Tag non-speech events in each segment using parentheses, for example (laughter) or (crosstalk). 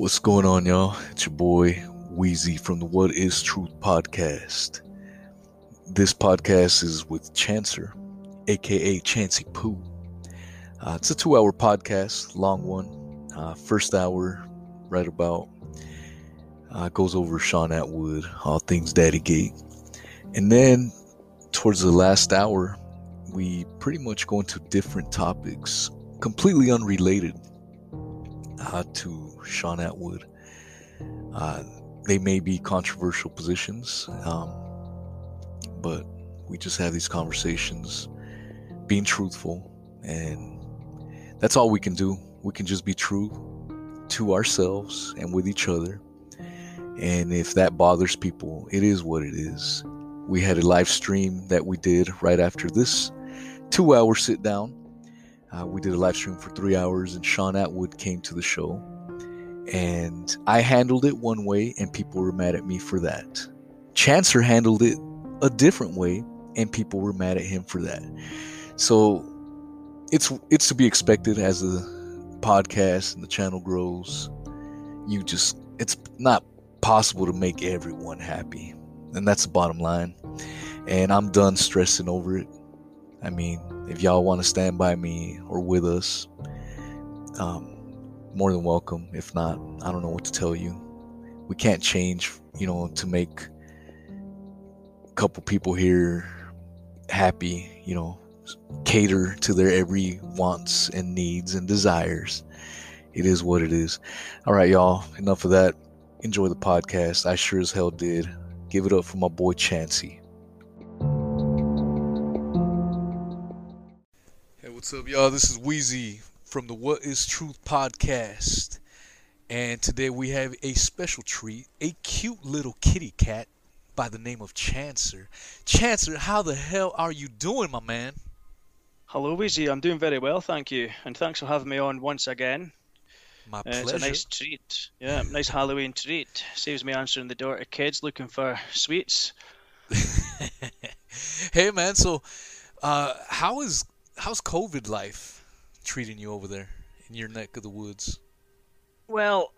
What's going on, y'all? It's your boy Wheezy from the What Is Truth podcast. This podcast is with Chancer, aka Chancy Poo. Uh, it's a two hour podcast, long one. Uh, first hour, right about, uh, goes over Shaun Attwood, all things Daddy Gate. And then towards the last hour, we pretty much go into different topics, completely unrelated uh, to Shaun Attwood. Uh, they may be controversial positions, um, but we just have these conversations, being truthful, and that's all we can do. We can just be true to ourselves and with each other. And if that bothers people, it is what it is. We had a live stream that we did right after this two hour sit down. Uh, we did a live stream for three hours, and Shaun Attwood came to the show. And I handled it one way, and people were mad at me for that. Chancer handled it a different way, and people were mad at him for that. So it's it's to be expected as the podcast and the channel grows. You just it's not possible to make everyone happy, and that's the bottom line. And I'm done stressing over it. I mean, if y'all want to stand by me or with us, um, more than welcome. If not, I don't know what to tell you. We can't change, you know, to make a couple people here happy, you know, cater to their every wants and needs and desires. It is what it is. All right, y'all, enough of that. Enjoy the podcast. I sure as hell did. Give it up for my boy Chancy. Hey, what's up, y'all? This is Wheezy from the What Is Truth podcast. And today we have a special treat a cute little kitty cat by the name of Chancer. Chancer, how the hell are you doing, my man? Hello, Wheezy. I'm doing very well, thank you. And thanks for having me on once again. My Uh, pleasure. it's a nice treat. Yeah, (laughs) nice Halloween treat. Saves me answering the door to kids looking for sweets. (laughs) hey, man. So, uh, how is how's COVID life treating you over there in your neck of the woods? Well,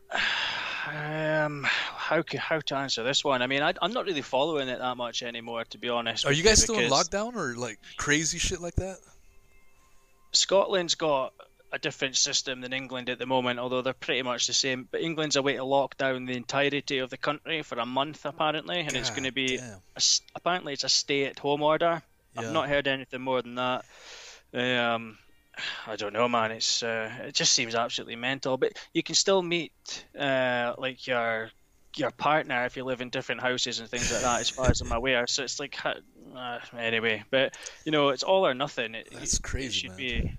um, how how to answer this one? I mean, I, I'm not really following it that much anymore, to be honest. Are you guys still in lockdown or like crazy shit like that? Scotland's got a different system than England at the moment, although they're pretty much the same. But England's away to lock down the entirety of the country for a month, apparently, and it's going to be a apparently it's a stay-at-home order. Yeah. I've not heard anything more than that. Um, I don't know, man. It's uh, it just seems absolutely mental. But you can still meet uh, like your your partner if you live in different houses and things like that, as far as I'm aware. So it's like uh, anyway, but you know, it's all or nothing. It, That's it crazy, should man. be.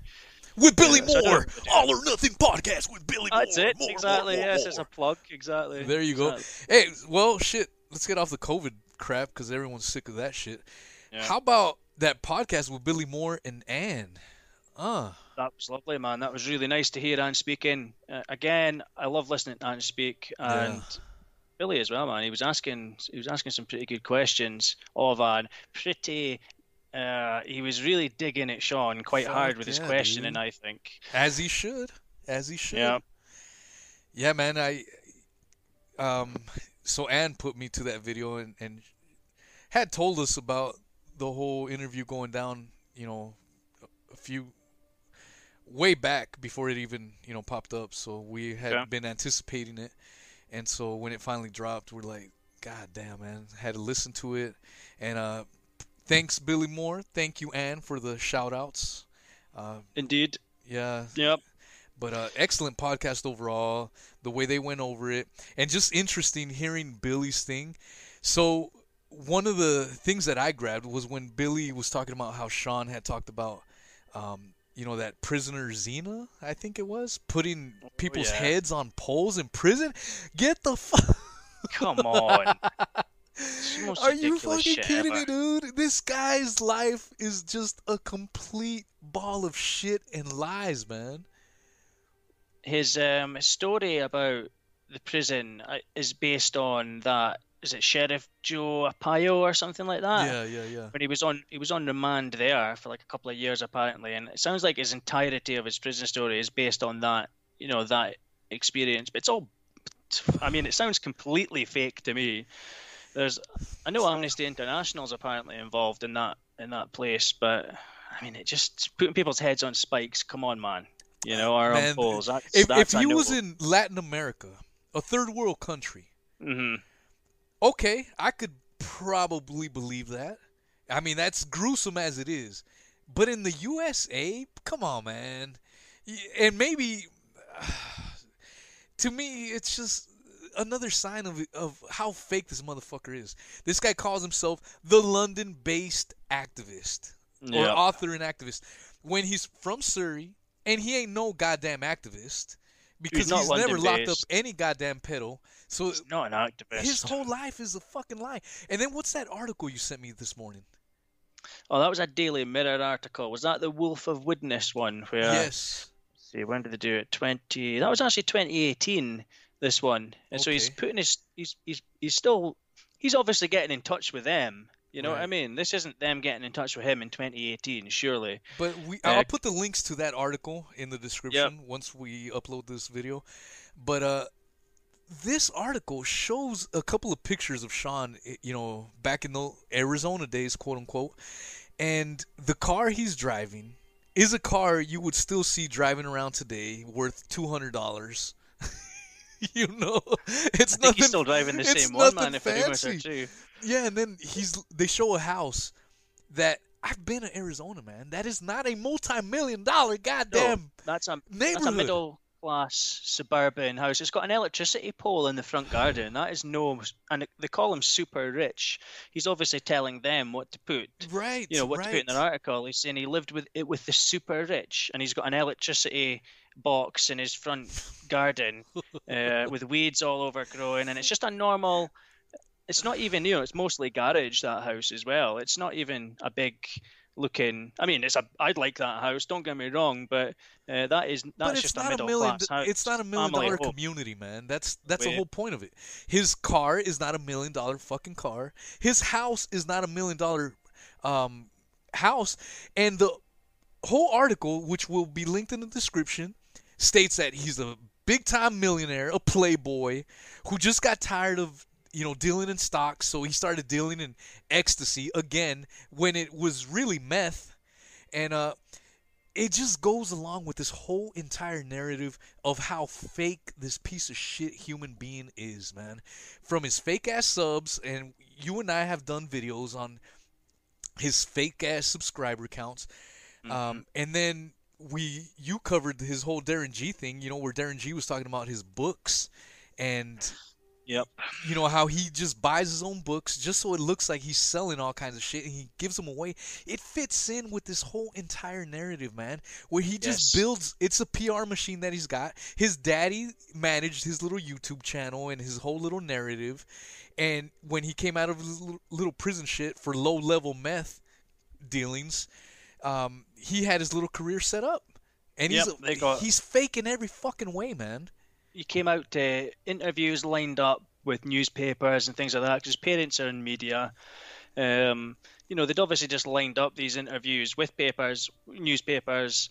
With Billy Yeah, so Moore, know what to do. All or Nothing podcast with Billy That's Moore. That's it. Exactly. yes, it's a plug. Exactly. There you go. Exactly. Hey, well, shit. Let's get off the COVID crap because everyone's sick of that shit. Yeah. How about that podcast with Billy Moore and Ann? Uh, That was lovely, man. That was really nice to hear Anne speaking. Uh, again, I love listening to Anne speak, and Yeah. Billy as well, man. He was asking, he was asking some pretty good questions of Anne. Pretty, uh, he was really digging at Shaun quite Fuck hard with his questioning. dude. I think. as he should. As he should. Yeah. Yeah, man. I um. So Anne put me to that video and and had told us about the whole interview going down. You know, a few way back before it even you know popped up. So we had Yeah. been anticipating it, and so when it finally dropped, we're like, God damn, man! Had to listen to it, and uh, thanks Billy Moore. Thank you Ann for the shout outs. Uh, Indeed. yeah, Yep. but uh, excellent podcast overall. The way they went over it, and just interesting hearing Billy's thing. So one of the things that I grabbed was when Billy was talking about how Shaun had talked about, um, you know, that prisoner Xena, I think it was, putting people's yeah. heads on poles in prison. Get the fuck. Come on. (laughs) It's the most Are you fucking kidding ever. me, dude? This guy's life is just a complete ball of shit and lies, man. his um story about the prison uh, is based on that is it Sheriff Joe Arpaio or something like that? yeah, yeah, yeah. When he was on he was on remand there for like a couple of years apparently, and it sounds like his entirety of his prison story is based on that you know that experience. But it's all I mean, it sounds completely fake to me. There's, I know Amnesty International's apparently involved in that in that place, but I mean, it just putting people's heads on spikes. Come on, man. You know, our Man, polls. That's, if, that's if he was in Latin America, a third world country, hmm okay, I could probably believe that. I mean, that's gruesome as it is. But in the USA, come on, man. And maybe (sighs) to me, it's just another sign of of how fake this motherfucker is. This guy calls himself the London-based activist or Yeah. author and activist when he's from Surrey and he ain't no goddamn activist because not he's never locked up any goddamn pedo. So He's not an activist. his whole life is a fucking lie. And then what's that article you sent me this morning? Oh, that was a Daily Mirror article. Was that the Wolf of Widnes one? Where yes. see when did they do it? Twenty. That was actually 2018. This one, and so he's putting his he's he's he's still he's obviously getting in touch with them. You know what I mean? This isn't them getting in touch with him in 2018, surely. But we Uh, I'll put the links to that article in the description once we upload this video. But uh this article shows a couple of pictures of Shaun, you know, back in the Arizona days, quote unquote. And the car he's driving is a car you would still see driving around today worth $200. (laughs) (laughs) you know, it's I nothing he's still driving the same one, man. If the rumors are fancy. true. Yeah, and then he's they show a house that I've been to Arizona, man. That is not a multi-million dollar No, goddamn that's a that's a middle class suburban house. It's got an electricity pole in the front garden. That is no, and they call him super rich. He's obviously telling them what to put. right, you know what right. to put in their article. He's saying he lived with it with the super rich, and he's got an electricity box in his front garden uh, with weeds all over growing, and it's just a normal. It's not even you know it's mostly garage that house as well. It's not even a big looking. I mean, it's a. I'd like that house. Don't get me wrong, but uh, that is that's but it's just not a a middle million. class house. It's not a million dollar community, man. That's that's the whole point of it. His car is not a million dollar fucking car. His house is not a million dollar um, house, and the whole article, which will be linked in the description, states that he's a big time millionaire, a playboy, who just got tired of you know dealing in stocks, so he started dealing in ecstasy again when it was really meth, and uh, it just goes along with this whole entire narrative of how fake this piece of shit human being is, man. From his fake ass subs, and you and I have done videos on his fake ass subscriber counts. Um, and then we you covered his whole Darren G thing, you know, where Darren G was talking about his books and Yep. you know how he just buys his own books just so it looks like he's selling all kinds of shit and he gives them away. It fits in with this whole entire narrative, man, where he just Yes. builds it's a PR machine that he's got. His daddy managed his little YouTube channel and his whole little narrative. And when he came out of his little, little prison shit for low level meth dealings, um, he had his little career set up. And he's Yep, got- he's faking every fucking way, man. he came out to interviews lined up with newspapers and things like that because his parents are in media. Um, you know, they'd obviously just lined up these interviews with papers, newspapers,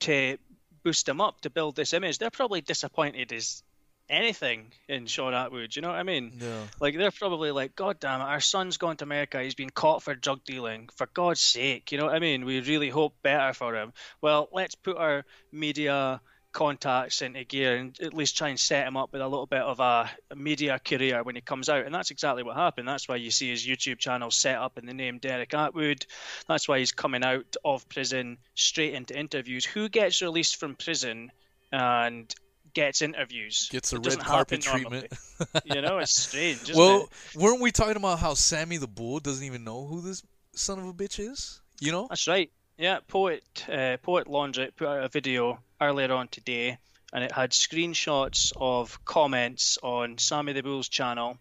to boost him up to build this image. They're probably disappointed as anything in Shaun Attwood. You know what I mean? Yeah. Like they're probably like, God damn it, our son's gone to America. He's been caught for drug dealing. For God's sake, you know what I mean? We really hope better for him. Well, let's put our media contacts into gear and at least try and set him up with a little bit of a, a media career when he comes out. And that's exactly what happened. That's why you see his YouTube channel set up in the name Derek Atwood. That's why he's coming out of prison straight into interviews. Who gets released from prison and gets interviews? Gets a red carpet treatment. (laughs) You know, it's strange. Well, it? weren't we talking about how Sammy the Bull doesn't even know who this son of a bitch is? You know? That's right. Yeah, poet uh, poet Laundry put out a video earlier on today, and it had screenshots of comments on Sammy the Bull's channel.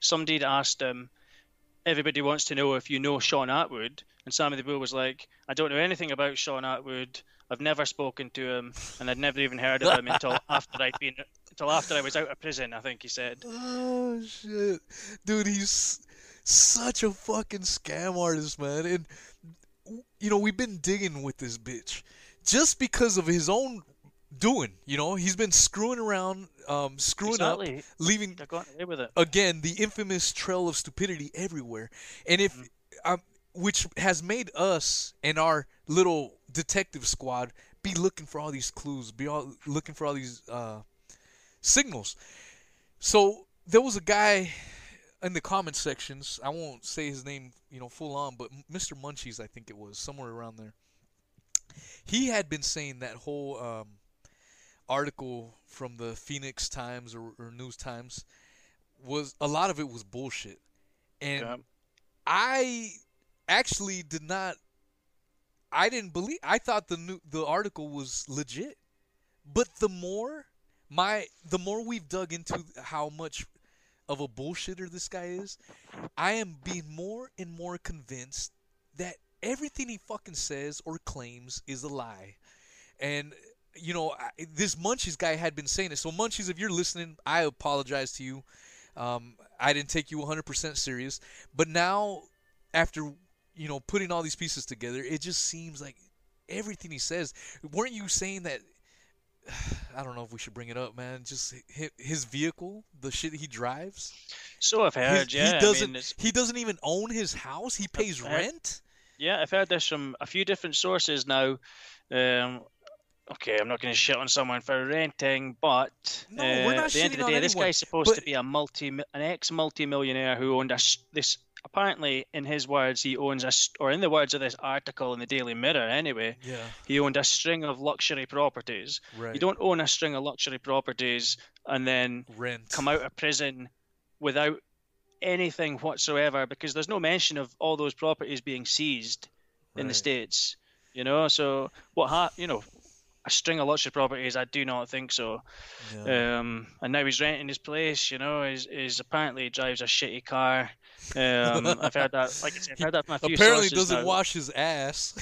Somebody had asked him, "Everybody wants to know if you know Shaun Attwood," and Sammy the Bull was like, "I don't know anything about Shaun Attwood. I've never spoken to him, and I'd never even heard of him until (laughs) after I'd been until after I was out of prison." I think he said. Oh shit, dude, he's such a fucking scam artist, man. And you know we've been digging with this bitch just because of his own doing. You know, he's been screwing around, um, screwing Exactly. up, leaving away with it. again the infamous trail of stupidity everywhere. And if, Mhm. um, which has made us and our little detective squad be looking for all these clues, be all looking for all these uh, signals. So there was a guy in the comment sections. I won't say his name, you know, full on, but Mr. Munchies, I think it was somewhere around there. He had been saying that whole um, article from the Phoenix Times or, or News Times was a lot of it was bullshit, and Yeah. I actually did not. I didn't believe. I thought the new the article was legit, but the more my the more we've dug into how much of a bullshitter this guy is, I am being more and more convinced that everything he fucking says or claims is a lie. And you know, I, this Munchies guy had been saying it. So Munchies, if you're listening, I apologize to you. Um, I didn't take you 100% serious, but now after you know putting all these pieces together, it just seems like everything he says. Weren't you saying that? (sighs) I don't know if we should bring it up, man. Just his vehicle, the shit he drives. So I've His- heard, yeah. he doesn't. mean, he doesn't even own his house. He pays heard- rent. Yeah, I've heard this from a few different sources now. Um, okay, I'm not going to shit on someone for renting, but No, uh, at the end of the day, this guy's supposed to be a multi, an ex multi-millionaire who owned a this. Apparently, in his words, he owns a, or in the words of this article in the Daily Mirror, anyway, Yeah. he owned a string of luxury properties. Right. You don't own a string of luxury properties and then rent. come out of prison without anything whatsoever because there's no mention of all those properties being seized in the states. You know, so what ha- you know, a string of luxury properties? I do not think so. Yeah. Um, and now he's renting his place. You know, he's, he's apparently drives a shitty car. Um, I've heard that. Like I said, I've heard that from a few Apparently doesn't now. wash his ass.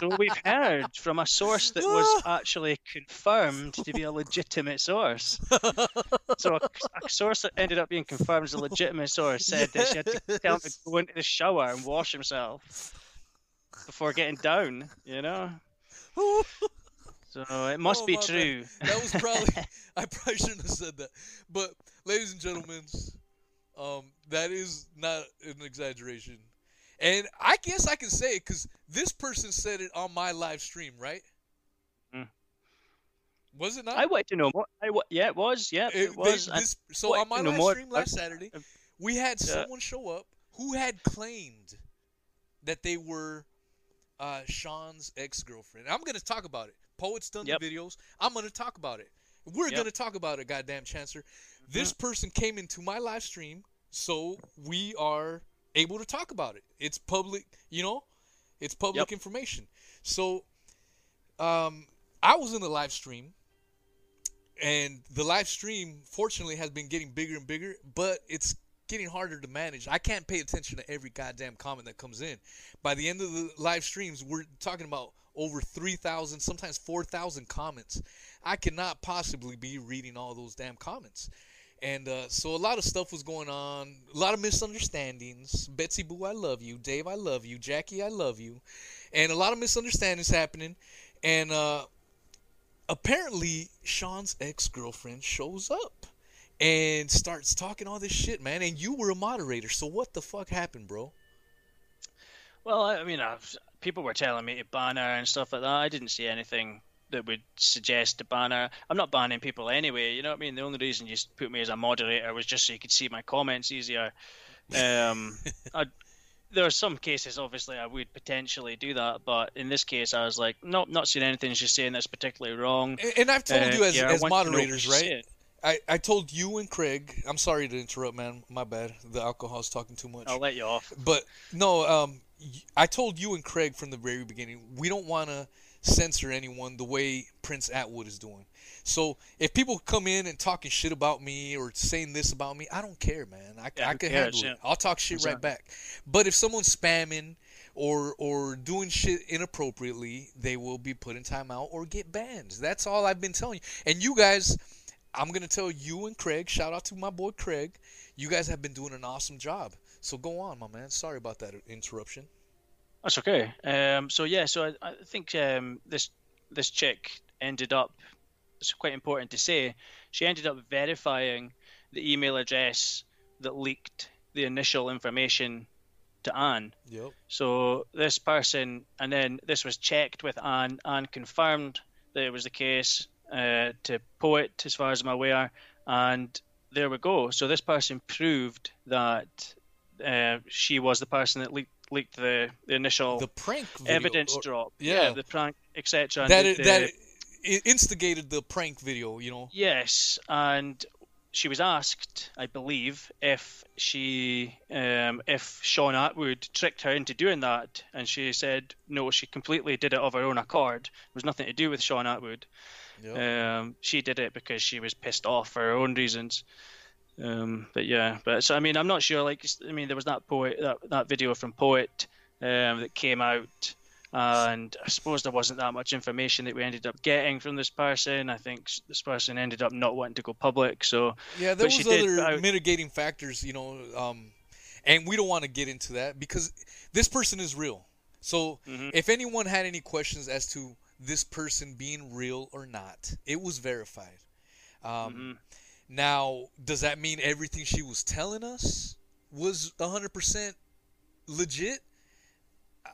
So we've heard from a source that was (laughs) actually confirmed to be a legitimate source. So a, a source that ended up being confirmed as a legitimate source said that she had to (laughs) tell him to go into the shower and wash himself before getting down. You know, (laughs) so it must Oh, be true. that was probably I probably shouldn't have said that. But ladies and gentlemen, um, that is not an exaggeration. And I guess I can say it because this person said it on my live stream, right? Mm. Was it not? I wanted to know more. I wa- yeah, it was. Yeah, it, It- was. This- so on my live more stream last Saturday, we had Yeah. someone show up who had claimed that they were uh, Shaun's ex-girlfriend. I'm going to talk about it. Poet's done Yep. the videos. I'm going to talk about it. We're Yep. going to talk about it, goddamn Chancer. This person came into my live stream, so we are able to talk about it. It's public, you know, it's public Yep. information. So, um, I was in the live stream, and the live stream, fortunately, has been getting bigger and bigger, but it's getting harder to manage. I can't pay attention to every goddamn comment that comes in. By the end of the live streams, we're talking about over 3,000, sometimes 4,000 comments. I cannot possibly be reading all those damn comments. And uh, so a lot of stuff was going on, a lot of misunderstandings. Betsy Boo, I love you. Dave, I love you. Jackie, I love you. And a lot of misunderstandings happening. And uh, apparently, Shaun's ex girlfriend shows up and starts talking all this shit, man. And you were a moderator, so what the fuck happened, bro? Well, I mean, I've, people were telling me to ban her and stuff like that. I didn't see anything that would suggest to ban her. I'm not banning people anyway. You know what I mean? The only reason you put me as a moderator was just so you could see my comments easier. Um, (laughs) I, there are some cases, obviously, I would potentially do that, but in this case, I was like, nope, not seeing anything she's saying that's particularly wrong. And, and I've told Uh, you as, yeah, as moderators, right? I, I told you and Craig. I'm sorry to interrupt, man. My bad. The alcohol's talking too much. I'll let you off. But no, um, I told you and Craig from the very beginning. We don't want to censor anyone the way Prince Attwood is doing. So if people come in and talking shit about me or saying this about me, I don't care, man. I, Yeah, I can cares, handle yeah. it. I'll talk shit right back. But if someone's spamming or or doing shit inappropriately, they will be put in timeout or get banned. That's all I've been telling you. And you guys, I'm gonna tell you and Craig. Shout out to my boy Craig. You guys have been doing an awesome job. So go on, my man. Sorry about that interruption. That's okay. Um, so yeah, so I, I think um, this this chick ended up. It's quite important to say. She ended up verifying the email address that leaked the initial information to Anne. Yep. So this person, and then this was checked with Anne. Anne confirmed that it was the case uh, to Poet, as far as I'm aware, and there we go. So this person proved that uh, she was the person that leaked, leaked the, the initial The prank video, evidence or- drop. yeah. the prank, etc. that the- that instigated the prank video. You know. Yes, and she was asked, I believe, if she, um, if Shaun Attwood tricked her into doing that, and she said no, she completely did it of her own accord. It was nothing to do with Shaun Attwood. Yep. Um, she did it because she was pissed off for her own reasons. Um, but yeah, but so I mean, I'm not sure. Like, I mean, there was that poet, that, that video from Poet um, that came out, and I suppose there wasn't that much information that we ended up getting from this person. I think this person ended up not wanting to go public. So Yeah, there But she was did- other I- mitigating factors, you know, um, and we don't want to get into that because this person is real. So Mhm. if anyone had any questions as to this person being real or not, it was verified. Um, mhm. Now, does that mean everything she was telling us was 100% legit?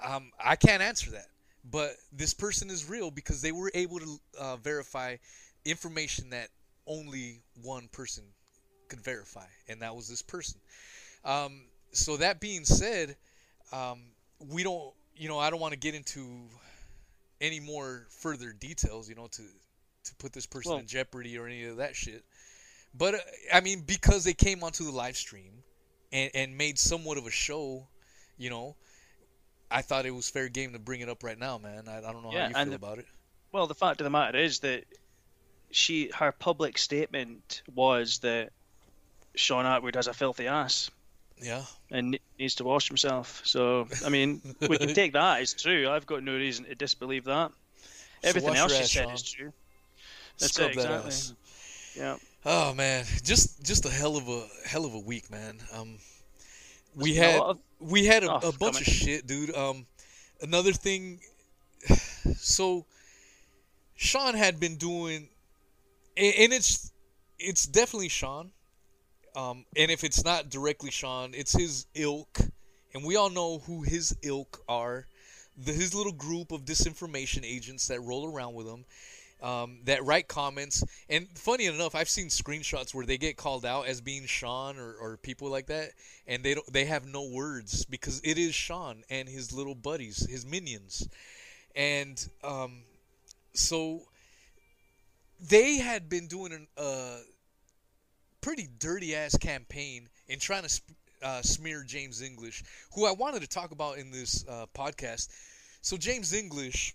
Um, I can't answer that. But this person is real because they were able to uh, verify information that only one person could verify, and that was this person. Um, so that being said, um, we don't, you know, I don't want to get into any more further details, you know, to to put this person Well- in jeopardy or any of that shit. But uh, I mean, because they came onto the live stream and and made somewhat of a show, you know, I thought it was fair game to bring it up right now, man. I, I don't know Yeah, how you feel the- about it. Well, the fact of the matter is that she, her public statement was that Shaun Attwood has a filthy ass. Yeah. and needs to wash himself. So, I mean, we can (laughs) take that as true. I've got no reason to disbelieve that. Everything wash else she said is true. That's Scrub it, that exactly. ass. Yeah. Oh man, just just a hell of a hell of a week, man. Um, we a had we had a, a stuff bunch of shit, dude. Um, another thing. (sighs) So, Shaun had been doing, and, and it's it's definitely Shaun. Um, and if it's not directly Shaun, it's his ilk, and we all know who his ilk are. The, his little group of disinformation agents that roll around with him um, that write comments. And funny enough, I've seen screenshots where they get called out as being Shaun or, or people like that, and they don't they have no words because it is Shaun and his little buddies, his minions, and um, so they had been doing a pretty dirty ass campaign in trying to. Sp- uh, smear James English, who I wanted to talk about in this uh, podcast. So James English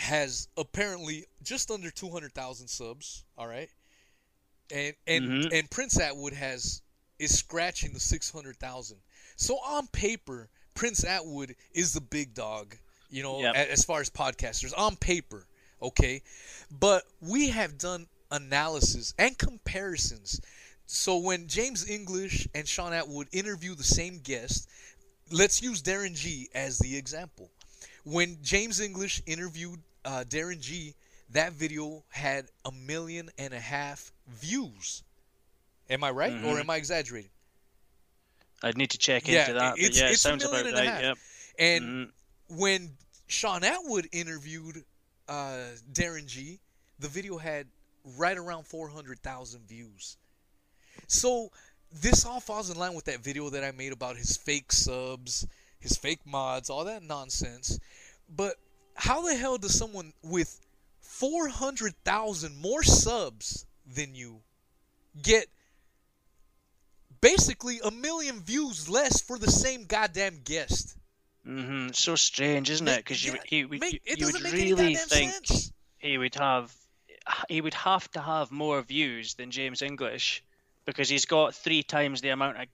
has apparently just under 200,000 subs, all right? And and Mhm. and Prince Attwood has is scratching the 600,000. So on paper, Prince Attwood is the big dog, you know, Yep. as far as podcasters on paper, okay? But we have done analysis and comparisons. So when James English and Shaun Attwood interview the same guest, let's use Darren G as the example. When James English interviewed uh, Darren G, that video had a million and a half views. Am I right, or Mhm. am I exaggerating? I'd need to check Yeah, into that. it's- but yeah, it it's a sounds million about and a right. half. Yep. And Mhm. when Shaun Attwood interviewed uh, Darren G, the video had right around 400,000 views. So this all falls in line with that video that I made about his fake subs, his fake mods, all that nonsense. But how the hell does someone with 400,000 more subs than you get basically a million views less for the same goddamn guest? Mhm. It's so strange, isn't it? Because you, Yeah, he, would- make- you would really think sense. he would have he would have to have more views than James English because he's got three times the amount of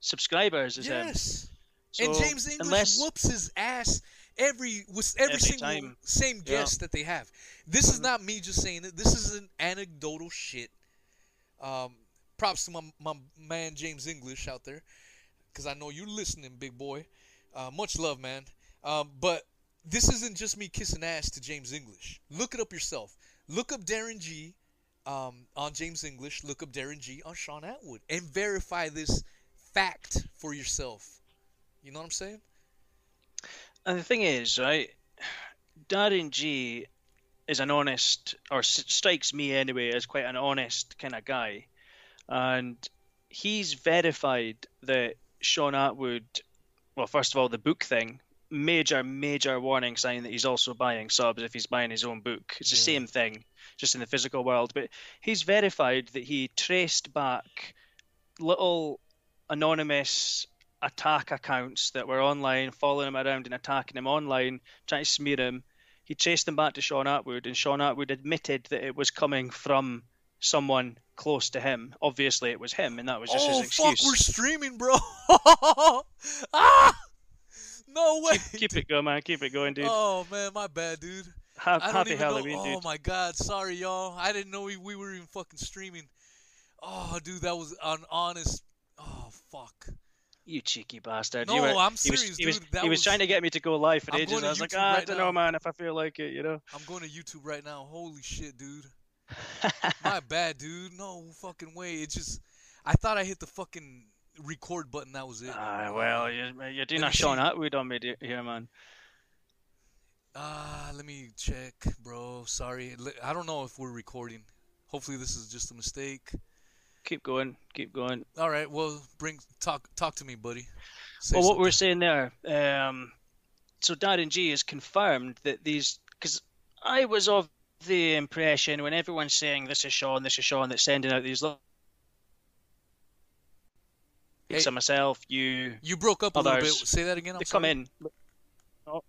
subscribers as him. Yes. So, and James English unless, whoops his ass every with every, Every single time. same Yeah. guest that they have. This is Mhm. not me just saying it. This is an anecdotal shit. Um, props to my my man James English out there, because I know you're listening, big boy. Uh, much love, man. Um, but this isn't just me kissing ass to James English. Look it up yourself. Look up Darren G um, on James English. Look up Darren G on Shaun Attwood and verify this fact for yourself. You know what I'm saying? And the thing is, right, (sighs) Darren G is an honest, or strikes me anyway, as quite an honest kind of guy. And he's verified that Shaun Attwood, well, first of all, the book thing, major, major warning sign that he's also buying subs if he's buying his own book. It's the Yeah. same thing, just in the physical world. But he's verified that he traced back little anonymous attack accounts that were online, following him around and attacking him online, trying to smear him. He traced them back to Shaun Attwood, and Shaun Attwood admitted that it was coming from someone close to him. Obviously, it was him, and that was just oh his fuck, we're streaming, bro. (laughs) ah, no way. keep, keep it going, man. Keep it going, dude. Oh man, my bad, dude. Ha- happy Halloween, know. dude. Oh my god, sorry y'all. I didn't know we, we were even fucking streaming. Oh, dude, that was an honest. Oh fuck. You cheeky bastard. No, you were, I'm he was- serious, he was, dude. That he was was- trying to get me to go live for I'm ages. I was like, ah, I don't now." know, man, if I feel like it, you know. I'm going to YouTube right now. Holy shit, dude. (laughs) My bad, dude. No fucking way. It just. I thought I hit the fucking record button. That was it. Ah, well, you're, you're doing a Shaun. Attwood on me here, man. Ah, let me check, bro. Sorry. I don't know if we're recording. Hopefully this is just a mistake. Keep going, keep going. All right. Well, bring talk talk to me, buddy. Say well, what we're saying there, um, so Darren G has confirmed that these, because I was of the impression when everyone's saying this is Shaun, this is Shaun, that's sending out these little. Hey. So myself, you, You broke up a little bit. Say that again. I'm they sorry. come in. Oh,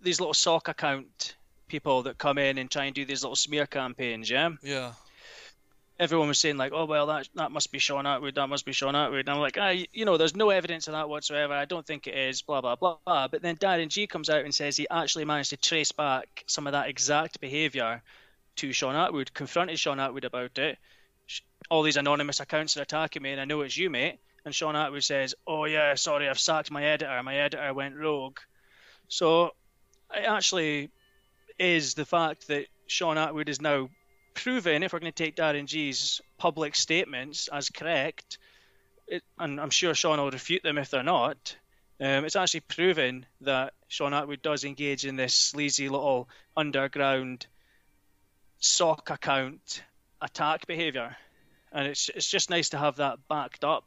These little sock account people that come in and try and do these little smear campaigns, yeah. Yeah. Everyone was saying like, "Oh well, that that must be Shaun Attwood. That must be Shaun Attwood." And I'm like, ah, you know, there's no evidence of that whatsoever. I don't think it is. Blah blah blah blah. But then Darren G comes out and says he actually managed to trace back some of that exact behaviour to Shaun Attwood. Confronted Shaun Attwood about it. All these anonymous accounts are attacking me, and I know it's you, mate. And Shaun Attwood says, "Oh yeah, sorry, I've sacked my editor. My editor went rogue." So it actually is the fact that Shaun Attwood is now proven, if we're going to take Darren G's public statements as correct, it, and I'm sure Shaun will refute them if they're not, um, it's actually proven that Shaun Attwood does engage in this sleazy little underground sock account attack behaviour. And it's, it's just nice to have that backed up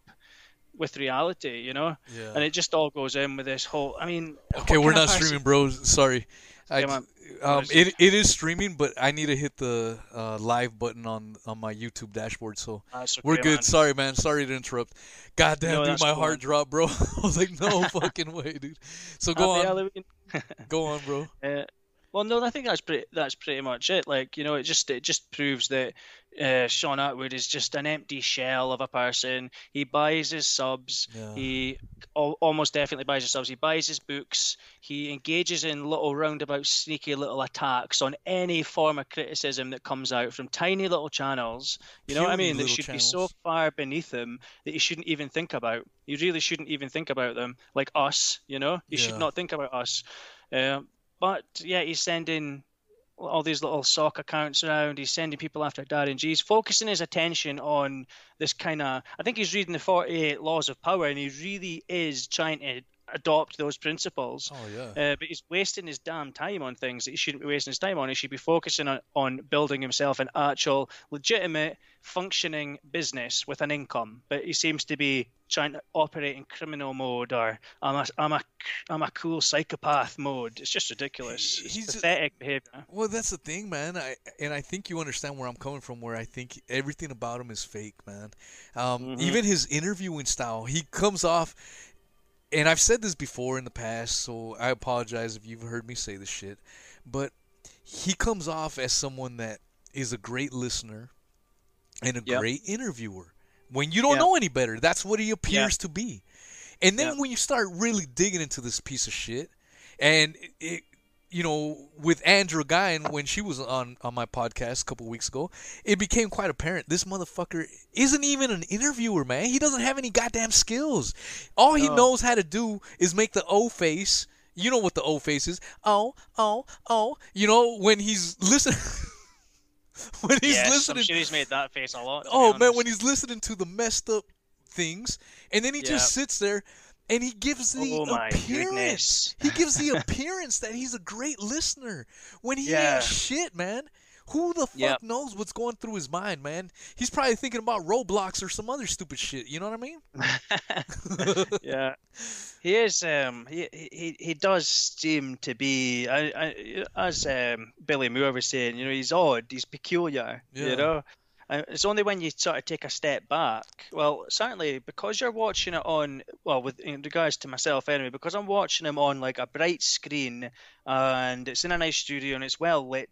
with reality, you know? Yeah. And it just all goes in with this whole. I mean, Okay, we're not streaming, bros. Sorry. I, Yeah, um, it, it is streaming, but I need to hit the uh, live button on, on my YouTube dashboard. So That's okay, we're good. man. Sorry, man. Sorry to interrupt. God damn, No, dude, my cool, heart dropped, bro. (laughs) I was like, no fucking way, dude. So go Happy on, Halloween. (laughs) go on, bro. Uh, well, no, I think that's pretty. That's pretty much it. Like you know, it just it just proves that uh, Shaun Attwood is just an empty shell of a person. He buys his subs. Yeah. He al- almost definitely buys his subs. He buys his books. He engages in little roundabout, sneaky little attacks on any form of criticism that comes out from tiny little channels. You know what I mean? That should be so far beneath him that you shouldn't even think about. You really shouldn't even think about them, like us. You know, you Yeah. should not think about us. Um, but yeah, he's sending all these little sock accounts around. He's sending people after Darren G. He's focusing his attention on this kind of. I think he's reading the 48 Laws of Power, and he really is trying to adopt those principles. Oh yeah. Uh, but he's wasting his damn time on things that he shouldn't be wasting his time on. He should be focusing on, on building himself an actual, legitimate, functioning business with an income. But he seems to be trying to operate in criminal mode or I'm a, I'm a, I'm a cool psychopath mode. It's just ridiculous. It's He's a- pathetic behavior. Well, that's the thing, man. I and I think you understand where I'm coming from. Where I think everything about him is fake, man. Um, Mhm. Even his interviewing style, he comes off. And I've said this before in the past, so I apologize if you've heard me say this shit. But he comes off as someone that is a great listener and a Yep. great interviewer. When you don't Yep. know any better, that's what he appears to be. And then Yep. when you start really digging into this piece of shit, and it you know, with Andrew Guyan when she was on on my podcast a couple weeks ago, it became quite apparent this motherfucker isn't even an interviewer, man. He doesn't have any goddamn skills. All he No. knows how to do is make the O face You know what the O face is? Oh, oh, oh. You know when he's listening. (laughs) when he's listening. Sure he's made that face a lot. Oh man, when he's listening to the messed up things, and then he just sits there and he gives the Oh, appearance. goodness. He gives the appearance that he's a great listener when he Yeah. ain't shit, man. Who the fuck Yep. knows what's going through his mind, man? He's probably thinking about Roblox or some other stupid shit. You know what I mean? (laughs) yeah, he is. Um, he he he does seem to be, I, I, as um, Billy Moore was saying, you know, he's odd, he's peculiar. Yeah. You know, Uh, it's only when you sort of take a step back. Well, certainly because you're watching it on, well, with in regards to myself anyway, because I'm watching him on like a bright screen and it's in a nice studio and it's well lit.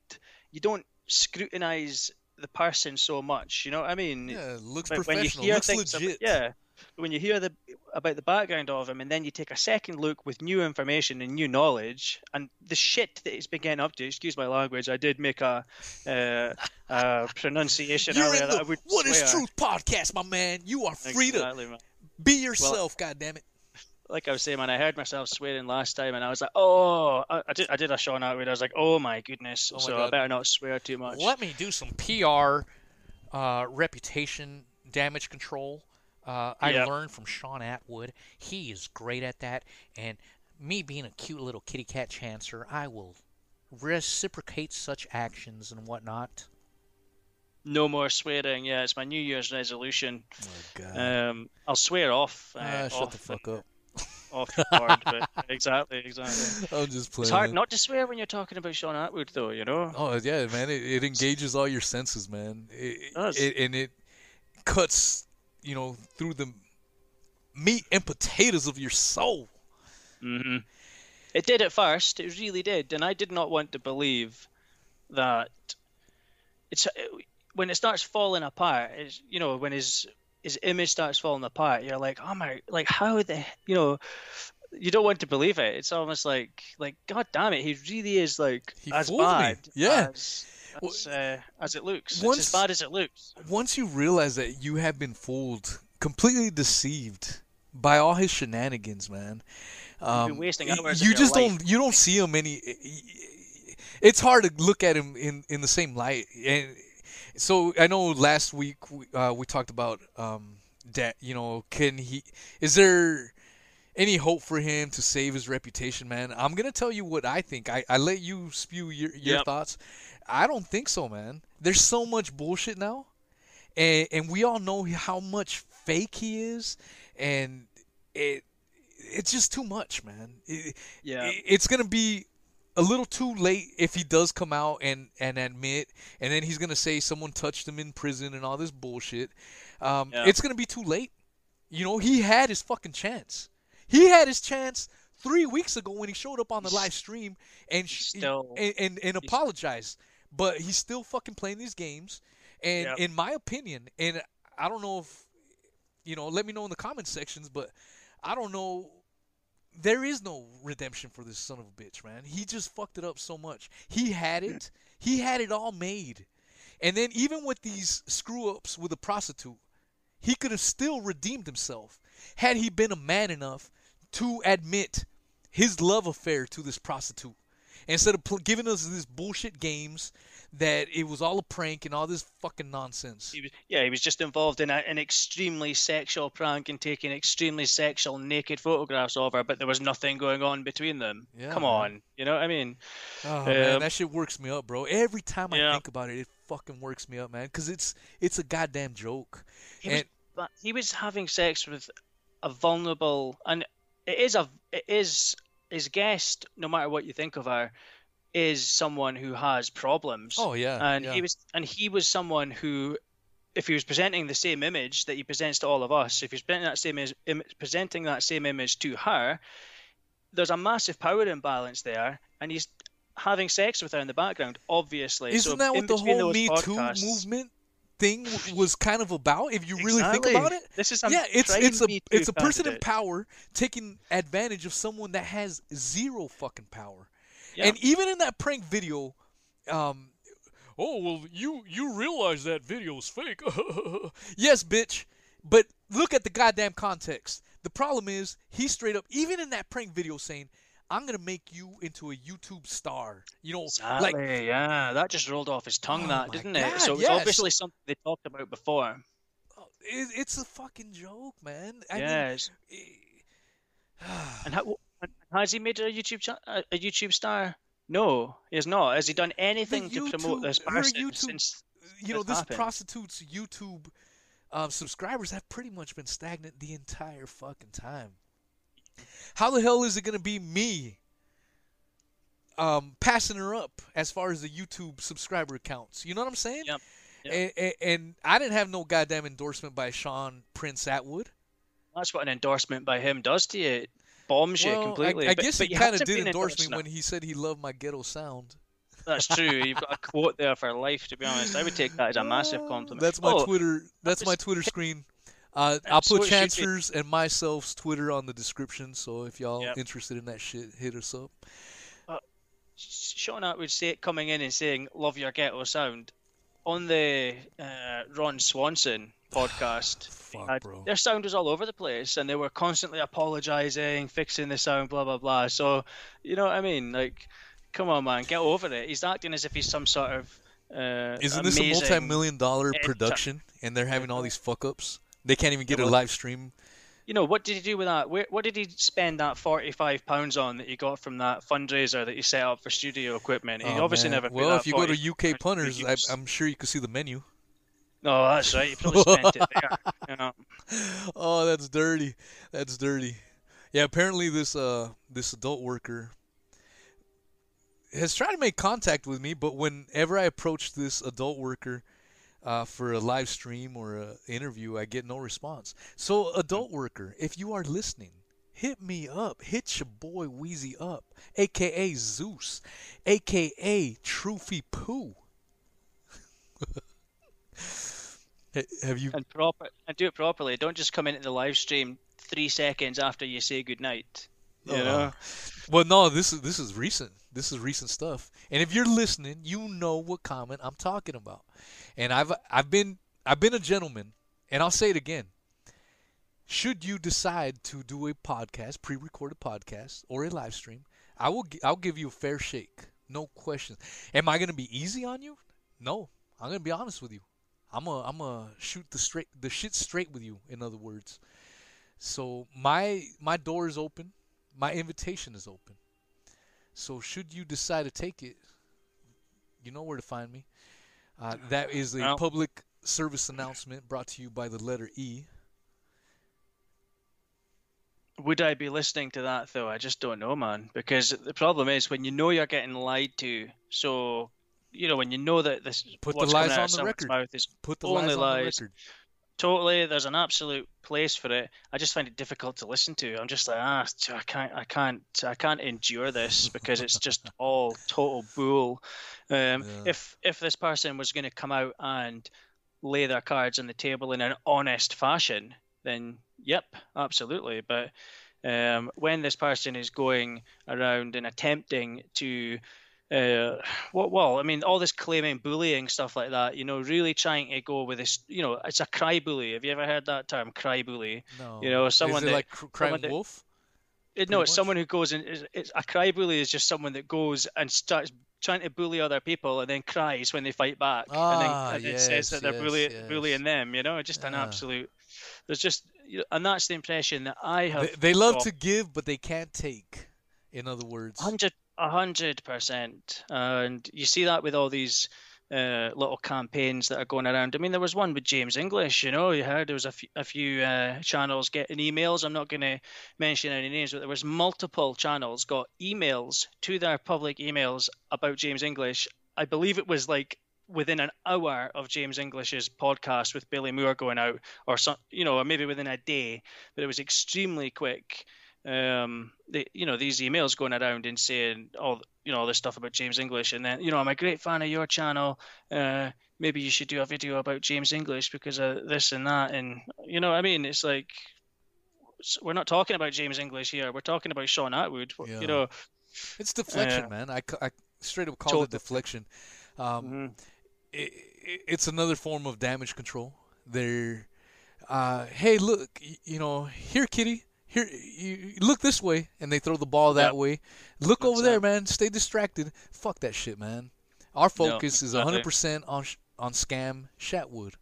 You don't scrutinize the person so much. You know what I mean? yeah, looks But when you professional. hear Looks things legit. yeah. When you hear the about the background of him, and then you take a second look with new information and new knowledge, and the shit that he's been getting up to. Excuse my language. I did make a, uh, a (laughs) pronunciation You're earlier the I would What is swear. Truth podcast, my man. You are free to man. be yourself, God damn it. Like I was saying, man, I heard myself swearing last time, and I was like, "Oh, I, I did, I did a Shaun Attwood. I was like, oh my goodness." Oh my so I better not swear too much. Let me do some PR uh, reputation damage control. Uh, I Yep. learned from Shaun Attwood. He is great at that. And me being a cute little kitty cat chancer, I will reciprocate such actions and whatnot. No more swearing. Yeah, it's my New Year's resolution. Oh, God. Um, I'll swear off. Uh, ah, shut off the fuck up. (laughs) off the board, but (laughs) exactly, exactly. I'm just playing. It's hard not to swear when you're talking about Shaun Attwood, though. You know. Oh yeah, man! It, it engages all your senses, man. It, does. it and it cuts, you know, through the meat and potatoes of your soul. hmm It did at first. It really did, and I did not want to believe that it's when it starts falling apart. It's, you know, when his his image starts falling apart, you're like, oh my, like how the, you know. You don't want to believe it. It's almost like, like God damn it, he really is like He as fooled me. bad Yeah. as, as, uh, as it looks. Once- it's as bad as it looks. Once you realize that you have been fooled, completely deceived by all his shenanigans, man. Um, been wasting y- hours of you just don't. You don't see him any. It's hard to look at him in in the same light. And so I know last week we, uh, we talked about um, that. You know, can he? Is there? Any hope for him to save his reputation, man? I'm gonna tell you what I think. I, I let you spew your, your Yep. thoughts. I don't think so, man. There's so much bullshit now, and and we all know how much fake he is, and it it's just too much, man. It, Yeah. it- it's gonna be a little too late if he does come out and and admit, and then he's gonna say someone touched him in prison and all this bullshit. Um, Yeah. It's gonna be too late. You know, he had his fucking chance. He had his chance three weeks ago when he showed up on the live stream and sh- still- and, and, and apologized. But he's still fucking playing these games. And Yep. in my opinion, and I don't know if you know, let me know in the comment sections, but I don't know there is no redemption for this son of a bitch, man. He just fucked it up so much. He had it. He had it all made. And then even with these screw ups with a prostitute, he could have still redeemed himself had he been a man enough to admit his love affair to this prostitute instead of pl- giving us these bullshit games that it was all a prank and all this fucking nonsense. He was, yeah, he was just involved in a, an extremely sexual prank and taking extremely sexual naked photographs of her, but there was nothing going on between them. Yeah, Come man. on, you know what I mean? Oh man, Um, that shit works me up, bro. Every time I think about it, it fucking works me up, man. Because it's it's a goddamn joke. He was, And but he was having sex with a vulnerable, and it is a, it is his guest. No matter what you think of her, is someone who has problems. oh yeah, and yeah. he was and he was someone who if he was presenting the same image that he presents to all of us if he's presenting that same Im, presenting that same image to her there's a massive power imbalance there and he's having sex with her in the background obviously Isn't so that what the whole Me Too podcasts- movement thing was kind of about? If you really think about it, this is yeah, it's it's a it's a person in power taking advantage of someone that has zero fucking power. Yeah. And even in that prank video, um, oh well, you you realize that video is fake. (laughs) yes, bitch. But look at the goddamn context. The problem is he straight up, even in that prank video, saying, I'm gonna make you into a YouTube star. You know, Exactly. like yeah, that just rolled off his tongue, Oh that didn't God, it? So it's yeah, so- obviously something they talked about before. it, it's a fucking joke, man. I yes. Mean, (sighs) And how, has he made a YouTube cha- a YouTube star? No, he has not. Has he done anything to promote this person YouTube- since? you know, this happened. prostitute's YouTube uh, subscribers have pretty much been stagnant the entire fucking time. How the hell is it gonna be me um, passing her up as far as the YouTube subscriber counts? You know what I'm saying? Yep. Yep. And, and, and I didn't have no goddamn endorsement by Shaun Prince Attwood. That's what an endorsement by him does to you. It bombs you Well, I- completely. I, but- guess but he kind of did endorse me endorsing when he said he loved my ghetto sound. That's true. You've got a quote there for life. To be honest, I would take that as a massive (laughs) compliment. That's my Oh, Twitter. That's my Twitter screen. Uh, I'll put. Chancers and myself's Twitter on the description. So if y'all Yep. interested in that shit, hit us up. Shaun Attwood say coming in and saying "Love your ghetto sound" on the uh, Ron Swanson (sighs) podcast. Fuck, had- bro. Their sound was all over the place, and they were constantly apologizing, fixing the sound, blah blah blah. So, you know what I mean? Like, come on, man, get over it. He's acting as if he's some sort of uh, Isn't this a multi-million dollar production, and they're having all these fuck ups? They can't even get a well- live stream. You know what did he do with that? Where, what did he spend that forty-five pounds on that he got from that fundraiser that he set up for studio equipment? He Oh, obviously man. never. Well, if you go to UK punters, I, I'm sure you can see the menu. No, that's right. You probably spent it there. You know. (laughs) oh, that's dirty. That's dirty. Yeah, apparently this uh this adult worker has tried to make contact with me, but whenever I approach this adult worker uh, for a live stream or a interview, I get no response. So, adult worker, if you are listening, hit me up. Hit your boy Wheezy up, aka Zeus, aka Truffy Poo. (laughs) Have you and proper and do it properly. Don't just come into the live stream three seconds after you say goodnight. You Uh, know. Well, no, this is this is recent. This is recent stuff. And if you're listening, you know what comment I'm talking about. And I've I've been I've been a gentleman, and I'll say it again. Should you decide to do a podcast, pre-recorded podcast, or a live stream, I will I'll give you a fair shake, no questions. Am I gonna be easy on you? No, I'm gonna be honest with you. I'm a I'm a shoot the straight the shit straight with you. In other words, so my my door is open my invitation is open. So should you decide to take it, you know where to find me. Uh, that is a public service announcement brought to you by the letter E. Would I be listening to that though? I just don't know, man. Because the problem is when you know you're getting lied to. So, you know, when you know that this Put the what's lies coming out on of the record. mouth is Put the Only lies on lies. Totally there's an absolute place for it. I just find it difficult to listen to. I'm just like ah, I can't, I can't, I can't endure this because it's just (laughs) all total bull. Um, Yeah. If if this person was going to come out and lay their cards on the table in an honest fashion, then yep, absolutely. But um, when this person is going around and attempting to uh, well, well, I mean, all this claiming bullying stuff like that, you know, really trying to go with this, you know, it's a cry bully. Have you ever heard that term, cry bully? No. You know, someone is it that- like cr- crying someone that- wolf? It, no, it's much. someone who goes and it's, it's a cry bully is just someone that goes and starts trying to bully other people and then cries when they fight back Ah, and then, and then says that they're yes, bully, yes. bullying them. You know, just an absolute. There's just, you know, and that's the impression that I have. They, they love got. to give, but they can't take. In other words, Hundred, a hundred percent, and you see that with all these uh, little campaigns that are going around. I mean, there was one with James English. You know, you heard there was a few, few uh, channels getting emails. I'm not going to mention any names, but there was multiple channels got emails to their public emails about James English. I believe it was like within an hour of James English's podcast with Billy Moore going out, or some, you know, or maybe within a day, but it was extremely quick um, the, you know, these emails going around and saying all, you know, all this stuff about James English, and then, you know, I'm a great fan of your channel. Uh, maybe you should do a video about James English because of this and that, and you know, what I mean, it's like we're not talking about James English here. We're talking about Shaun Attwood. Yeah. You know, it's deflection, uh, man. I, I straight up call it deflection. Um, mhm. i i- it's another form of damage control. They're, uh, hey, look, you know, here, kitty, here, you, look this way, and they throw the ball that Yep. way. Look over That's there, man. Stay distracted. Fuck that shit, man. Our focus is exactly. 100% on on scam Shatwood.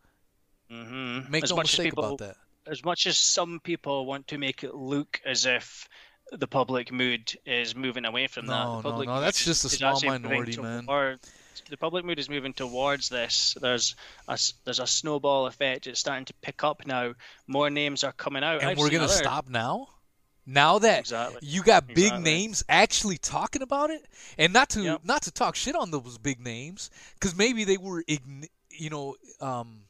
mm-hmm. Make as no mistake people, about that. As much as some people want to make it look as if the public mood is moving away from that, No, the no, public no, mood that's just a small minority, man. The public mood is moving towards this. There's a there's a snowball effect. It's starting to pick up now. More names are coming out. And I've we're gonna other- stop now. Now that Exactly. you got big Exactly. names actually talking about it, and not to Yep. not to talk shit on those big names, because maybe they were, ign- you know, um,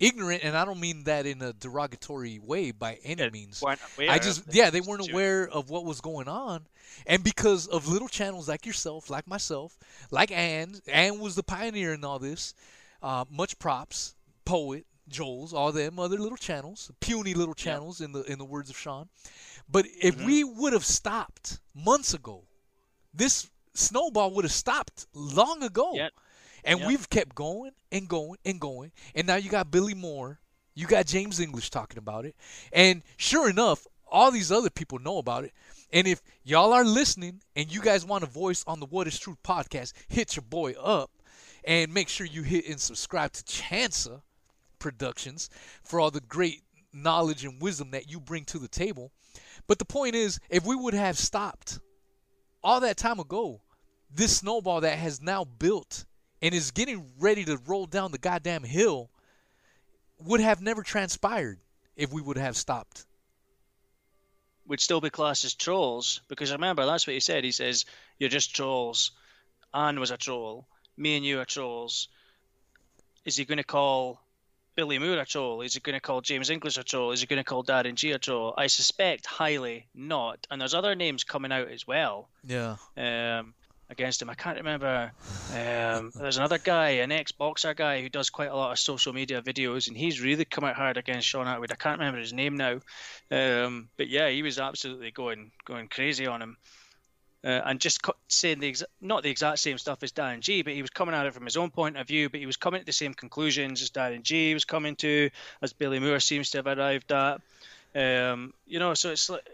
ignorant, and I don't mean that in a derogatory way by any Yeah, means. I just yeah, they weren't aware of what was going on, and because of little channels like yourself, like myself, like Ann, Ann was the pioneer in all this. Uh, much props, poet, Joel's, all them other little channels, puny little channels in the in the words of Shaun. But if Mm-hmm. we would have stopped months ago, this snowball would have stopped long ago. And Yep. we've kept going and going and going. And now you got Billy Moore. You got James English talking about it. And sure enough, all these other people know about it. And if y'all are listening and you guys want a voice on the What is Truth podcast, hit your boy up and make sure you hit and subscribe to Chansa Productions for all the great knowledge and wisdom that you bring to the table. But the point is, if we would have stopped all that time ago, this snowball that has now built and is getting ready to roll down the goddamn hill would have never transpired if we would have stopped. We'd still be classed as trolls because remember that's what he said. He says you're just trolls. Anne was a troll. Me and you are trolls. Is he going to call Billy Moore a troll? Is he going to call James English a troll? Is he going to call Darren G a troll? I suspect highly not. And there's other names coming out as well Yeah. um, against him. I can't remember. Um, (laughs) there's another guy, an ex-boxer guy who does quite a lot of social media videos, and he's really come out hard against Shaun Attwood. I can't remember his name now, um, but yeah, he was absolutely going going crazy on him. Uh, and just saying the exa- not the exact same stuff as Darren G, but he was coming at it from his own point of view, but he was coming to the same conclusions as Darren G was coming to, as Billy Moore seems to have arrived at. Um, you know, so it's like,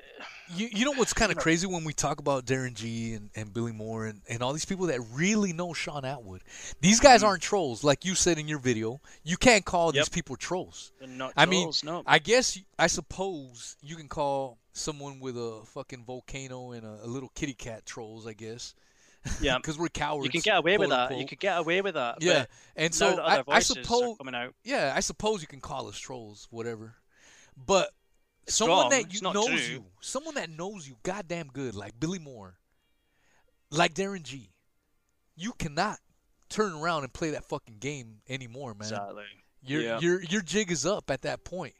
You, you know what's kind of crazy when we talk about Darren G and, and Billy Moore and, and all these people that really know Shaun Attwood. These guys aren't trolls, like you said in your video. You can't call these Mm-hmm. People trolls. they're not I mean, no. I guess I suppose you can call someone with a fucking volcano and a, a little kitty cat trolls. I guess. Yeah. (laughs) because we're cowards. You can get away with that. You could get away with that. Yeah, and so I, I suppose, coming out. yeah, I suppose you can call us trolls, whatever. But someone wrong. that you knows true. you, someone that knows you goddamn good, like Billy Moore, like Darren G, you cannot turn around and play that fucking game anymore, man. Exactly. Your Yeah. your your jig is up at that point.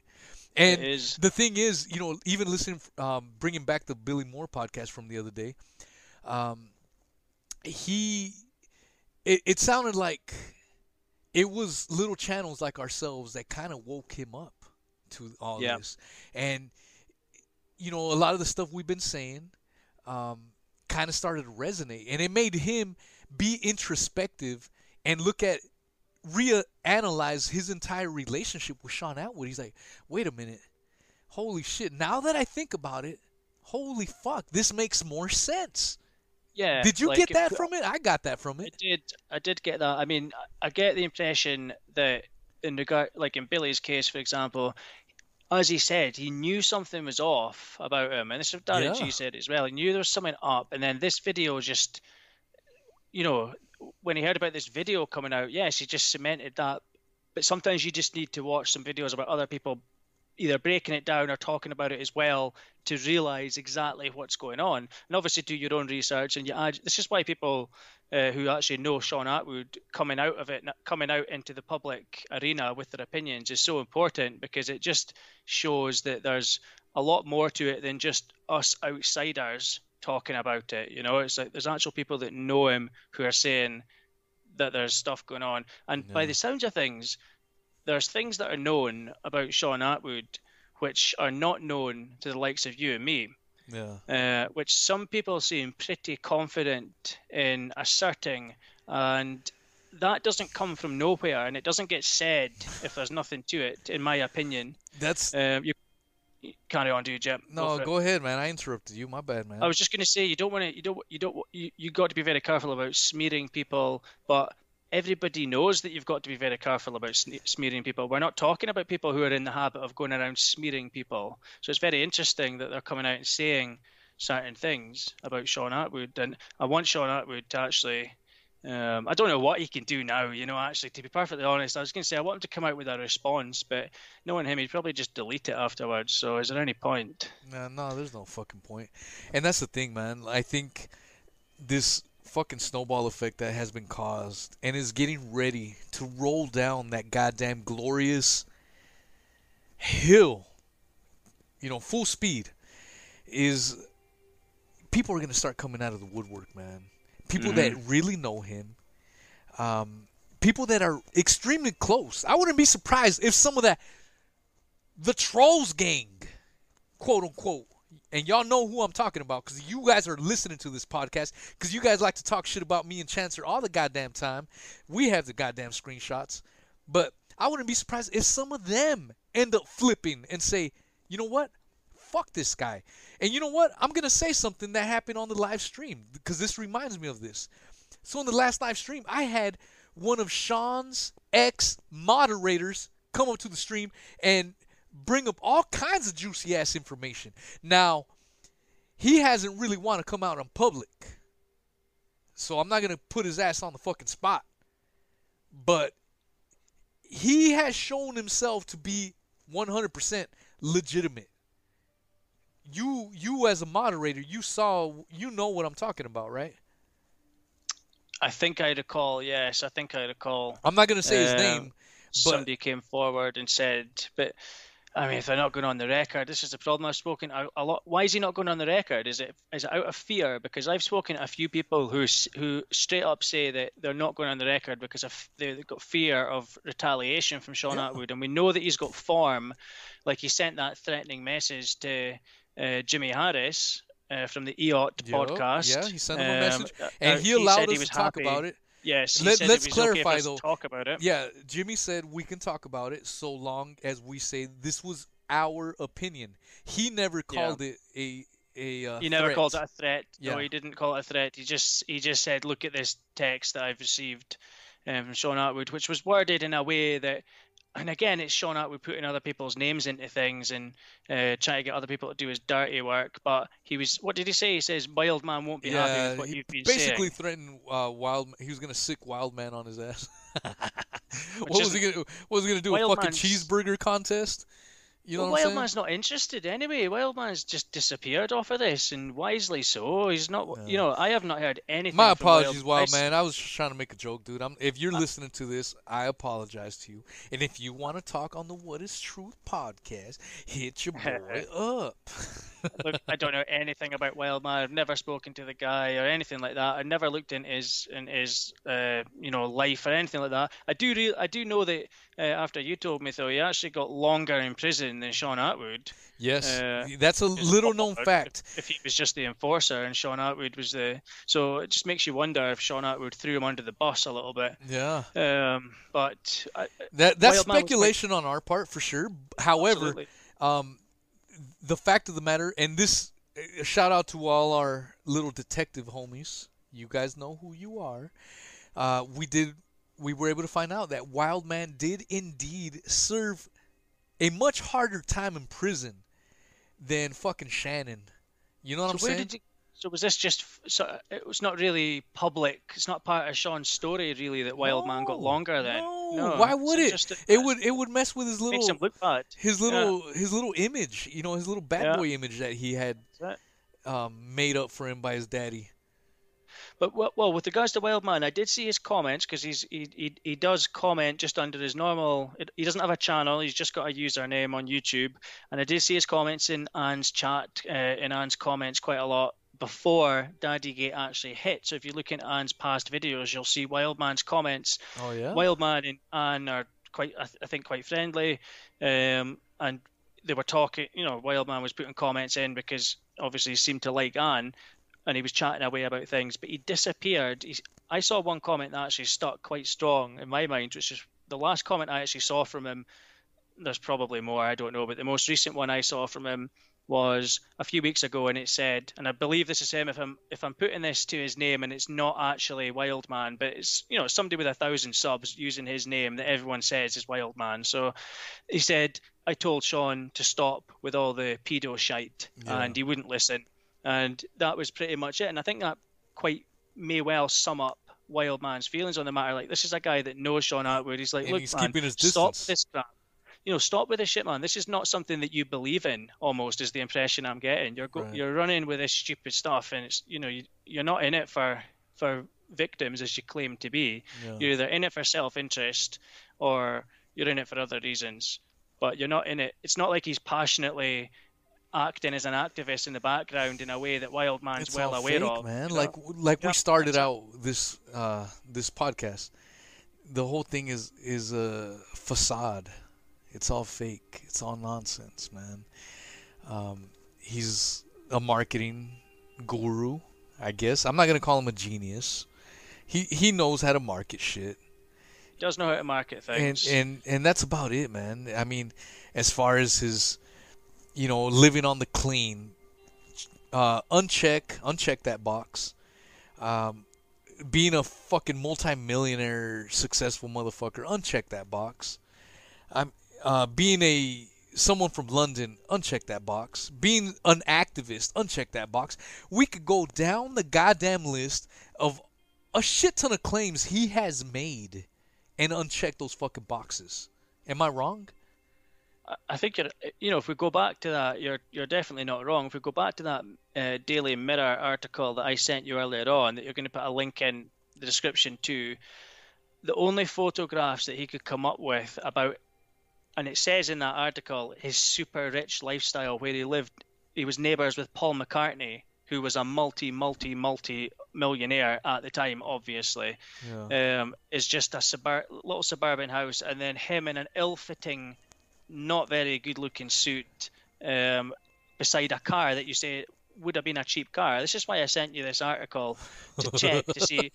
And the thing is, you know, even listening, um, bringing back the Billy Moore podcast from the other day, um, he, it, it sounded like it was little channels like ourselves that kind of woke him up to all Yeah. this, and you know, a lot of the stuff we've been saying, um, kind of started to resonate, and it made him be introspective and look at reanalyze his entire relationship with Shaun Attwood. He's like, wait a minute, holy shit! Now that I think about it, holy fuck, this makes more sense. Yeah. Did you like, get that from it? I got that from it. I it. did. I did get that. I mean, I get the impression that in regard, like in Billy's case, for example, as he said, he knew something was off about him, and this is what Darren Yeah. G said as well. He knew there was something up, and then this video just, you know, when he heard about this video coming out, yes, he just cemented that. But sometimes you just need to watch some videos about other people either breaking it down or talking about it as well to realize exactly what's going on. And obviously, do your own research. And you add. This is why people uh, who actually know Shaun Attwood coming out of it, coming out into the public arena with their opinions is so important because it just shows that there's a lot more to it than just us outsiders talking about it. You know, it's like there's actual people that know him who are saying that there's stuff going on. And by the sounds of things, there's things that are known about Shaun Attwood which are not known to the likes of you and me, Yeah. uh, which some people seem pretty confident in asserting, and that doesn't come from nowhere, and it doesn't get said if there's nothing to it, in my opinion. That's Um, you, carry on, do you, Jim? No, go, go ahead, man. I interrupted you. My bad, man. I was just going to say you don't want to, you don't, you don't, you, you got to be very careful about smearing people, but everybody knows that you've got to be very careful about smearing people. We're not talking about people who are in the habit of going around smearing people. So it's very interesting that they're coming out and saying certain things about Shaun Attwood, and I want Shaun Attwood to actually. Um, I don't know what he can do now. You know, actually, to be perfectly honest, I was going to say I want him to come out with a response, but knowing him, he'd probably just delete it afterwards. So, is there any point? No, no, there's no fucking point. And that's the thing, man. I think this fucking snowball effect that has been caused and is getting ready to roll down that goddamn glorious hill, you know, full speed, is people are going to start coming out of the woodwork, man. People mm-hmm. that really know him, um, people that are extremely close. I wouldn't be surprised if some of that, the Trolls gang, quote unquote, and y'all know who I'm talking about because you guys are listening to this podcast because you guys like to talk shit about me and Chancer all the goddamn time. We have the goddamn screenshots, but I wouldn't be surprised if some of them end up flipping and say, you know what? Fuck this guy. And you know what? I'm going to say something that happened on the live stream because this reminds me of this. So, in the last live stream, I had one of Shaun's ex moderators come up to the stream and bring up all kinds of juicy ass information. Now, he hasn't really want to come out in public. So I'm not going to put his ass on the fucking spot. But he has shown himself to be 100% legitimate. You you as a moderator, you saw you know what I'm talking about, right? I think I recall. Yes, I think I recall. I'm not going to say his um, name, but somebody came forward and said, but I mean, if they're not going on the record, this is the problem. I've spoken a, a, lot. Why is he not going on the record? Is it is it out of fear? Because I've spoken to a few people who who straight up say that they're not going on the record because of they've got fear of retaliation from Shaun yeah. Attwood, and we know that he's got form. Like he sent that threatening message to uh, Jimmy Harris uh, from the EOT podcast. Yeah, he sent him a message, um, and uh, he allowed he us to talk about it. Yes. Let, us clarify okay though. Talk about it. Yeah, Jimmy said we can talk about it so long as we say this was our opinion. He never called yeah. it a a. Uh, he never threat. called it a threat. Yeah. No, he didn't call it a threat. He just he just said, "Look at this text that I've received." Um, from Shaun Attwood, which was worded in a way that and again, it's shown Shaun Attwood putting other people's names into things and uh, trying to get other people to do his dirty work. But he was, what did he say? He says Wildman won't be yeah, happy with what you've been basically saying. threatened uh, Wild. He was going to sick Wildman on his ass. (laughs) what was to What was he going to do? a fucking cheeseburger contest? You know well, Wildman's not interested anyway. Wildman's just disappeared off of this, and wisely so. He's not. Yeah. You know, I have not heard anything. My apologies, Wild... Wildman. I was just trying to make a joke, dude. I'm, if you're uh, listening to this, I apologize to you. And if you want to talk on the What Is Truth podcast, hit your (laughs) boy up. (laughs) Look, I don't know anything about Wildman. I've never spoken to the guy or anything like that. I never looked into his in his uh, you know life or anything like that. I do re- I do know that uh, after you told me though, he actually got longer in prison than Shaun Attwood. Yes, uh, that's a little known fact. If, if, he was just the enforcer and Shaun Attwood was the, so it just makes you wonder if Shaun Attwood threw him under the bus a little bit. Yeah. Um, but I, that that's speculation on our part for sure. However, um, the fact of the matter, and this shout out to all our little detective homies. You guys know who you are. Uh, we did we were able to find out that Wildman did indeed serve a much harder time in prison than fucking Shannon. You know what so I'm saying? You, so was this just? So it was not really public. It's not part of Shaun's story, really, that Wildman no, got longer. Then no. no. Why would it? A, it would. It would mess with his little. His little. Yeah. His little image. You know, his little bad yeah. boy image that he had um, made up for him by his daddy. But well, with regards to Wildman, I did see his comments because he's he, he he does comment just under his normal. He doesn't have a channel. He's just got a username on YouTube, and I did see his comments in Anne's chat, uh, in Anne's comments quite a lot before Daddygate actually hit. So if you look at Anne's past videos, you'll see Wildman's comments. Oh yeah. Wildman and Anne are quite, I, th- I think, quite friendly, um, and they were talking. You know, Wildman was putting comments in because obviously he seemed to like Anne, and he was chatting away about things, but he disappeared. He's, I saw one comment that actually stuck quite strong in my mind, which is the last comment I actually saw from him there's probably more. I don't know, but the most recent one I saw from him was a few weeks ago, and it said, and I believe this is him. If I'm if I'm putting this to his name, and it's not actually Wildman, but it's you know somebody with a thousand subs using his name that everyone says is Wildman. So he said, I told Shaun to stop with all the pedo shite, Yeah. and he wouldn't listen, and that was pretty much it. And I think that quite may well sum up Wildman's feelings on the matter. Like this is a guy that knows Shaun Attwood. He's like, And look, he's man, stop this crap you know, stop with this shit, man. This is not something that you believe in. Almost is the impression I'm getting. You're go- Right. you're running with this stupid stuff, and it's you know you, you're not in it for for victims as you claim to be. Yeah. You're either in it for self-interest or you're in it for other reasons. But you're not in it. It's not like he's passionately acting as an activist in the background in a way that Wildman's it's well all aware fake, of. man. you know? Like like Yeah, we started that's out this uh this podcast. The whole thing is is a facade. It's all fake. It's all nonsense, man. Um, he's a marketing guru, I guess. I'm not gonna call him a genius. He he knows how to market shit. He does know how to market and things. and and that's about it, man. I mean, as far as his, you know, living on the clean, uh, uncheck uncheck that box. Um, being a fucking multi-millionaire successful motherfucker, uncheck that box. I'm uh, being a someone from London, uncheck that box. Being an activist, uncheck that box. We could go down the goddamn list of a shit ton of claims he has made and uncheck those fucking boxes. Am I wrong? I- think you're, you know, if we go back to that, you're you're definitely not wrong. If we go back to that uh, Daily Mirror article that I sent you earlier on, that you're going to put a link in the description to, the only photographs that he could come up with about, and it says in that article, his super rich lifestyle where he lived, he was neighbours with Paul McCartney, who was a multi, multi, multi millionaire at the time, obviously Yeah. um, is just a subur- little suburban house, and then him in an ill-fitting, not very good-looking suit um, beside a car that you say would have been a cheap car. This is why I sent you this article to (laughs) check to see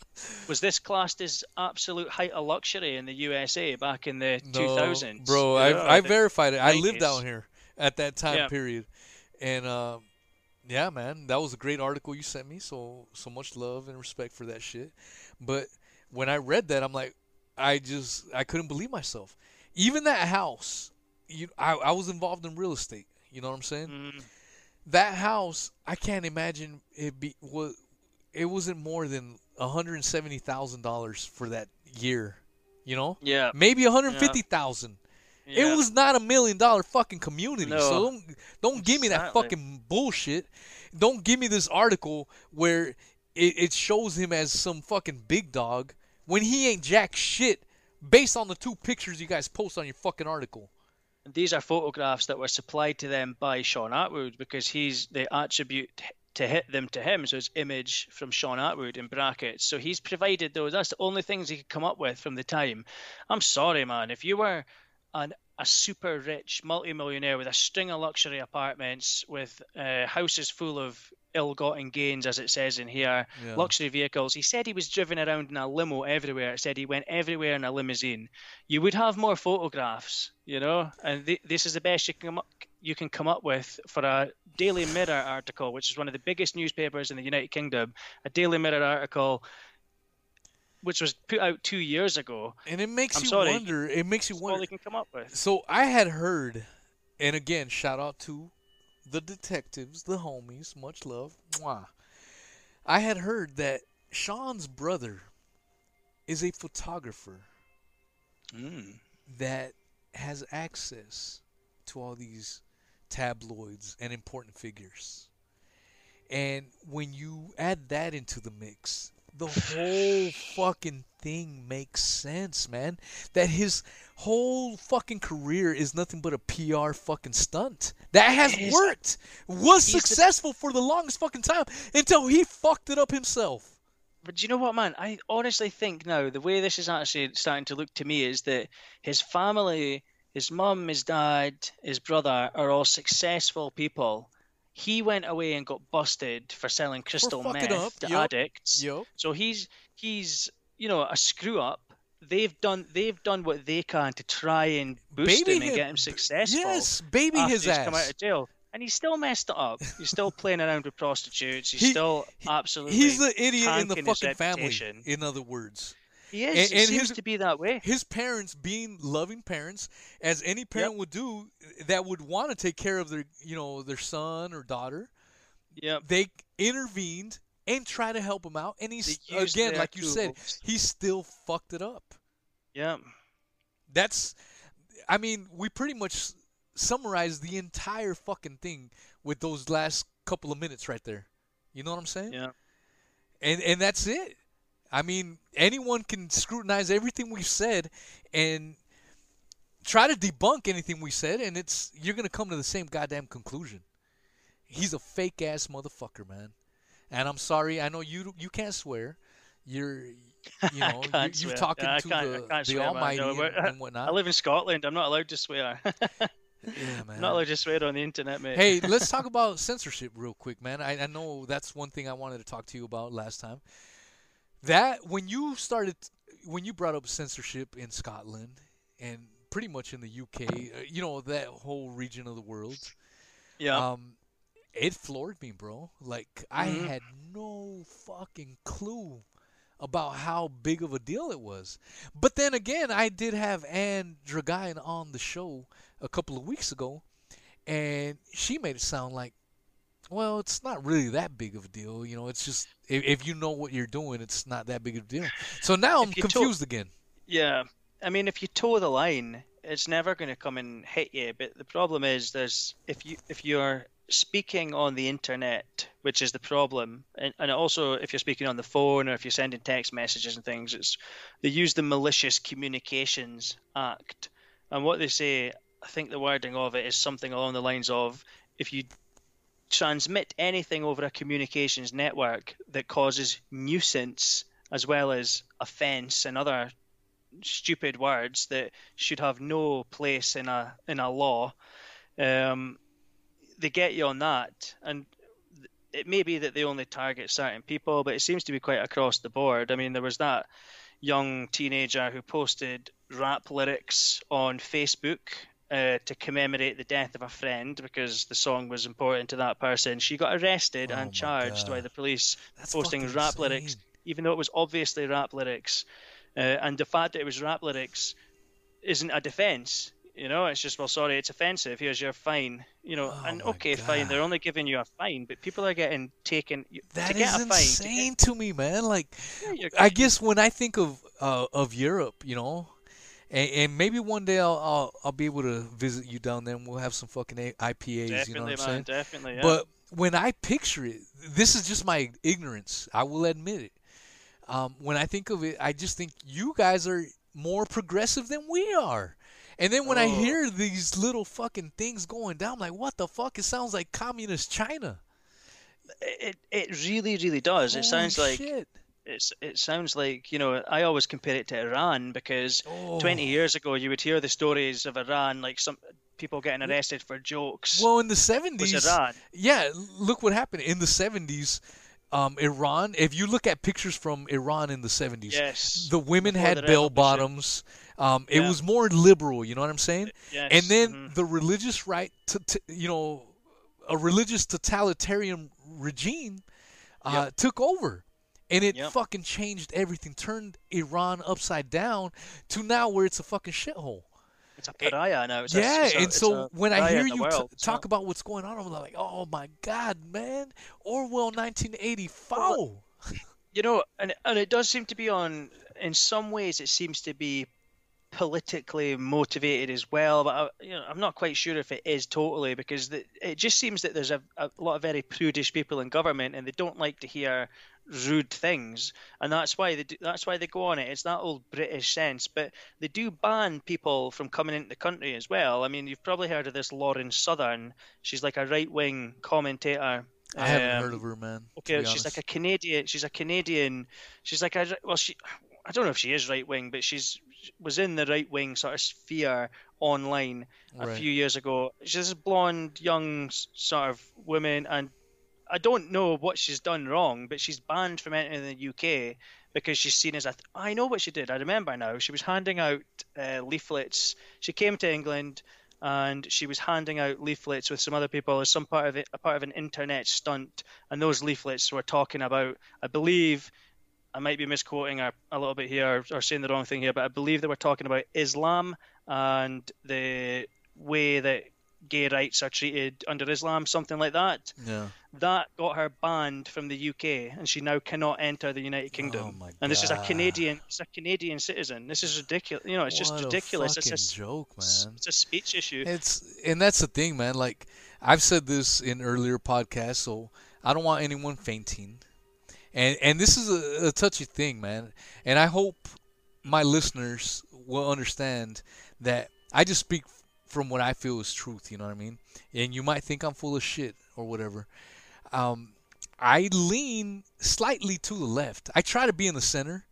was this classed as absolute height of luxury in the USA back in the No, 2000s, bro. you I know, I the- verified it. I lived 90s. down here at that time Yeah. period, and um, yeah, man, that was a great article you sent me. So so much love and respect for that shit. But when I read that, I'm like, I just I couldn't believe myself. Even that house, you, I I was involved in real estate. You know what I'm saying? Mm, that house, I can't imagine it be was it wasn't more than hundred and seventy thousand dollars for that year. You know, yeah, maybe one hundred fifty thousand. yeah. It was not a million dollar fucking community. No. So don't don't give me that fucking bullshit. Don't give me this article where it, it shows him as some fucking big dog when he ain't jack shit based on the two pictures you guys post on your fucking article. These are photographs that were supplied to them by Shaun Attwood because he's they attribute to hit them to him. So it's image from Shaun Attwood in brackets. So he's provided those. That's the only things he could come up with from the time. I'm sorry, man. If you were an a super rich multimillionaire with a string of luxury apartments with uh, houses full of ill-gotten gains, as it says in here, Yeah. luxury vehicles. He said he was driven around in a limo everywhere. It said he went everywhere in a limousine. You would have more photographs, you know, and th- this is the best you can come up, you can come up with for a Daily Mirror article, which is one of the biggest newspapers in the United Kingdom. A Daily Mirror article, which was put out two years ago. And it makes I'm you sorry. wonder. It makes you That's all wonder. they can come up with. So I had heard, and again, shout out to the detectives, the homies, much love. Mwah. I had heard that Shaun's brother is a photographer Mm. that has access to all these tabloids and important figures. And when you add that into the mix, the whole fucking thing makes sense, man. That his whole fucking career is nothing but a PR fucking stunt. That has is. worked. Was He's the- successful for the longest fucking time until he fucked it up himself. But do you know what, man? I honestly think now the way this is actually starting to look to me is that his family, his mum, his dad, his brother are all successful people. He went away and got busted for selling crystal meth up, to yup, addicts. Yo. So he's he's you know a screw up, they've done they've done what they can to try and boost Baby him and him- get him successful. Yes, baby his ass. come out of jail, and he's still messed it up. He's still (laughs) playing around with prostitutes. He's He- still absolutely. He's the idiot in the fucking family. In other words, He is. and- it and seems his- to be that way. his parents being loving parents, as any parent would do, that would want to take care of their, you know, their son or daughter. Yeah. They intervened and tried to help him out, and he's again, like you said, he still fucked it up. Yeah. That's, I mean, we pretty much summarized the entire fucking thing with those last couple of minutes right there. You know what I'm saying? Yeah. And and that's it. I mean, anyone can scrutinize everything we've said and try to debunk anything we said, and it's you're gonna come to the same goddamn conclusion. He's a fake ass motherfucker, man. And I'm sorry, I know you you can't swear. You're you (laughs) know you, you're talking to the, the swear. Almighty No, and, and whatnot. (laughs) I live in Scotland. I'm not allowed to swear. (laughs) yeah, man. I'm not allowed to swear on the internet, mate. hey, let's talk about censorship real quick, man. I, I know that's one thing I wanted to talk to you about last time. That when you started, when you brought up censorship in Scotland and pretty much in the UK, uh, you know that whole region of the world, yeah. um, it floored me, bro. Like I Mhm. had no fucking clue about how big of a deal it was. But then again, I did have Anne Dragain on the show a couple of weeks ago, and she made it sound like, well, it's not really that big of a deal. You know, it's just if, if you know what you're doing, it's not that big of a deal. So now I'm If confused again. Yeah, I mean, if you toe the line, it's never going to come and hit you. But the problem is, there's if you if you're speaking on the internet, which is the problem, and, and also if you're speaking on the phone or if you're sending text messages and things, it's they use the Malicious Communications Act, and what they say, I think the wording of it is something along the lines of if you transmit anything over a communications network that causes nuisance as well as offense and other stupid words that should have no place in a in a law. Um, they get you on that, and it may be that they only target certain people, but it seems to be quite across the board. I mean, there was that young teenager who posted rap lyrics on Facebook uh, to commemorate the death of a friend because the song was important to that person. She got arrested Oh and charged by the police That's posting rap lyrics, even though it was obviously rap lyrics. Uh, and the fact that it was rap lyrics isn't a defense. You know, it's just well, sorry, it's offensive. Here's your fine. You know, Oh and okay, fine. They're only giving you a fine, but people are getting taken to That get is a fine. to insane to me, man. Like, get- you're- I guess when I think of uh, of Europe, you know, and, and maybe one day I'll, I'll I'll be able to visit you down there, and we'll have some fucking IPAs. definitely, you know what I'm man, saying? definitely. Yeah. But when I picture it, this is just my ignorance. I will admit it. Um, when I think of it, I just think you guys are more progressive than we are. And then when I Oh. hear these little fucking things going down, I'm like, what the fuck? It sounds like communist China. it it really really does. It sounds Holy like shit. It's it sounds like you know I always compare it to Iran because Oh. 20 years ago you would hear the stories of Iran like some people getting arrested for jokes. Well, in the 70s, Iran. yeah, look what happened in the 70s. Um, Iran. If you look at pictures from Iran in the 70s, Yes. the women before had bell bottoms. Um, It Yeah. was more liberal. You know what I'm saying? Yes. and then mhm. the religious right to, to you know a religious totalitarian regime uh, took over and it Yep. fucking changed everything turned iran upside down to now where it's a fucking shithole it's a pariah now. It's a- yeah it's a- and so when i hear you t- talk so- about what's going on i'm like oh my god man orwell 1984 you know, and and it does seem to be on. In some ways, it seems to be politically motivated as well. But I, you know, I'm not quite sure if it is totally because the, it just seems that there's a, a lot of very prudish people in government, and they don't like to hear rude things, and that's why they do, that's why they go on it. It's that old British sense, but they do ban people from coming into the country as well. I mean, you've probably heard of this Lauren Southern. She's like a right wing commentator. i haven't Um, heard of her man Okay, she's like a Canadian. She's a Canadian. She's like a well, she. I don't know if she is right wing, but she's was in the right wing sort of sphere online a Right. few years ago. She's a blonde, young sort of woman, and I don't know what she's done wrong, but she's banned from entering the UK because she's seen as a. Th- I know what she did. I remember now. She was handing out uh, leaflets. She came to England and she was handing out leaflets with some other people as some part of it, a part of an internet stunt. And those leaflets were talking about, I believe, I might be misquoting a, a little bit here or saying the wrong thing here, but I believe they were talking about Islam and the way that gay rights are treated under Islam, something like that. Yeah. That got her banned from the UK, and she now cannot enter the United oh Kingdom. Oh my and this is a Canadian, it's a Canadian citizen. This is ridiculous. You know, it's just What a ridiculous. It's a, joke, man. it's a speech issue. It's and that's the thing, man. Like I've said this in earlier podcasts, so I don't want anyone fainting. And and this is a, a touchy thing, man. And I hope my listeners will understand that I just speak from what I feel is truth. You know what I mean? And you might think I'm full of shit or whatever. Um, I lean slightly to the left. I try to be in the center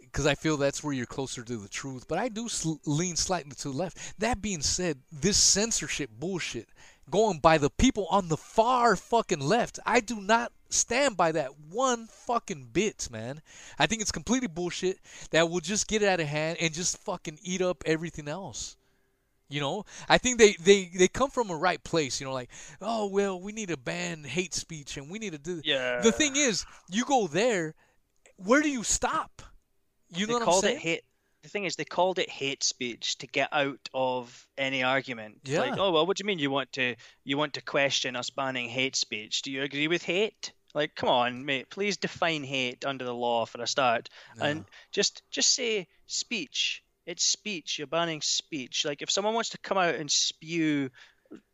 because I feel that's where you're closer to the truth. But I do sl- lean slightly to the left. That being said, this censorship bullshit going by the people on the far fucking left, I do not stand by that one fucking bit, man. I think it's completely bullshit that will just get out of hand and just fucking eat up everything else. You know, I think they, they, they come from a right place. You know, like, oh well, we need to ban hate speech and we need to do. yeah. The thing is, you go there, where do you stop? You know they what I'm saying? it hate. The thing is, they called it hate speech to get out of any argument. Yeah. Like, oh well, what do you mean you want to you want to question us banning hate speech? Do you agree with hate? Like, come on, mate. Please define hate under the law for a start, and just just say speech. It's speech. You're banning speech. Like, if someone wants to come out and spew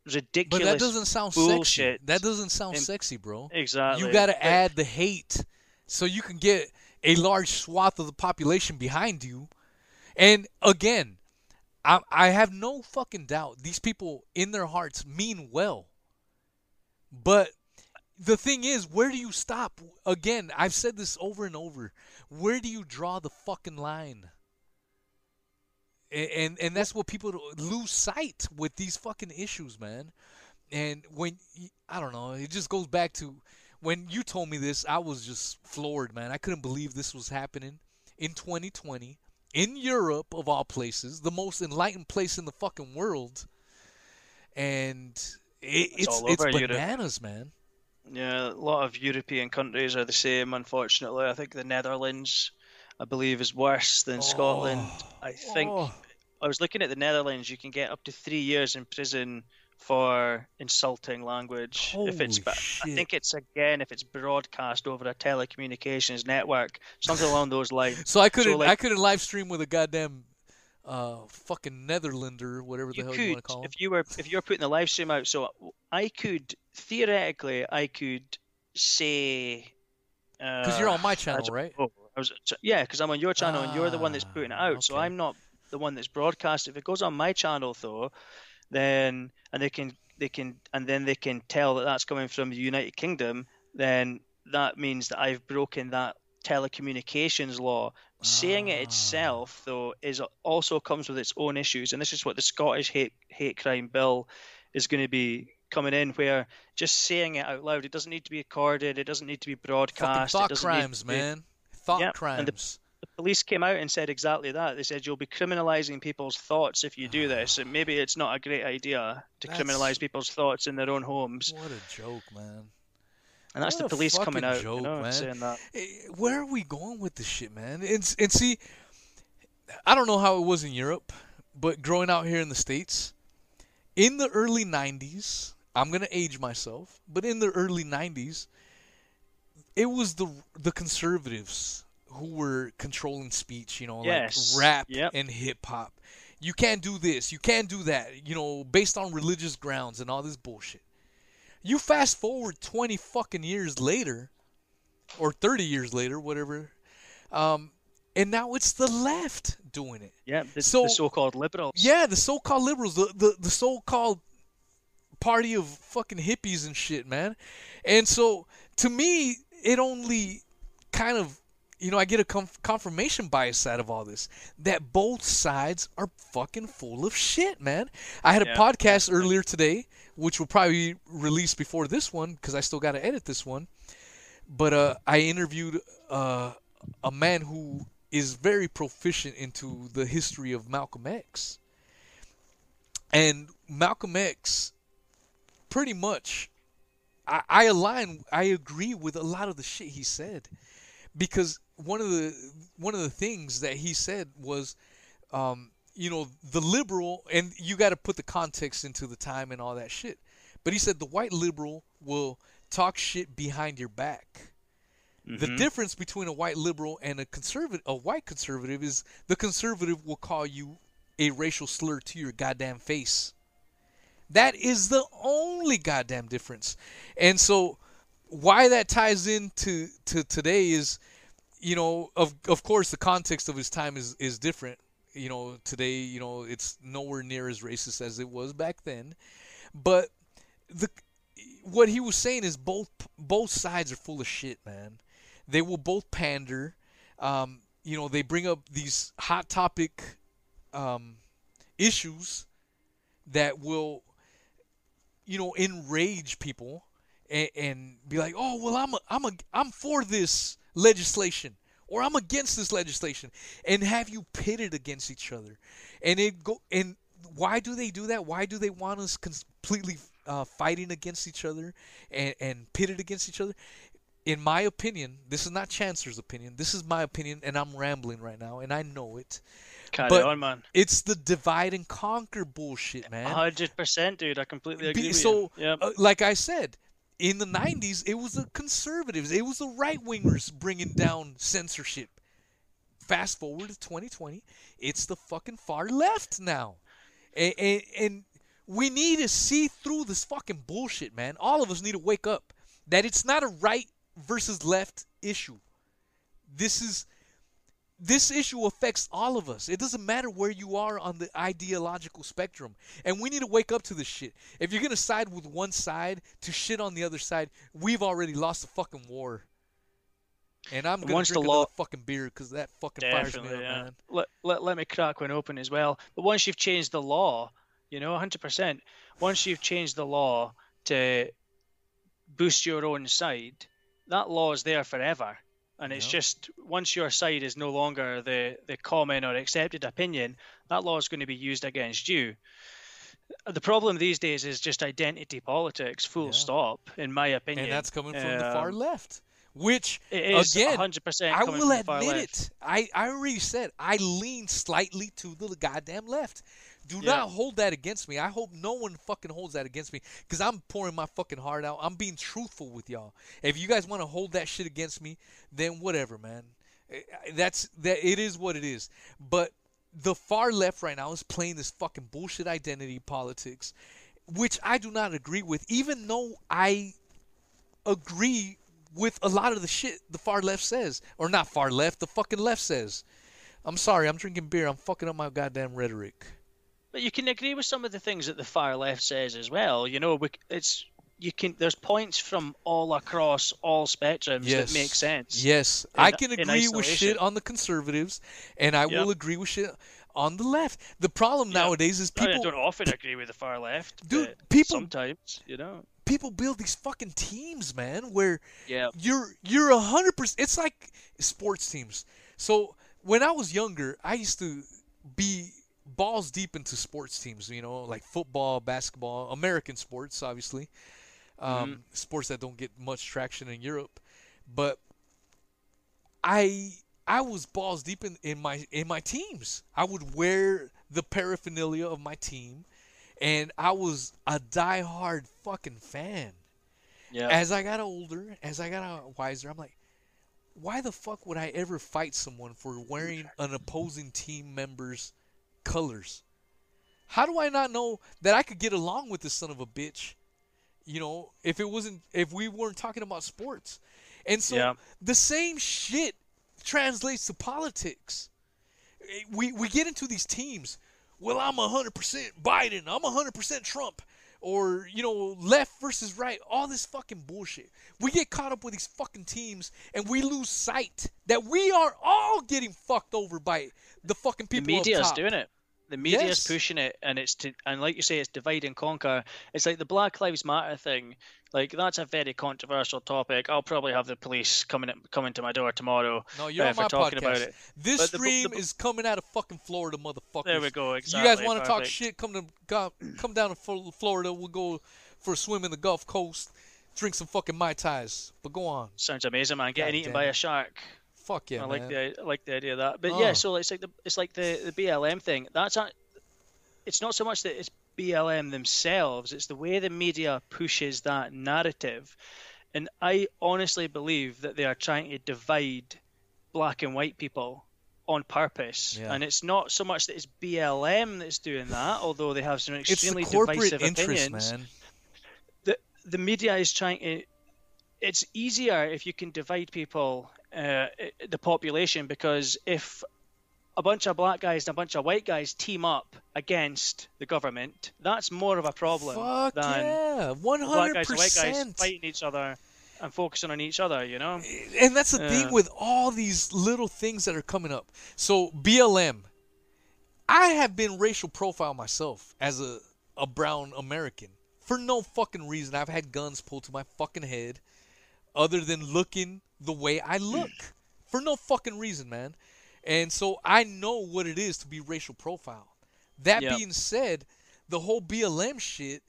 ridiculous, But that doesn't sound sexy. bullshit. That doesn't sound sexy, bro. exactly. You got to But- add the hate so you can get a large swath of the population behind you. And again, I, I have no fucking doubt these people in their hearts mean well. But the thing is, where do you stop? Again, I've said this over and over. Where do you draw the fucking line? And and that's what people lose sight with these fucking issues, man. And when I don't know, it just goes back to when you told me this, I was just floored, man. I couldn't believe this was happening in 2020 in Europe of all places, the most enlightened place in the fucking world. And it, it's all it's over Europe. bananas, man. Yeah, a lot of European countries are the same, unfortunately. I think the Netherlands, I believe, is worse than Scotland. I think Oh. I was looking at the Netherlands. You can get up to three years in prison for insulting language. if it's, Holy but I think it's again if it's broadcast over a telecommunications network, something along those lines. So I couldn't like- I couldn't live stream with a goddamn uh fucking Netherlander, whatever the hell could you want to call him. if you were if you were putting the live stream out so i could theoretically i could say Because you're on my uh, channel, right? know. I was, yeah because i'm on your channel and you're the one that's Ah, putting it out so i'm not the one that's broadcast if it goes on my channel though then and they can they can and then they can tell that that's coming from the united kingdom then that means that i've broken that telecommunications law saying it Ah. itself though is also comes with its own issues and this is what the scottish hate hate crime bill is going to be coming in where just saying it out loud it doesn't need to be recorded it doesn't need to be Fucking broadcast it thought crimes, be- man. Thought crimes. and the- the police came out and said exactly that they said you'll be criminalizing people's thoughts if you do (sighs) this and maybe it's not a great idea to That's- criminalize people's thoughts in their own homes What a joke, man. and that's what the police coming out joke, you know, man. saying that Eh, Where are we going with this shit, man? And, and see, I don't know how it was in Europe, but growing out here in the States, in the early 90s, I'm going to age myself, but in the early 90s, it was the the conservatives who were controlling speech, you know, Yes. like rap Yep. and hip hop. You can't do this, you can't do that, you know, based on religious grounds and all this bullshit. You fast forward 20 fucking years later, or 30 years later, whatever, um, and now it's the left doing it. yeah the, So- the so-called liberals Yeah, the so-called liberals, the, the, the so-called party of fucking hippies and shit, man. And so, to me, it only kind of you know, I get a conf- confirmation bias out of all this that both sides are fucking full of shit, man. I had a Yeah. podcast earlier today, which will probably be released before this one because I still got to edit this one. But uh, I interviewed uh, a man who is very proficient into the history of Malcolm X. And Malcolm X, pretty much, I, I align, I agree with a lot of the shit he said, because one of the one of the things that he said was, um, you know, the liberal, and you got to put the context into the time and all that shit. But he said the white liberal will talk shit behind your back. The Mhm. difference between a white liberal and a conservative, a white conservative, is the conservative will call you a racial slur to your goddamn face. That is the only goddamn difference. And so, why that ties into to today is, you know, of of course the context of his time is is different. You know, today, you know, it's nowhere near as racist as it was back then. But the what he was saying is both both sides are full of shit, man. They will both pander. Um, you know, they bring up these hot topic um, issues that will, you know, enrage people and, and be like, "Oh, well, I'm a, I'm a, I'm for this legislation." Or I'm against this legislation, and have you pitted against each other, and it go and why do they do that? Why do they want us completely uh, fighting against each other and, and pitted against each other? In my opinion, this is not Chancellor's opinion. This is my opinion, and I'm rambling right now, and I know it. Carry but- on, man. It's the divide and conquer bullshit, man. hundred percent, dude. I completely agree Be- with so, you. Yep. uh, like I said, in the '90s, it was the conservatives, it was the right wingers bringing down censorship. Fast forward to 2020, it's the fucking far left now, and, and, and we need to see through this fucking bullshit, man. All of us need to wake up that it's not a right versus left issue. This is this issue affects all of us. It doesn't matter where you are on the ideological spectrum. And we need to wake up to this shit. If you're going to side with one side to shit on the other side, we've already lost the fucking war. And I'm going to Once the drink law- another fucking beer because that fucking fires me Definitely, up, yeah. man. Let, let, let me crack one open as well. But once you've changed the law, you know, 100%, once you've changed the law to boost your own side, that law is there forever. And it's just once your side is no longer the, the common or accepted opinion, that law is going to be used against you. The problem these days is just identity politics, full Yeah. stop, in my opinion. And that's coming from the far Um, left. Which, It is again, 100% I coming will from the far admit it. I, I already said I lean slightly to the goddamn left. Do Yeah. not hold that against me. I hope no one fucking holds that against me because I'm pouring my fucking heart out. I'm being truthful with y'all. If you guys want to hold that shit against me, then whatever, man. Eh, That's that. It is what it is. But the far left right now is playing this fucking bullshit identity politics, which I do not agree with. Even though I agree with a lot of the shit the far left says, or not far left, the fucking left says. I'm sorry, I'm drinking beer. I'm fucking up my goddamn rhetoric. But you can agree with some of the things that the far left says as well. You know, we- it's you can. There's points from all across all spectrums Yes, that make sense. Yes, in- I can agree with shit on the conservatives, and I will agree with shit on the left. The problem Yeah. nowadays is mean, I people don't often agree with the far left, Dude, people- sometimes, you know. people build these fucking teams, man, where Yeah. you're you're a hundred percent. It's like sports teams. So when I was younger, I used to be balls deep into sports teams. You know, like football, basketball, American sports, obviously, um, sports that don't get much traction in Europe. But I I was balls deep in, in my in my teams. I would wear the paraphernalia of my team, and I was a diehard fucking fan Yeah. as I got older, as I got wiser, I'm like, why the fuck would I ever fight someone for wearing an opposing team member's colors? How do I not know that I could get along with this son of a bitch? You know, if it wasn't, if we weren't talking about sports. And so Yeah. the same shit translates to politics. We, we get into these teams. Well, I'm 100% Biden. I'm 100% Trump. Or you know left versus right all this fucking bullshit we get caught up with these fucking teams and we lose sight that we are all getting fucked over by the fucking people the media is doing it. The media Yes. is pushing it, and it's to and like you say, it's divide and conquer. It's like the Black Lives Matter thing. Like that's a very controversial topic. I'll probably have the police coming coming to my door tomorrow. no you're uh, on my talking podcast about it. this But the the stream is coming out of fucking florida motherfuckers There we go. Exactly. you guys want to talk shit come to go, come down to florida we'll go for a swim in the gulf coast drink some fucking mai tais but go on Sounds amazing, man. Getting God eaten by a shark. Fuck yeah I like the I like the idea of that. But Oh. yeah, so it's like the it's like the the BLM thing. That's not, it's not so much that it's BLM themselves. It's the way the media pushes that narrative, and I honestly believe that they are trying to divide black and white people on purpose. Yeah. And it's not so much that it's BLM that's doing that, although they have some extremely corporate divisive interest opinions man the the media is trying to it's easier if you can divide people uh, the population because if a bunch of black guys and a bunch of white guys team up against the government that's more of a problem fuck than yeah black 100% guys and white guys fighting each other and focusing on each other you know? And that's the thing with all these little things that are coming up. So BLM, I have been racial profile myself as a a brown American for no fucking reason. I've had guns pulled to my fucking head, other than looking the way I look, mm. for no fucking reason, man. And so I know what it is to be racial profile. That Yep. being said, the whole BLM shit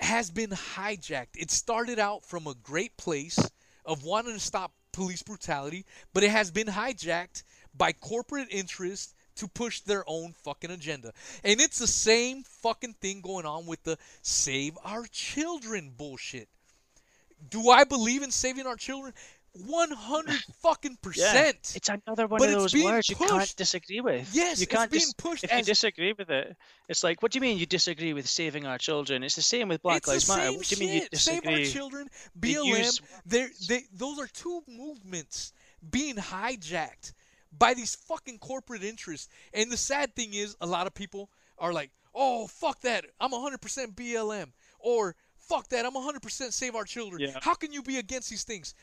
has been hijacked. It started out from a great place of wanting to stop police brutality, but it has been hijacked by corporate interests to push their own fucking agenda. And it's the same fucking thing going on with the save our children bullshit. Do I believe in saving our children? 100 (laughs) fucking percent. Yeah. it's another one But of those being words you can't disagree with Yes, you it's can't being dis- pushed if you disagree with it it's like what do you mean you disagree with saving our children it's the same with black it's lives the matter same what do you mean you shit. Save our disagree children, They BLM. use They're, they, those are two movements being hijacked by these fucking corporate interests. And the sad thing is, a lot of people are like, "Oh, fuck that! I'm 100% BLM," or "Fuck that! I'm 100% Save Our Children." Yeah. How can you be against these things?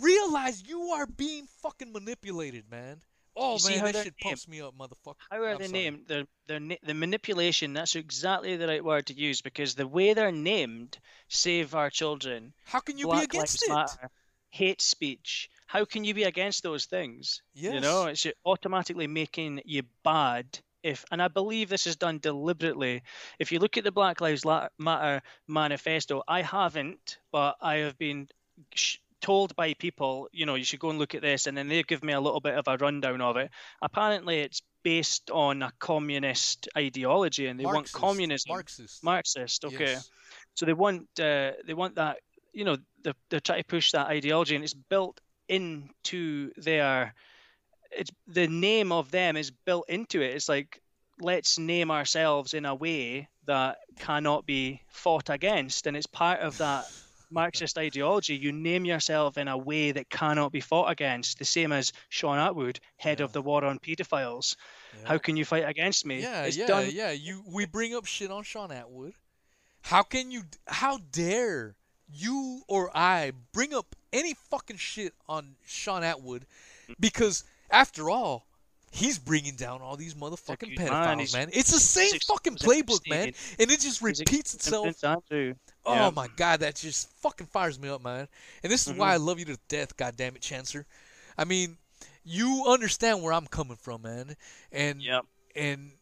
Realize you are being fucking manipulated, man. Oh You man, that shit named? pumps me up, motherfucker. How are I'm they sorry. named? They're, they're the manipulation. That's exactly the right word to use because the way they're named, "Save Our Children," How can you Black be against Lives it? Matter, hate speech. How can you be against those things? You know, it's automatically making you bad. If and I believe this is done deliberately. If you look at the Black Lives Matter manifesto, I haven't, but I have been sh- told by people, you know, you should go and look at this, and then they give me a little bit of a rundown of it. Apparently, it's based on a communist ideology, and they want Marxist, communism. Marxist. Marxist, okay. Yes. So they want uh, they want that you know they're, they're trying to push that ideology, and it's built into their it's the name of them is built into it. It's like let's name ourselves in a way that cannot be fought against, and it's part of that (sighs) Marxist ideology. You name yourself in a way that cannot be fought against. The same as Shaun Attwood, head of the war on pedophiles. Yeah. How can you fight against me? Yeah, it's yeah, done yeah. You we bring up shit on Shaun Attwood. How can you? How dare you or I bring up any fucking shit on Shaun Attwood? Mm. Because after all, he's bringing down all these motherfucking pedophiles, man. It's the same fucking playbook, man, and it just repeats itself. Oh my god, that just fucking fires me up, man. And this is why I love you to death, God damn it, Chancer. I mean, you understand where I'm coming from, man. And Yep. and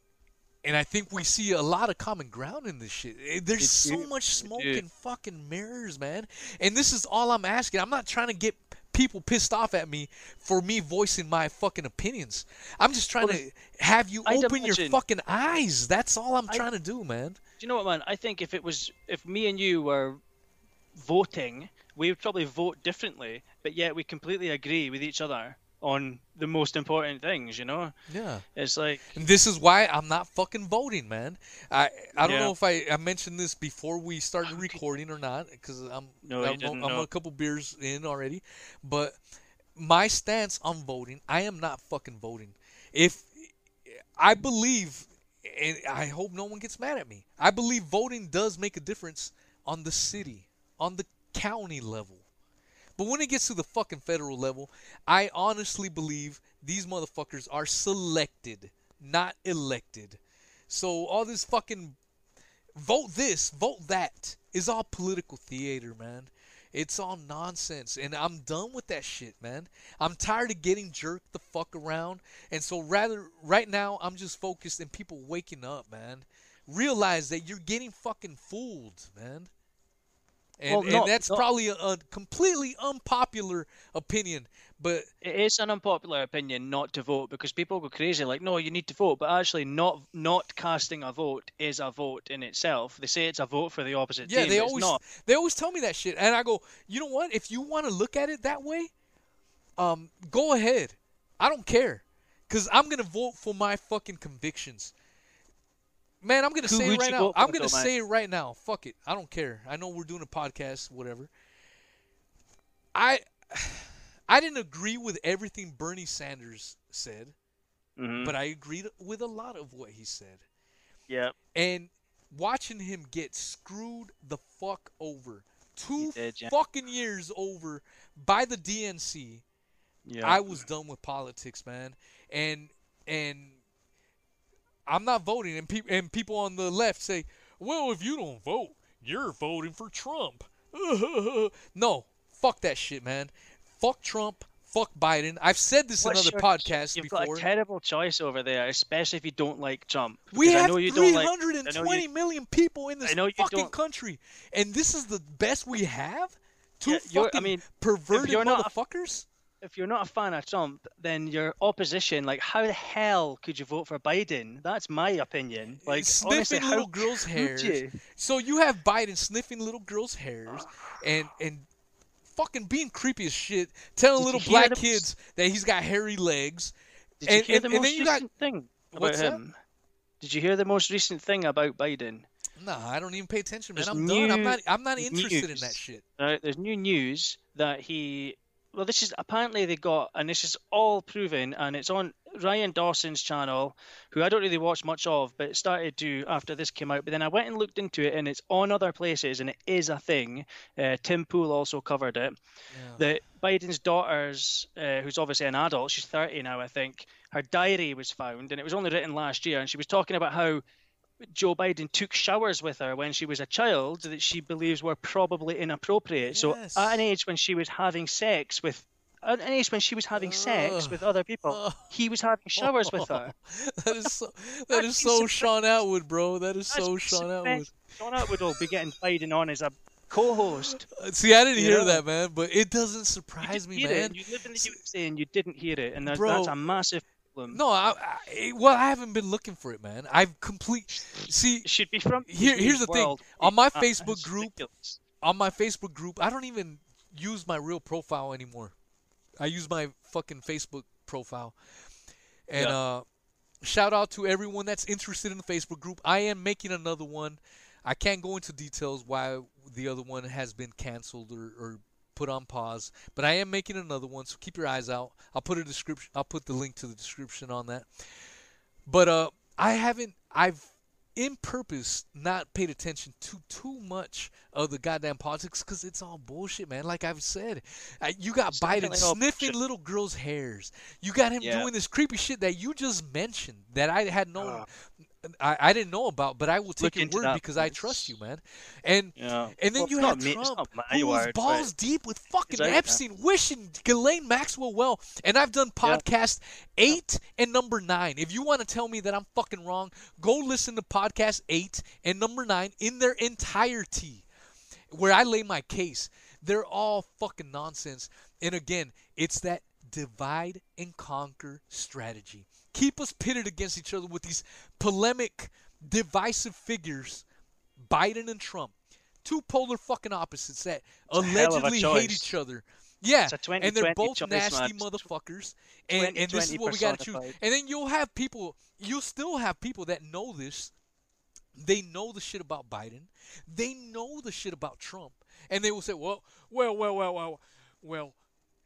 and I think we see a lot of common ground in this shit. Eh, There's so much smoke and fucking mirrors, man. And this is all I'm asking. I'm not trying to get people pissed off at me for me voicing my fucking opinions. I'm just trying Well, to have you I'd open your fucking eyes. That's all I'm I- trying to do, man. Do you know what, man? I think if it was, if me and you were voting, we would probably vote differently, but yet we completely agree with each other on the most important things. You know, Yeah. it's like And this is why I'm not fucking voting, man. I I don't Yeah. know if I, I mentioned this before we started (laughs) recording or not, because I'm No, I'm, I'm a couple beers in already. But my stance on voting, I am not fucking voting. If I believe and I hope no one gets mad at me. I believe voting does make a difference on the city, on the county level. But when it gets to the fucking federal level, I honestly believe these motherfuckers are selected, not elected. So all this fucking vote this, vote that is all political theater, man. It's all nonsense, and I'm done with that shit, man. I'm tired of getting jerked the fuck around, and so rather right now I'm just focused in people waking up, man. Realize that you're getting fucking fooled, man. And, Well, and that's probably a, a completely unpopular opinion, but It is an unpopular opinion not to vote because people go crazy like, no, you need to vote, but actually not not casting a vote is a vote in itself. They say it's a vote for the opposite Yeah, team. they it's always not. they always tell me that shit, and I go, you know what? If you want to look at it that way, um, go ahead. I don't care, cause I'm gonna vote for my fucking convictions. Man, I'm gonna Who say it right now. I'm gonna say it right now. Fuck it. I don't care. I know we're doing a podcast, whatever. I (sighs) I didn't agree with everything Bernie Sanders said, Mhm. but I agreed with a lot of what he said. yeah, And watching him get screwed the fuck over, two did, yeah. fucking years over by the DNC, yeah. I was done with politics, man. And and I'm not voting. And people and people on the left say, "Well, if you don't vote, you're voting for Trump." (laughs) no, fuck that shit, man. Fuck Trump. Fuck Biden. I've said this in other podcasts You've before. got a terrible choice over there, especially if you don't like Trump. We Because I have know you don't like- I know 320 you- million people in this I know you fucking country, and this is the best we have. Two Yeah, you're- I fucking mean, perverted you're not a- motherfuckers. If you're not a fan of Trump, then your opposition, like, how the hell could you vote for Biden? That's my opinion. Like, sniffing honestly, little girls' hairs. you? So you have Biden sniffing little girls' hairs and and fucking being creepy as shit, telling Did little black the kids that he's got hairy legs. Did And- you hear and- the and most you got- recent thing about What's that? him? Did you hear the most recent thing about Biden? Nah, I don't even pay attention, man. There's I'm done. I'm not. I'm not interested in that shit. Right, there's new news that he. Well, this is apparently they got, and this is all proven, and it's on Ryan Dawson's channel, who I don't really watch much of, but it started to after this came out. But then I went and looked into it, and it's on other places, and it is a thing. Uh, Tim Pool also covered it. Yeah. That Biden's daughter's, uh, who's obviously an adult, she's 30 now, I think. Her diary was found, and it was only written last year, and she was talking about how Joe Biden took showers with her when she was a child that she believes were probably inappropriate. So at an age when she was having sex with at an age when she was having sex with other people, (laughs) he was having showers with her. (laughs) that is so. (laughs) That is so. Shaun Attwood, bro. That is so Shaun. Attwood. Shaun Attwood will be getting Biden on as a co-host. Uh, See, I didn't You hear know? that, man. But it doesn't surprise me, man. it, you live in the USA and you didn't hear it, and that, Bro. that's a massive problem. No, I, I well, I haven't been looking for it, man. I've complete. See, It should be from Here- here's the thing. On my Uh, Facebook group, ridiculous. on my Facebook group, I don't even use my real profile anymore. I use my fucking Facebook profile. And Yeah. uh shout out to everyone that's interested in the Facebook group. I am making another one. I can't go into details why the other one has been canceled or, or put on pause, but I am making another one, so keep your eyes out. I'll put a description I'll put the link to the description on that. But uh I haven't I've in purpose not paid attention to too much of the goddamn politics because it's all bullshit, man. Like I've said, Uh, you got Biden sniffing little girls' hairs. You got him Yeah. doing this creepy shit that you just mentioned that I had no, Ah. I, I didn't know about, but I will take Look your word that, because I trust you, man. And Yeah. and then Well, you have me- Trump, who was word, balls deep with fucking there. Epstein, wishing Ghislaine Maxwell well. And I've done Yeah. podcast eight and number nine. If you want to tell me that I'm fucking wrong, go listen to podcast eight and number nine in their entirety, where I lay my case. They're all fucking nonsense. And again, it's that divide and conquer strategy. Keep us pitted against each other with these polemic, divisive figures, Biden and Trump. Two polar fucking opposites that a hell of a allegedly hate each other. Yeah, and they're both nasty motherfuckers. And, and this is what we got to choose. And then you'll have people, you'll still have people that know this. They know the shit about Biden. They know the shit about Trump. And they will say, well, well, well, well, well, well,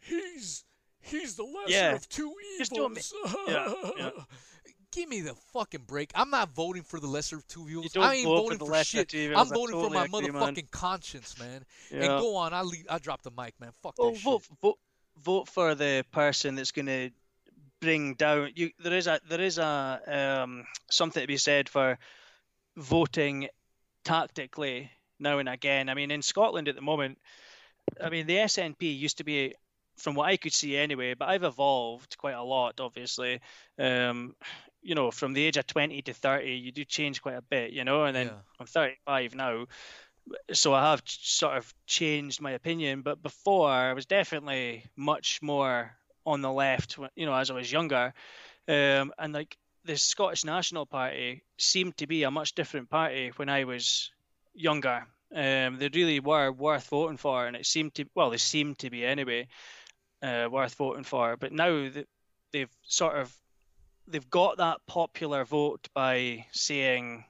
he's he's the lesser Yeah. of two evils. yeah, yeah. (laughs) Give me the fucking break. I'm not voting for the lesser of two evils. I ain't for voting for, lesser shit. I'm I voting totally for my agree, man. motherfucking conscience, man. And go on. I leave, I drop the mic, man. Fuck Well, that vote, shit. vote, vote for the person that's going to bring down. You there is a there is a um, something to be said for voting tactically now and again. I mean, in Scotland at the moment, I mean the SNP used to be, from what I could see anyway, but I've evolved quite a lot, obviously. Um, you know, from the age of twenty to thirty, you do change quite a bit, you know, and then Yeah. I'm thirty-five now so I have sort of changed my opinion. But before, I was definitely much more on the left. You know, as I was younger, um, and like the Scottish National Party seemed to be a much different party when I was younger. Um, they really were worth voting for, and it seemed to well, they seemed to be anyway, uh, worth voting for. But now they've sort of they've got that popular vote by saying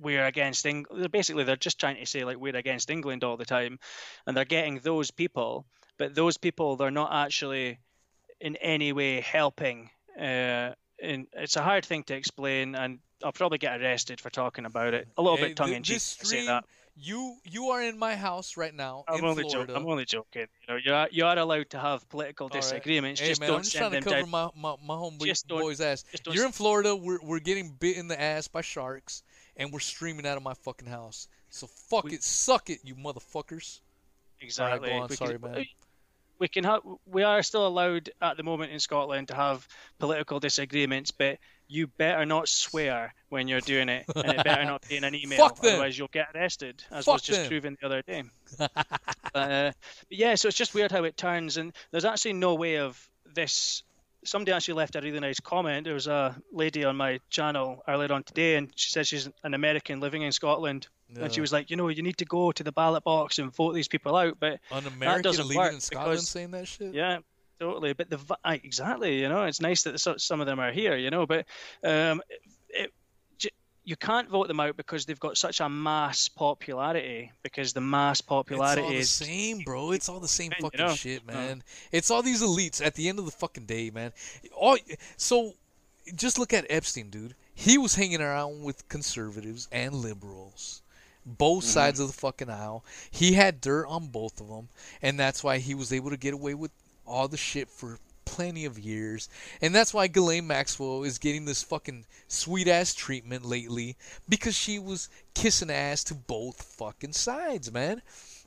we're against England. Basically, they're just trying to say like we're against England all the time, and they're getting those people, but those people they're not actually in any way helping. Uh, and it's a hard thing to explain, and I'll probably get arrested for talking about it. A little bit tongue in cheek to say that. You you are in my house right now I'm in only, joking. I'm only joking. You know, you are, you are allowed to have political All right. disagreements. Hey just man, don't I'm just send trying to cover down. my my, my homeboy's Just don't- boy's ass. You're in Florida. We're we're getting bit in the ass by sharks, and we're streaming out of my fucking house. So fuck We- it, suck it, you motherfuckers. Exactly. on, sorry, can, man. We can have. We are still allowed at the moment in Scotland to have political disagreements, but you better not swear when you're doing it, and it better not be in an (laughs) email. Otherwise, you'll get arrested, as Fuck was just them. proven the other day. (laughs) but, uh, but yeah, so it's just weird how it turns, and there's actually no way of this. Somebody actually left a really nice comment. There was a lady on my channel earlier on today, and she said she's an American living in Scotland. And she was like, you know, you need to go to the ballot box and vote these people out. But An American doesn't work in Scotland because- saying that shit. yeah, totally. But the exactly, you know, it's nice that some of them are here, you know. But um, it, you can't vote them out because they've got such a mass popularity. Because the mass It's all popularity the is same, bro. It's all the same You fucking know? shit, Uh. man. It's all these elites at the end of the fucking day, man. All so just look at Epstein, dude. He was hanging around with conservatives and liberals. Both Mm-hmm. sides of the fucking aisle. He had dirt on both of them, and that's why he was able to get away with all the shit for plenty of years. And that's why Ghislaine Maxwell is getting this fucking sweet ass treatment lately because she was kissing ass to both fucking sides, man.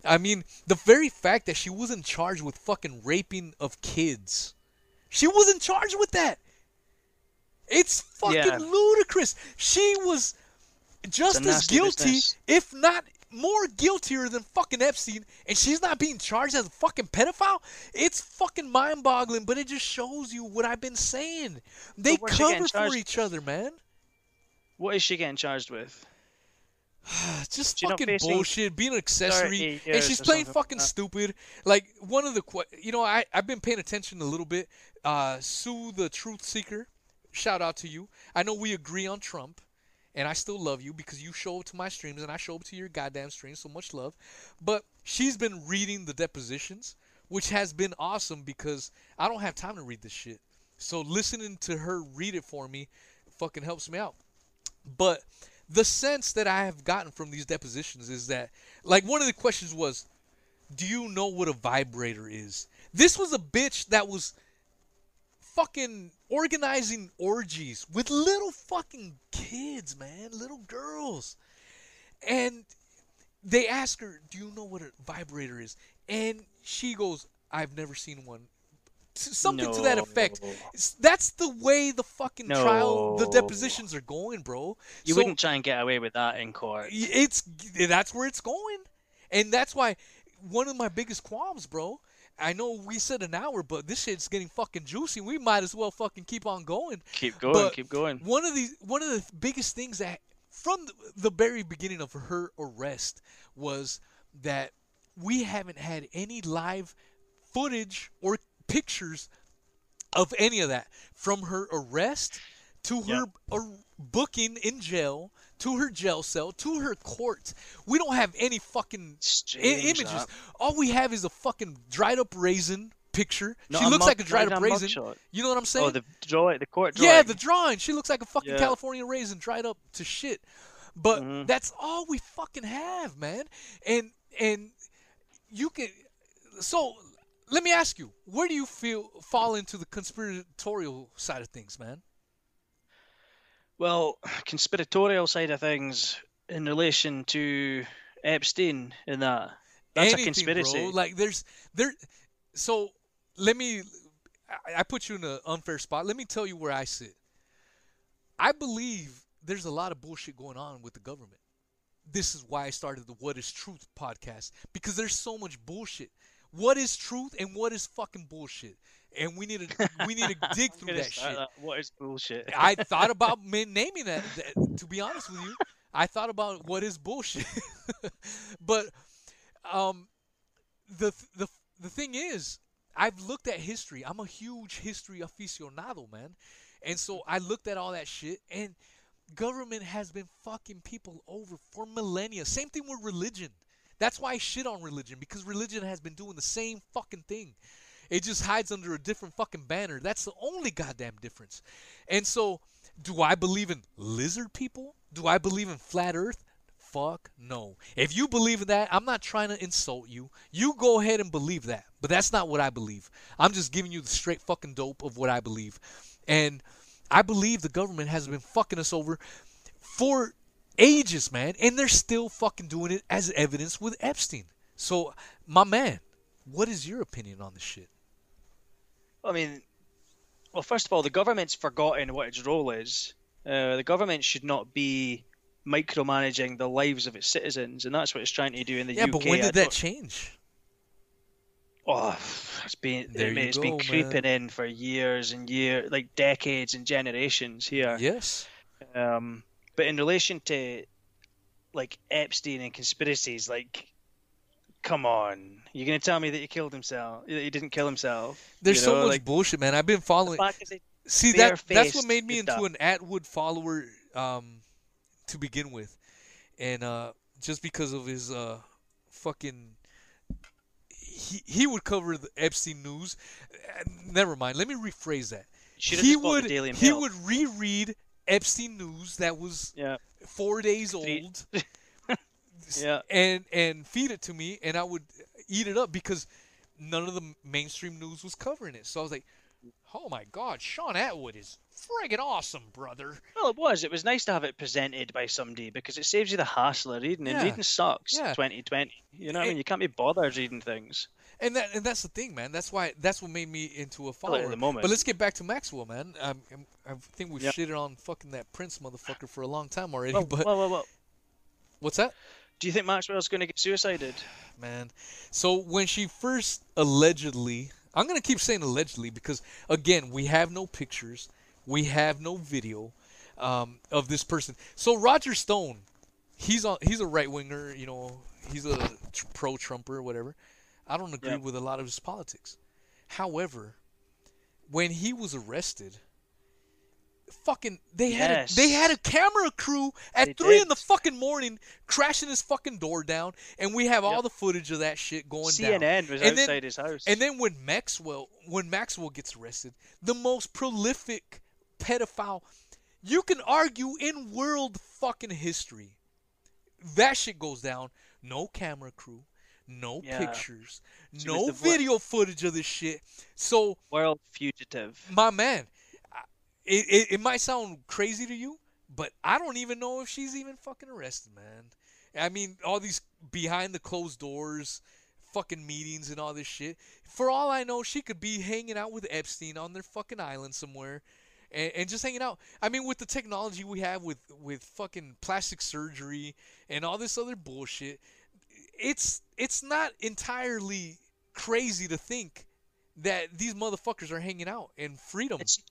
I mean, the very fact that she wasn't charged with fucking raping of kids. She wasn't charged with that. It's fucking Yeah. ludicrous. She was just as guilty, business. if not more guiltier than fucking Epstein, and she's not being charged as a fucking pedophile. It's fucking mind-boggling, but it just shows you what I've been saying. They what's she getting cover for each other, man. what is she getting charged with? (sighs) just She fucking bullshit, being an accessory, and she's playing fucking like stupid. Like one of the, you know, I I've been paying attention a little bit. Uh, Sue the Truth Seeker, shout out to you. I know we agree on Trump, and I still love you because you show up to my streams and I show up to your goddamn streams. So much love. But she's been reading the depositions, which has been awesome because I don't have time to read this shit. So listening to her read it for me, fucking helps me out. But the sense that I have gotten from these depositions is that, like, one of the questions was, Do you know what a vibrator is? This was a bitch that was fucking organizing orgies with little fucking kids, man, little girls. And they ask her, Do you know what a vibrator is? And she goes, I've never seen one. Something to that effect. No. That's the way the fucking trial, the depositions are going, bro. You So- wouldn't try and get away with that in court. it's that's where it's going, and that's why one of my biggest qualms, bro. I know we said an hour, but this shit's getting fucking juicy. We might as well fucking keep on going. Keep going, But keep going. One of these, one of the biggest things that from the, the very beginning of her arrest was that we haven't had any live footage or pictures of any of that from her arrest to her ar- booking in jail to her jail cell to her court. We don't have any fucking i- images. All we have is a fucking dried up raisin picture. Not she looks mug, like a dried up raisin. You know what I'm saying? Oh, the drawing, the court drawing. Yeah, the drawing. She looks like a fucking yeah. California raisin dried up to shit. But mm-hmm. that's all we fucking have, man. And and you can so let me ask you, where do you feel fall into the conspiratorial side of things, man? Well, (sighs) conspiratorial side of things in relation to Epstein and that. That's Anything, a conspiracy. Bro. Like there's there so let me I, I put you in an unfair spot. Let me tell you where I sit. I believe there's a lot of bullshit going on with the government. This is why I started the What is Truth podcast because there's so much bullshit. What is truth and what is fucking bullshit? and we need to we need to (laughs) dig through that shit. That. What is bullshit? I thought (laughs) about naming that, that. To be honest with you, I thought about what is bullshit. (laughs) but um, the the the thing is, I've looked at history. I'm a huge history aficionado, man, and so I looked at all that shit and. Government has been fucking people over for millennia. Same thing with religion. That's why I shit on religion because religion has been doing the same fucking thing. It just hides under a different fucking banner. That's the only goddamn difference. And so, do I believe in lizard people? Do I believe in flat earth? Fuck no. If you believe in that, I'm not trying to insult you. You go ahead and believe that. But that's not what I believe. I'm just giving you the straight fucking dope of what I believe. And I believe the government has been fucking us over for ages, man. And they're still fucking doing it as evidence with Epstein. So, my man, what is your opinion on this shit? I mean, well, first of all, the government's forgotten what its role is. Uh, the government should not be micromanaging the lives of its citizens, and that's what it's trying to do in the yeah, UK. Yeah, but when did that change? Oh, it's been there it's go, been creeping man. in for years and years, like decades and generations here. Yes. Um, but in relation to like Epstein and conspiracies, like come on, you're gonna tell me that he killed himself? That he didn't kill himself? There's you know? so much like, bullshit, man. I've been following. See that that's what made me into an Attwood follower um, to begin with, and uh, just because of his uh, fucking. He, he would cover the Epstein news. Uh, never mind. Let me rephrase that. He would he would reread Epstein news that was yeah. four days old. (laughs) yeah. and and feed it to me, and I would eat it up because none of the mainstream news was covering it. So I was like, "Oh my God, Shaun Attwood is friggin' awesome, brother." Well, it was. It was nice to have it presented by somebody because it saves you the hassle of reading. And yeah. reading sucks. Yeah. 2020. You know what I mean? You can't be bothered reading things. And that and that's the thing, man. That's why that's what made me into a follower. At the moment. But let's get back to Maxwell, man. I, I think we've yep. shitted on fucking that Prince motherfucker for a long time already. But what's that? Do you think Maxwell's going to get suicided? Man, so when she first allegedly, I'm going to keep saying allegedly because again, we have no pictures, we have no video um, of this person. So Roger Stone, he's on, he's a right winger, you know, he's a pro Trumper whatever. I don't agree yep. with a lot of his politics. However, when he was arrested fucking they had a, they had a camera crew at they three did. in the fucking morning crashing his fucking door down, and we have yep. all the footage of that shit going CNN down. CNN was and outside then, his house. And then when Maxwell when Maxwell gets arrested, the most prolific pedophile you can argue in world fucking history. That shit goes down. No camera crew, no yeah. pictures, she no video footage of this shit. So world fugitive. My man, it, it, it might sound crazy to you, but I don't even know if she's even fucking arrested, man. I mean, all these behind the closed doors, fucking meetings and all this shit. For all I know, she could be hanging out with Epstein on their fucking island somewhere. And, and just hanging out. I mean, with the technology we have with, with fucking plastic surgery and all this other bullshit, it's it's not entirely crazy to think that these motherfuckers are hanging out in freedom. It's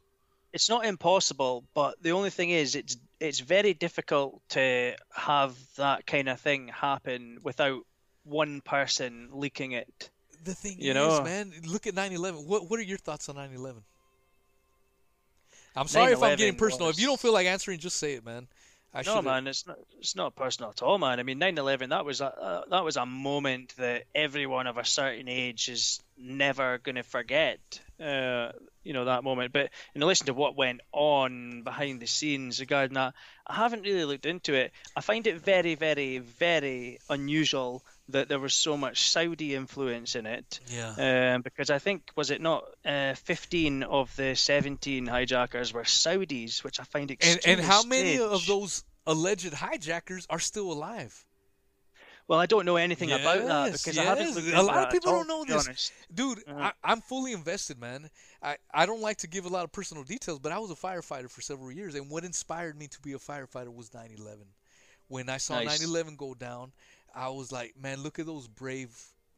it's not impossible, but the only thing is, it's it's very difficult to have that kind of thing happen without one person leaking it. The thing you is, know? man, look at 9/11. What what are your thoughts on 9/11? I'm sorry if I'm getting personal. Was... If you don't feel like answering, just say it, man. I no, man, it's not. It's not personal at all, man. I mean, 9/11. That was a uh, that was a moment that everyone of a certain age is never going to forget. Uh, you know that moment. But in relation to what went on behind the scenes regarding that, I haven't really looked into it. I find it very, very, very unusual that there was so much Saudi influence in it. Yeah. Um, because I think was it not uh, 15 of the 17 hijackers were Saudis, which I find And extremely and how many of those alleged hijackers are still alive? Well, I don't know anything about that Yes, because I haven't looked A lot of people at don't know this. honest. Dude, Uh-huh. I, I'm fully invested, man. I, I don't like to give a lot of personal details, but I was a firefighter for several years, and what inspired me to be a firefighter was 9/11. When I saw Nice. 9/11 go down, I was like, man, look at those brave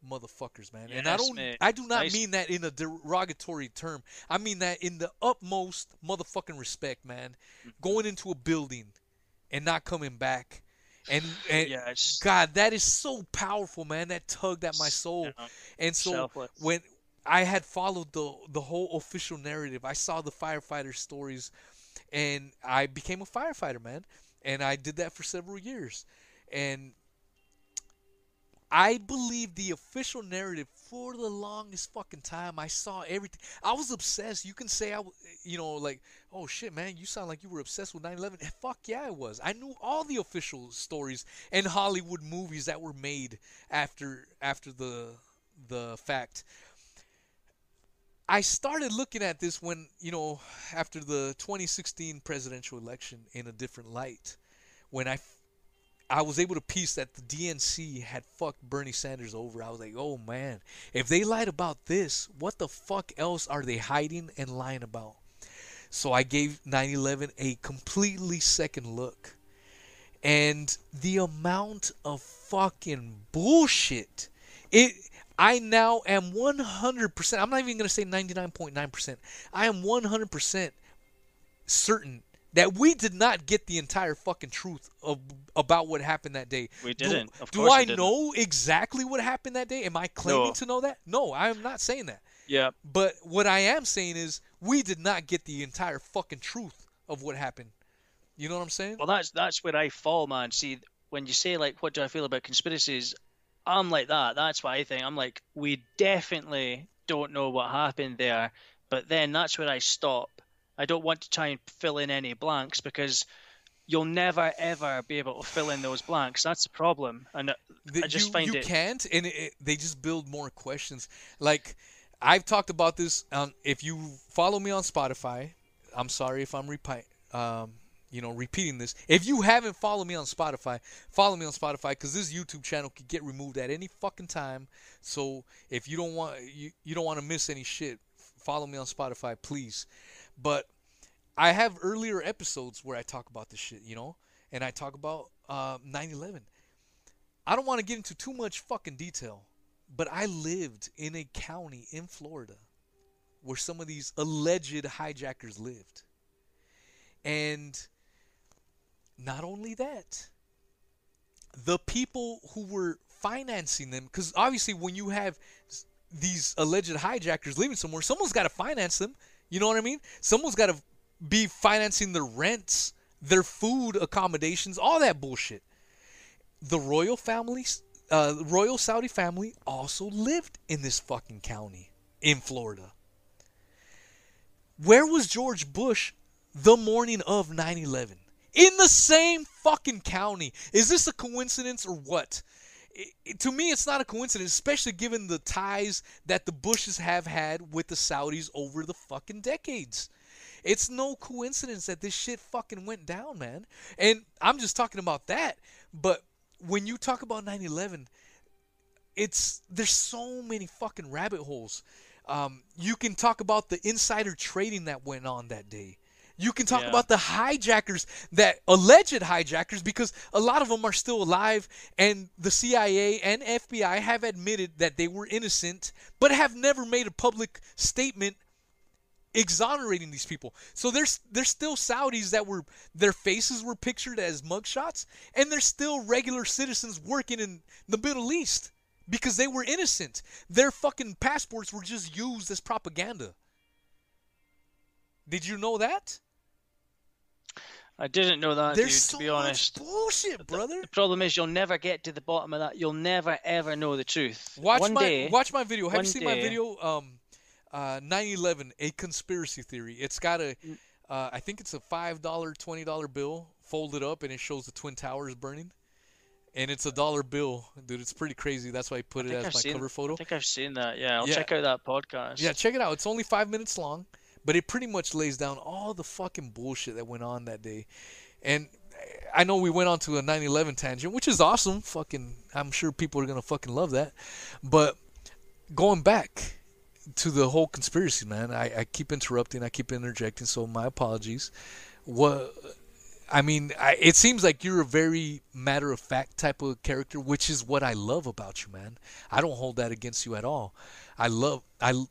motherfuckers, man. and I don't, mate. I do not Nice. mean that in a derogatory term. I mean that in the utmost motherfucking respect, man. Mm-hmm. Going into a building and not coming back. And, (sighs) and Yeah, God, that is so powerful, man. That tugged at my soul. know, And so selfless. when I had followed the the whole official narrative, I saw the firefighter stories, and I became a firefighter, man. And I did that for several years, and I believe the official narrative for the longest fucking time. I saw everything. I was obsessed. You can say I, you know, like, oh shit, man, you sound like you were obsessed with 9/11. Eh, Fuck yeah, I was. I knew all the official stories and Hollywood movies that were made after after the the fact. I started looking at this when, you know, after the 2016 presidential election in a different light. When I I was able to piece that the DNC had fucked Bernie Sanders over. I was like, oh man, if they lied about this, what the fuck else are they hiding and lying about? So I gave 9 11 a completely second look. And the amount of fucking bullshit. It. I now am 100%. I'm not even going to say 99.9%. I am 100% certain that we did not get the entire fucking truth of about what happened that day. We Do- didn't. Do we I didn't. know exactly what happened that day? Am I claiming No. to know that? No, I am not saying that. Yeah, But what I am saying is we did not get the entire fucking truth of what happened. You know what I'm saying? well, that's that's where I fall, man. See, when you say like, what do I feel about conspiracies? I'm like that. That's what I think. I'm like, we definitely don't know what happened there. But then that's where I stop. I don't want to try and fill in any blanks because you'll never ever be able to fill in those blanks. That's the problem. And that I just you, find you it- can't, and it, they just build more questions. Like I've talked about this. Um, if you follow me on Spotify, I'm sorry if I'm repi- um, you know, repeating this. If you haven't followed me on Spotify, follow me on Spotify because this YouTube channel could get removed at any fucking time. So if you don't want you, you don't want to miss any shit, follow me on Spotify, please. But I have earlier episodes where I talk about this shit, you know, and I talk about uh, 9/11. I don't want to get into too much fucking detail, but I lived in a county in Florida where some of these alleged hijackers lived. And not only that, the people who were financing them, because obviously when you have these alleged hijackers living somewhere, someone's got to finance them. You know what I mean? Someone's got to be financing their rents, their food accommodations, all that bullshit the royal family, uh, the royal Saudi family also lived in this fucking county in Florida. Where was George Bush the morning of 9 11? In the same fucking county. Is this a coincidence or what? I- I- to me, it's not a coincidence, especially given the ties that the Bushes have had with the Saudis over the fucking decades. It's no coincidence that this shit fucking went down, man. And I'm just talking about that. But when you talk about 9/11, it's there's so many fucking rabbit holes. Um, you can talk about the insider trading that went on that day. You can talk Yeah. about the hijackers, that alleged hijackers, because a lot of them are still alive, and the CIA and FBI have admitted that they were innocent, but have never made a public statement exonerating these people. So there's there's still Saudis that were their faces were pictured as mugshots, and there's still regular citizens working in the Middle East because they were innocent. Their fucking passports were just used as propaganda. Did you know that? I didn't know that, There's dude. so to be honest, bullshit, brother. the problem is you'll never get to the bottom of that. You'll never ever know the truth. Watch One my day, watch my video. Have you seen my video? Um, uh, 9/11, a conspiracy theory. It's got a, Mm. uh, I think it's a five dollar, twenty dollar bill folded up, and it shows the twin towers burning, and it's a dollar bill, dude. It's pretty crazy. That's why I put I it as I've my seen- cover photo. I think I've seen that. Yeah, I'll Yeah. check out that podcast. Yeah, check it out. It's only five minutes long, but it pretty much lays down all the fucking bullshit that went on that day. And I know we went on to a 9/11 tangent, which is awesome. Fucking, I'm sure people are gonna fucking love that. But going back to the whole conspiracy, man, I, I keep interrupting, I keep interjecting, so my apologies. What? I mean, I, it seems like you're a very matter of fact type of character, which is what I love about you, man. I don't hold that against you at all. I love I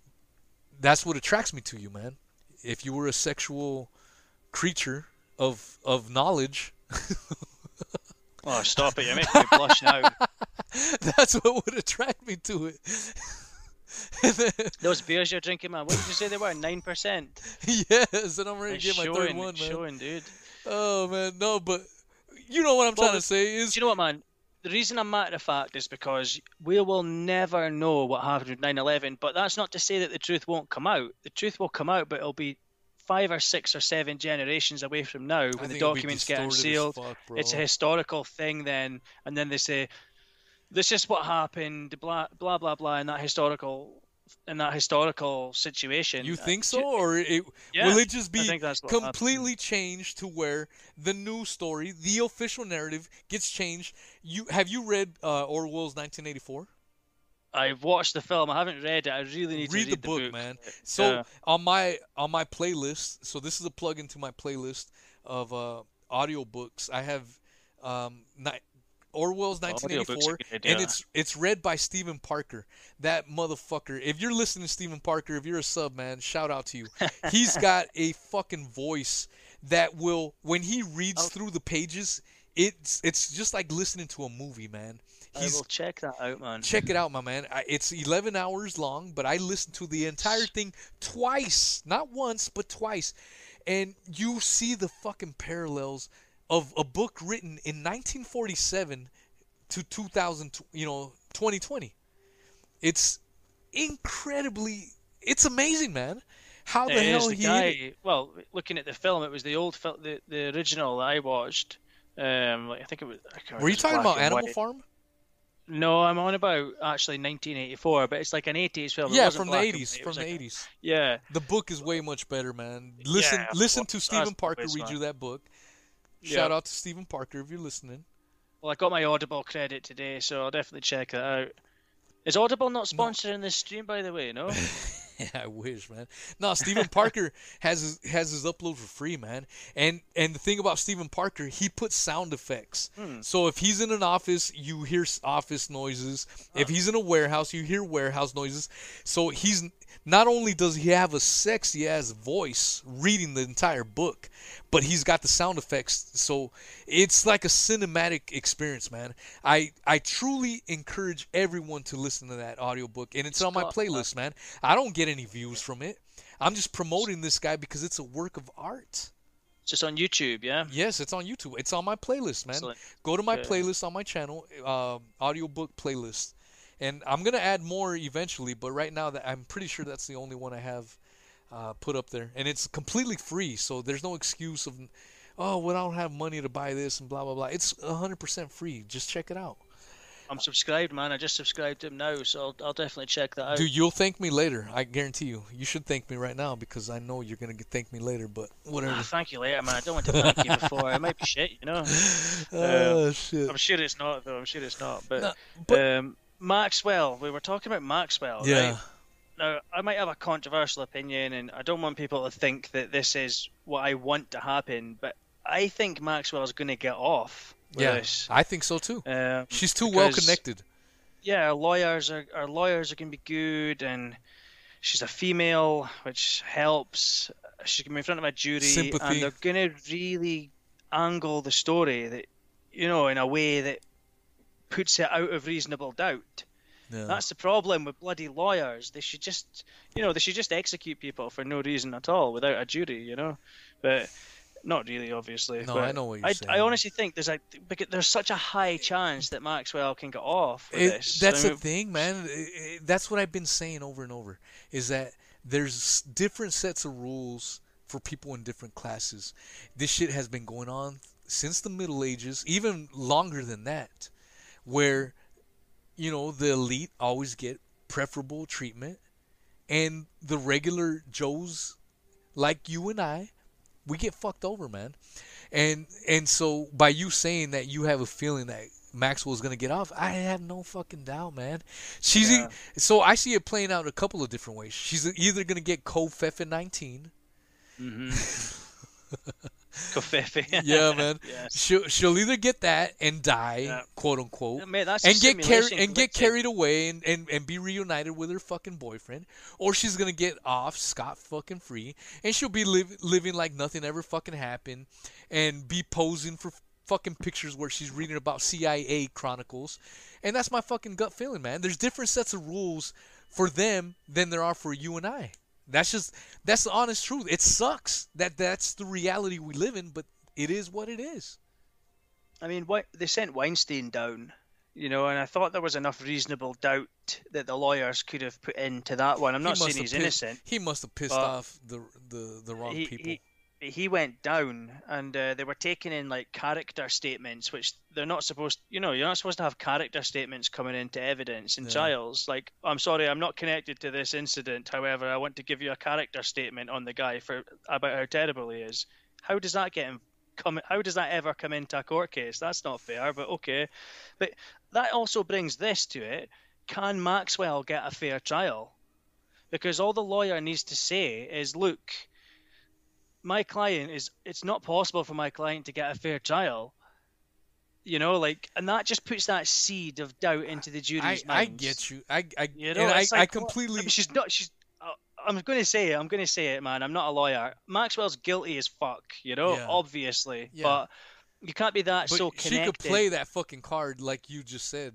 that's what attracts me to you, man. If you were a sexual creature of of knowledge, (laughs) Oh, stop it! You're making me blush now. (laughs) that's what would attract me to it. Then- (laughs) Those beers you're drinking, man. What did you say they were? Nine percent. yes, and I'm ready to get my third Showing, one, man. showing, dude. Oh man, no, but you know what I'm Well, trying to say is Do you know what, man? The reason I'm matter of fact is because we will never know what happened with 9/11. But that's not to say that the truth won't come out. The truth will come out, but it'll be five or six or seven generations away from now when the documents get unsealed. fuck, It's a historical thing then, and then they say, "This is what happened." Blah blah blah blah. In that historical, in that historical situation. You Uh, think so, or it, Yeah, will it just be what happened. completely changed to where the new story, the official narrative, gets changed? You have you read uh, Orwell's 1984? I've watched the film. I haven't read it. I really need read to read the book, man. So Yeah. on my on my playlist, so this is a plug into my playlist of uh, audiobooks. I have um, Orwell's 1984, good and it's it's read by Stephen Parker. That motherfucker. If you're listening to Stephen Parker, if you're a sub man, shout out to you. (laughs) He's got a fucking voice that will when he reads Oh. through the pages, it's it's just like listening to a movie, man. I will check that out, man. Check it out, my man. I, it's 11 hours long, but I listened to the entire thing twice. Not once, but twice. And you see the fucking parallels of a book written in 1947 to 2000, you know, 2020. It's incredibly it's amazing, man. How the It hell the he guy. Well, looking at the film, it was the old film, the, the original I watched. Um, like, I think it was. Were you talking about Animal white. Farm? No, I'm on about actually 1984, but it's like an 80s film. Yeah, from the 80s, from the like 80s. Yeah, The book is way much better, man. Listen, Yeah, listen well, to Stephen Parker read you that book. Yeah. Shout out to Stephen Parker if you're listening. well, I got my Audible credit today, so I'll definitely check that out. Is Audible not sponsoring this stream, by the way? No. (laughs) Yeah, (laughs) I wish, man. No, Stephen Parker (laughs) has his, has his upload for free, man. And and the thing about Stephen Parker, he puts sound effects. Hmm. So if he's in an office, you hear office noises. If he's in a warehouse, you hear warehouse noises. So he's not only does he have a sexy ass voice reading the entire book, but he's got the sound effects. So it's like a cinematic experience, man. I I truly encourage everyone to listen to that audiobook and it's, on my got- playlist, man. I don't get any views from it. I'm just promoting this guy because it's a work of art. It's just on YouTube, yeah. Yes, it's on YouTube. It's on my playlist, man. Excellent. Go to my Okay. playlist on my channel, uh, audiobook playlist, and I'm gonna add more eventually. But right now, that I'm pretty sure that's the only one I have uh, put up there, and it's completely free. So there's no excuse of, oh, well, I don't have money to buy this and blah blah blah. It's 100% free. Just check it out, I'm subscribed, man. I just subscribed to him now, so I'll, I'll definitely check that out. dude. You'll thank me later. I guarantee you. You should thank me right now because I know you're gonna thank me later. But whatever. Ah, thank you later, man. I don't want to thank you before. It might be shit, you know. oh (laughs) shit. I'm sure it's not, though. I'm sure it's not. But, No, but- um, Maxwell, we were talking about Maxwell, Yeah. right? Now, I might have a controversial opinion, and I don't want people to think that this is what I want to happen, but I think Maxwell's going to get off Yeah, this. I think so too. Um, She's too well connected. yeah, our lawyers are our lawyers are going to be good, and she's a female, which helps. She's going to be in front of a jury, Sympathy. and they're going to really angle the story that you know in a way that puts it out of reasonable doubt. Yeah. That's the problem with bloody lawyers. They should just, you know, they should just execute people for no reason at all without a jury, you know. But Not really, obviously. No, but I know what you're I, saying. I honestly think there's a because there's such a high chance that Maxwell can get off with It- this. that's I the mean, thing, man. It- that's what I've been saying over and over. Is that there's different sets of rules for people in different classes. This shit has been going on since the Middle Ages, even longer than that, where you know the elite always get preferable treatment, and the regular Joes like you and I, we get fucked over, man. And and so by you saying that you have a feeling that Maxwell's gonna get off, I have no fucking doubt, man. She's e- so I see it playing out a couple of different ways. She's either gonna get Kofef 19. Mm-hmm. (laughs) (laughs) Yeah, man. (laughs) Yes. She'll she'll either get that and die, Yeah. quote unquote, Mate, that's and get carried and get carried away and, and, and be reunited with her fucking boyfriend, or she's gonna get off scot fucking free and she'll be live, living like nothing ever fucking happened, and be posing for fucking pictures where she's reading about CIA chronicles, and that's my fucking gut feeling, man. There's different sets of rules for them than there are for you and I. That's just that's the honest truth. It sucks that that's the reality we live in, but it is what it is. I mean, they sent Weinstein down, you know, and I thought there was enough reasonable doubt that the lawyers could have put into that one. I'm not must saying he's pissed- innocent. He must have pissed off the the the wrong he, people. He, he went down, and uh, they were taking in like character statements, which they're not supposed. You know, you're not supposed to have character statements coming into evidence in Yeah. trials. Like, I'm sorry, I'm not connected to this incident. However, I want to give you a character statement on the guy for about how terrible he is. How does that get him? Come, how does that ever come into a court case? That's not fair, but okay. But that also brings this to it: Can Maxwell get a fair trial? Because all the lawyer needs to say is, "Look, my client is it's not possible for my client to get a fair trial you know like and that just puts that seed of doubt into the jury's I, I get you. I I you know I, it's I completely I mean, she's not she's i'm going to say it i'm going to say it man i'm not a lawyer maxwell's guilty as fuck you know Yeah. obviously Yeah. but you can't be that but so she connected could play that fucking card like you just said.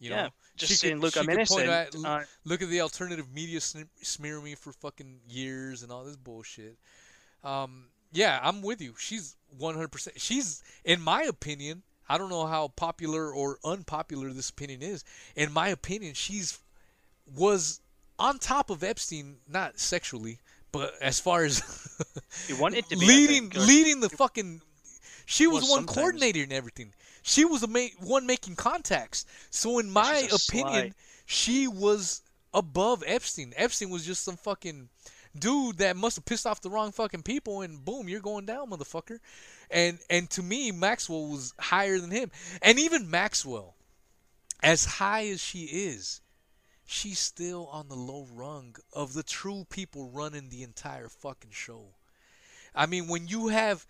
You Yeah, know, just she saying, could, "Look, she I'm innocent." at- Uh, look at the alternative media smear me for fucking years and all this bullshit. Um, yeah, I'm with you. She's 100%. She's, in my opinion, I don't know how popular or unpopular this opinion is. In my opinion, she's was on top of Epstein, not sexually, but as far as (laughs) He wanted to be, leading, think, leading the fucking. She was Well, one sometimes. and everything. She was the ma- one making contacts. So in my opinion, sly. she was above Epstein. Epstein was just some fucking dude that must have pissed off the wrong fucking people, and boom, you're going down, motherfucker. And and to me, Maxwell was higher than him. And even Maxwell, as high as she is, she's still on the low rung of the true people running the entire fucking show. I mean, when you have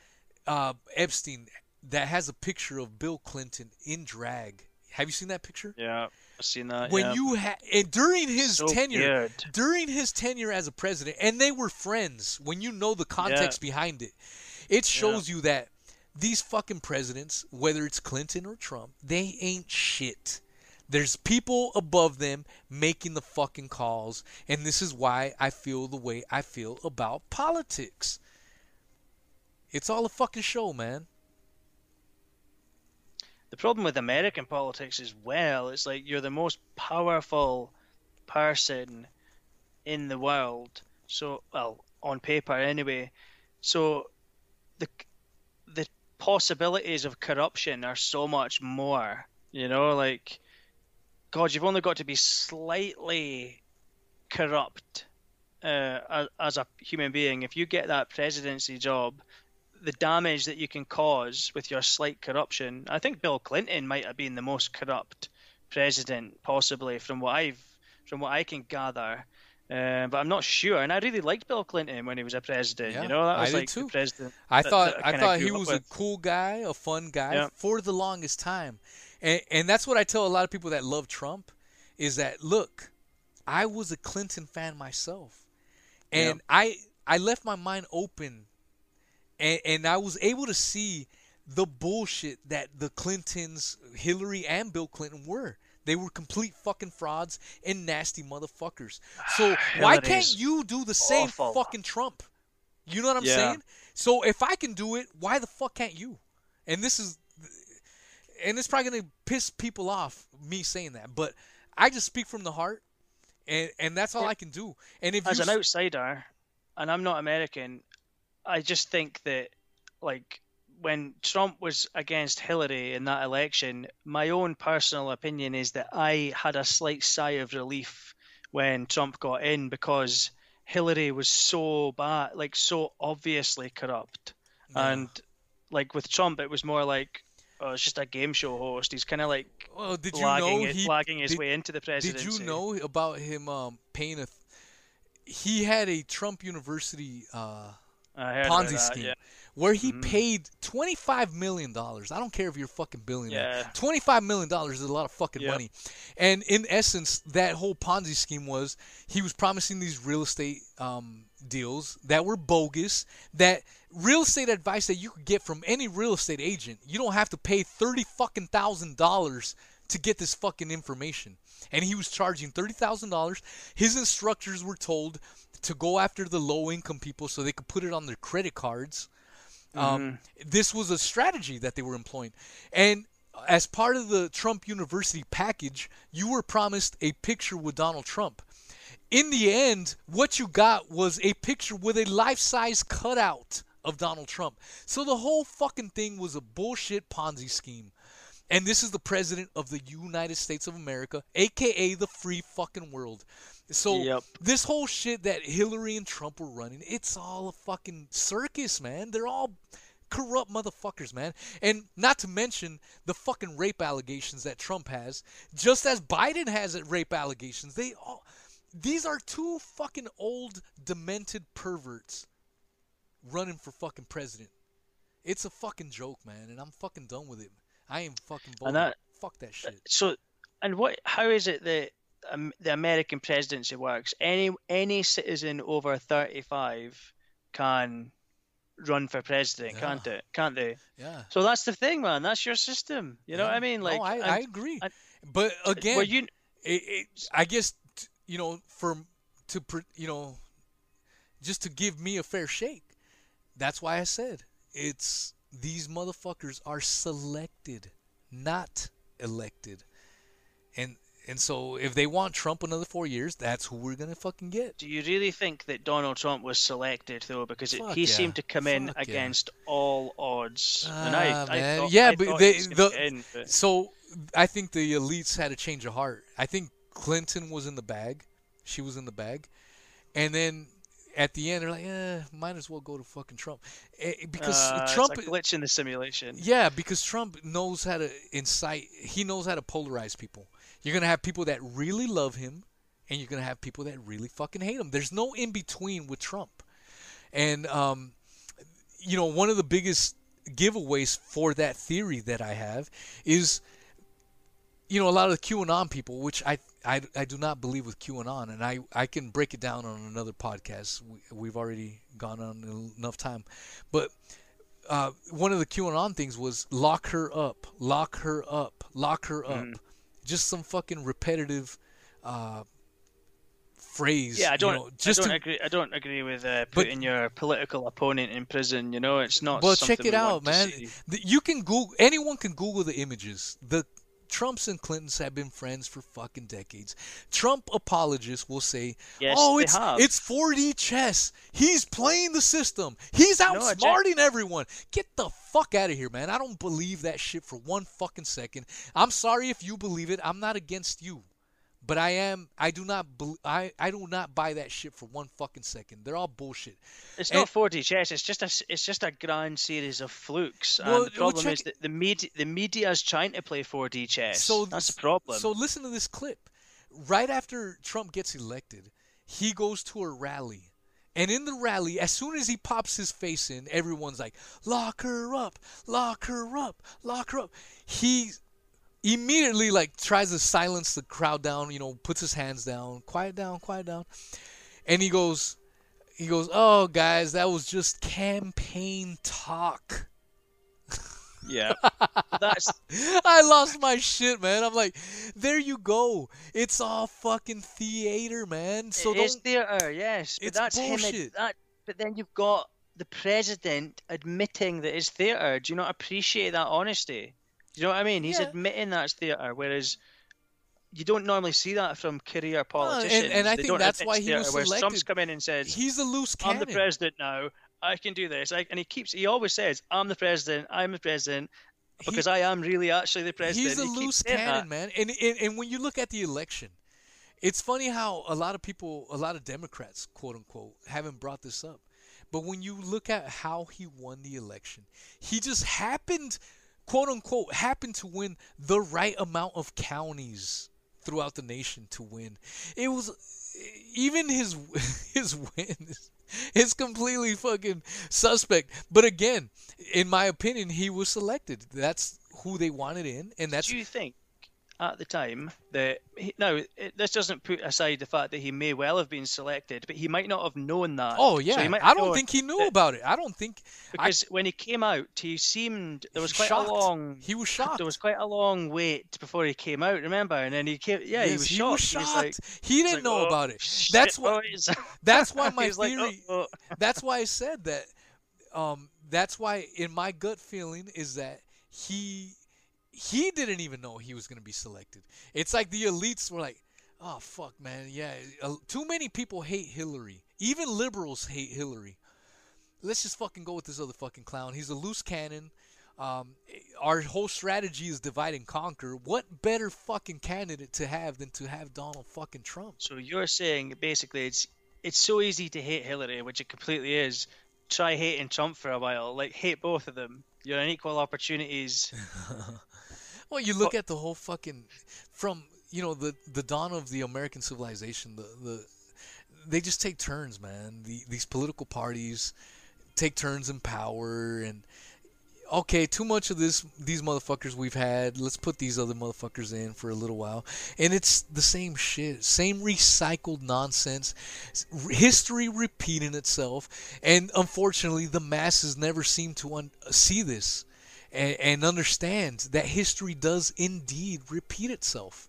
uh, Epstein that has a picture of Bill Clinton in drag, have you seen that picture? yeah seen that when yeah. you had and during his So tenure weird. during his tenure as a president and they were friends when you know the context behind it it shows you that these fucking presidents whether it's clinton or trump they ain't shit. There's people above them making the fucking calls and this is why i feel the way i feel about politics. It's all a fucking show man the problem with American politics as well is like you're the most powerful person in the world. So, well, on paper anyway. So, the the possibilities of corruption are so much more. You know, like, God, you've only got to be slightly corrupt uh, as a human being. If you get that presidency job, the damage that you can cause with your slight corruption. I think Bill Clinton might have been the most corrupt president, possibly from what I've from what I can gather. Uh, but I'm not sure, and I really liked Bill Clinton when he was a president. Yeah, you know, that I was did like too. the president. I that- thought that I thought he was with. a cool guy, a fun guy Yeah. for the longest time, and and that's what I tell a lot of people that love Trump, is that look, I was a Clinton fan myself, and I I left my mind open, and and I was able to see the bullshit that the Clintons, Hillary and Bill Clinton were. They were complete fucking frauds and nasty motherfuckers. So (sighs) why can't you do the same awful. fucking Trump? You know what I'm Yeah. saying? So if I can do it, why the fuck can't you? And this is, and it's probably gonna piss people off me saying that, but I just speak from the heart, and and that's all Yeah. I can do. And if As you an outsider, and I'm not American, I just think that like when Trump was against Hillary in that election, my own personal opinion is that I had a slight sigh of relief when Trump got in because Hillary was so bad, like so obviously corrupt. Yeah. And like with Trump, it was more like, oh, it's just a game show host. He's kind of like well, did you know it, he lagging his did- way into the Did presidency. you know about him um, paying a? Th- he had a Trump University uh, I heard about Ponzi that, scheme yeah. where he Mhm. paid twenty five million dollars. I don't care if you're a fucking billionaire. Yeah. Twenty five million dollars is a lot of fucking Yep. money. And in essence, that whole Ponzi scheme was he was promising these real estate um, deals that were bogus. That real estate advice that you could get from any real estate agent. You don't have to pay thirty fucking thousand dollars to get this fucking information. And he was charging thirty thousand dollars. His instructors were told to go after the low income people so they could put it on their credit cards. Um, this was a strategy that they were employing. And as part of the Trump University package, you were promised a picture with Donald Trump. In the end, what you got was a picture with a life size cutout of Donald Trump. So the whole fucking thing was a bullshit Ponzi scheme. And this is the president of the United States of America, aka the free fucking world. So Yep. this whole shit that Hillary and Trump were running, it's all a fucking circus, man. They're all corrupt motherfuckers, man. And not to mention the fucking rape allegations that Trump has, just as Biden has rape allegations. They all these are two fucking old demented perverts running for fucking president. It's a fucking joke, man, and I'm fucking done with it. I ain't fucking bold. And that- Fuck that uh, shit. So, and what? How is it that um, the American presidency works? Any any citizen over thirty five can run for president, Yeah. can't it? Can't they? Yeah. So that's the thing, man. That's your system. You know what I mean? Like, no, I, I agree. and- but again, well, you it, it, I guess you know, for to you know, just to give me a fair shake. That's why I said it's these motherfuckers are selected, not elected, and and so if they want Trump another four years, that's who we're gonna fucking get. do you really think that Donald Trump was selected though? Because it, he yeah. seemed to come in yeah. against all odds. and Ah, I, I man. thought, Yeah, I but they- he was gonna the- in, but- So I think the elites had a change of heart. I think Clinton was in the bag. She was in the bag. And then at the end, they're like, eh, might as well go to fucking Trump. Eh, Because Uh, Trump. it's a glitch in the simulation. Yeah, because Trump knows how to incite, he knows how to polarize people. You're going to have people that really love him, and you're going to have people that really fucking hate him. There's no in between with Trump. And, um, you know, one of the biggest giveaways for that theory that I have is, you know, a lot of the QAnon people, which I, I, I do not believe with QAnon, and I, I can break it down on another podcast. We, we've already gone on enough time. But uh, one of the QAnon things was lock her up, lock her up, lock her up. Mm. Just some fucking repetitive uh, phrase. Yeah, I don't. know, just I don't to, agree. I don't agree with uh, But- putting your political opponent in prison. You know, it's not. Well, check it we out, man. You can Google. Anyone can Google the images. The Trumps and Clintons have been friends for fucking decades. Trump apologists will say, Yes, "Oh, it's have. it's 4D chess. He's playing the system. He's No, outsmarting everyone. Get the fuck out of here, man. I don't believe that shit for one fucking second. I'm sorry if you believe it. I'm not against you." But I am. I do not. I. I do not buy that shit for one fucking second. They're all bullshit. It's And- not 4D chess. It's just a. It's just a grand series of flukes. Well, and the well, problem check is that the media, the media's trying to play 4D chess. So that's the problem. So listen to this clip. Right after Trump gets elected, he goes to a rally. And in the rally, as soon as he pops his face in, everyone's like, "Lock her up, lock her up, lock her up." He immediately like tries to silence the crowd down, you know, puts his hands down, quiet down, quiet down. And he goes he goes, "Oh, guys, that was just campaign talk." yeah, that's (laughs) I lost my shit, man. I'm like, there you go. It's all fucking theater, man. So it is theater. Yes, but It's that's him. bullshit. That. But then you've got the president admitting that it's theatre. Do you not appreciate that honesty? Do you know what I mean? He's Yeah. admitting that's theatre, uh, whereas you don't normally see that from career and- politicians. and I They think that's why he was whereas Trump's come in and says, He's a loose cannon. "I'm the president now. I can do this," I, and he keeps. He always says, "I'm the president. I'm the president." He- Because I am really actually the president. He's a He loose saying that. cannon, man. And, and and when you look at the election, it's funny how a lot of people, a lot of Democrats, quote unquote, haven't brought this up. But when you look at how he won the election, he just happened, quote unquote, happened to win the right amount of counties throughout the nation to win. It was even his (laughs) his win is, completely fucking suspect. But again, in my opinion, he was selected. That's who they wanted in, and that's Do you think at the time that he, now it, this doesn't put aside the fact that he may well have been selected, but he might not have known that. oh yeah. might I don't think he knew that- about it. I don't think because when he came out, he seemed there was quite shocked. a long. He was shocked. There was quite a long wait before he came out. Remember, and then he came. Yeah, he was he shocked. was He was like, he didn't like, know "Oh, about it. shit, That's why. boys." (laughs) That's why my (laughs) He's like, theory. "Oh, oh." (laughs) that's why I said that. Um, that's why in my gut feeling is that he he didn't even know he was going to be selected. It's like the elites were like, "Oh fuck, man, yeah, uh, too many people hate Hillary. Even liberals hate Hillary. Let's just fucking go with this other fucking clown. He's a loose cannon." Um, our whole strategy is divide and conquer. What better fucking candidate to have than to have Donald fucking Trump? So you're saying basically it's it's so easy to hate Hillary, which it completely is. Try hating Trump for a while, like hate both of them. You're on equal opportunities. (laughs) Well, you look at the whole fucking from you know the the dawn of the American civilization. The the they just take turns, man. The these political parties take turns in power, and okay, too much of this these motherfuckers we've had. Let's put these other motherfuckers in for a little while, and it's the same shit, same recycled nonsense. History repeating itself, and unfortunately, the masses never seem to un- see this and, and understand that history does indeed repeat itself.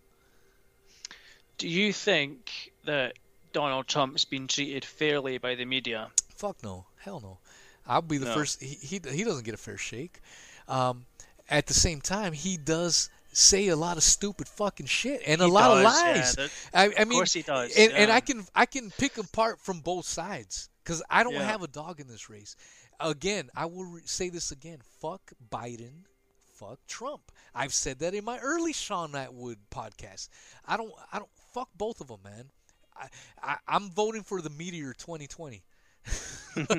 Do you think that Donald Trump's been treated fairly by the media? Fuck no, hell no. I'll be the No. first. He, he he doesn't get a fair shake. Um, at the same time, he does say a lot of stupid fucking shit and a He lot of does, yeah, lies. there- I, I mean, course he does, And, and. I can I can pick apart from both sides because I don't Yeah. have a dog in this race. Again, I will re- say this again: fuck Biden, fuck Trump. I've said that in my early Shaun Attwood podcast. I don't I don't fuck both of them, man. I, I I'm voting for the Meteor 2020. (laughs)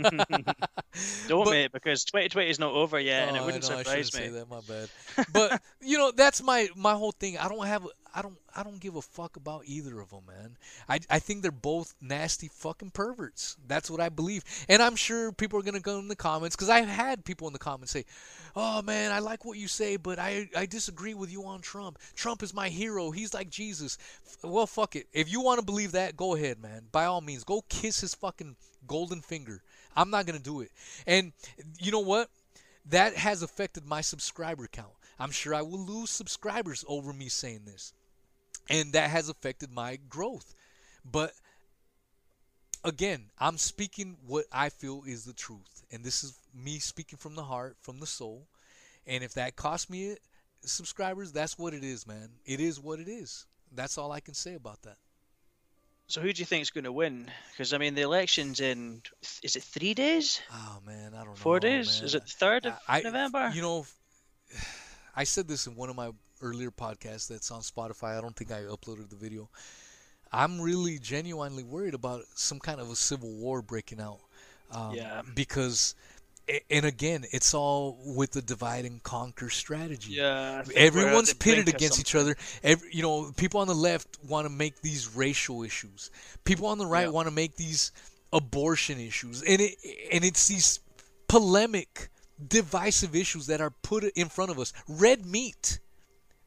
Don't, But- mate, because 2020 is not over yet, and it Oh, wouldn't know, surprise me. say that. My bad. (laughs) But you know, that's my my whole thing. I don't have. I don't. I don't give a fuck about either of them, man. I I think they're both nasty fucking perverts. That's what I believe, and I'm sure people are gonna go in the comments because I've had people in the comments say, "Oh man, I like what you say, but I I disagree with you on Trump. Trump is my hero. He's like Jesus." F- Well, fuck it. If you want to believe that, go ahead, man. By all means, go kiss his fucking golden finger. I'm not gonna do it. And you know what? that has affected my subscriber count. I'm sure I will lose subscribers over me saying this. And that has affected my growth. But again, I'm speaking what I feel is the truth. And this is me speaking from the heart, from the soul. And if that costs me subscribers, that's what it is, man. It is what it is. That's all I can say about that. So who do you think is going to win? Because I mean, the election's in is it three days? Oh man, I don't know. Four days? Is it the third of I- November? You know, (sighs) I said this in one of my earlier podcasts that's on Spotify. I don't think I uploaded the video. I'm really genuinely worried about some kind of a civil war breaking out. Um, Yeah. Because, and again, it's all with the divide and conquer strategy. yeah. I think we're at Everyone's pitted against each other. Every, you know, people on the left want to make these racial issues. People on the right Yeah. want to make these abortion issues, and it and it's these polemic, divisive issues that are put in front of us. Red meat,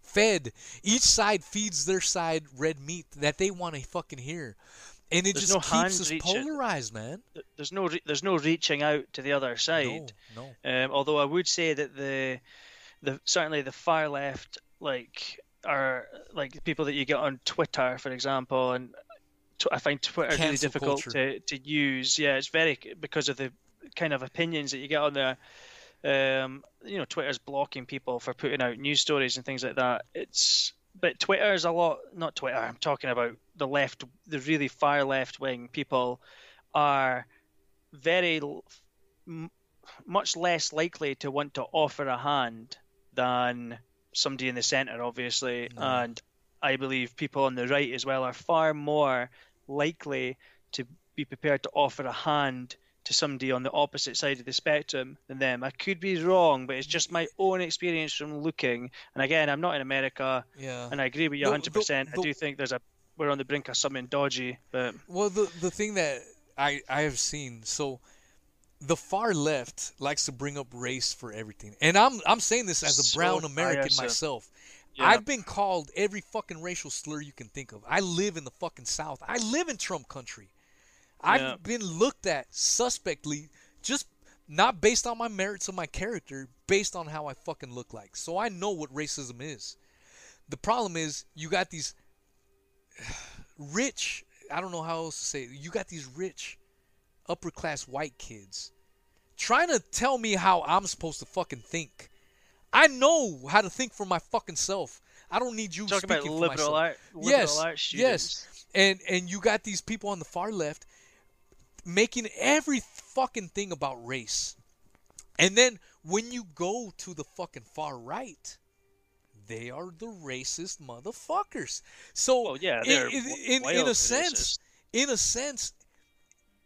fed. Each side feeds their side red meat that they want to fucking hear, and it There's just no keeps us reaching. polarized, man. There's no re- there's no reaching out to the other side. No, no. Um, although I would say that the the certainly the far left like are like people that you get on Twitter, for example, and tw- I find Twitter really difficult culture. to, to use. Yeah, it's very because of the kind of opinions that you get on there. Um, you know, Twitter's blocking people for putting out news stories and things like that. It's but Twitter is a lot. Not Twitter. I'm talking about the left, the really far left wing people are very m- much less likely to want to offer a hand than somebody in the center, obviously, and I believe people on the right as well are far more likely to be prepared to offer a hand to somebody on the opposite side of the spectrum than them. I could be wrong, but it's just my own experience from looking. And again, I'm not in America, Yeah. and I agree with you The- 100%. the- I do think there's a we're on the brink of something dodgy, but Well, the the thing that I I have seen so. The far left likes to bring up race for everything, and I'm I'm saying this as a So brown American myself. yeah. I've been called every fucking racial slur you can think of. I live in the fucking South. I live in Trump country. I've Yeah. been looked at suspectly just not based on my merits of my character, based on how I fucking look like. So I know what racism is. The problem is you got these (sighs) rich, I don't know how else to say it. You got these rich upper class white kids trying to tell me how I'm supposed to fucking think. I know how to think for my fucking self. I don't need you about speaking for liberal myself. art, liberal Yes, art students. yes. And and you got these people on the far left making every fucking thing about race. And then when you go to the fucking far right, they are the racist motherfuckers. So Well, yeah, in- in, in, in a sense, in a sense,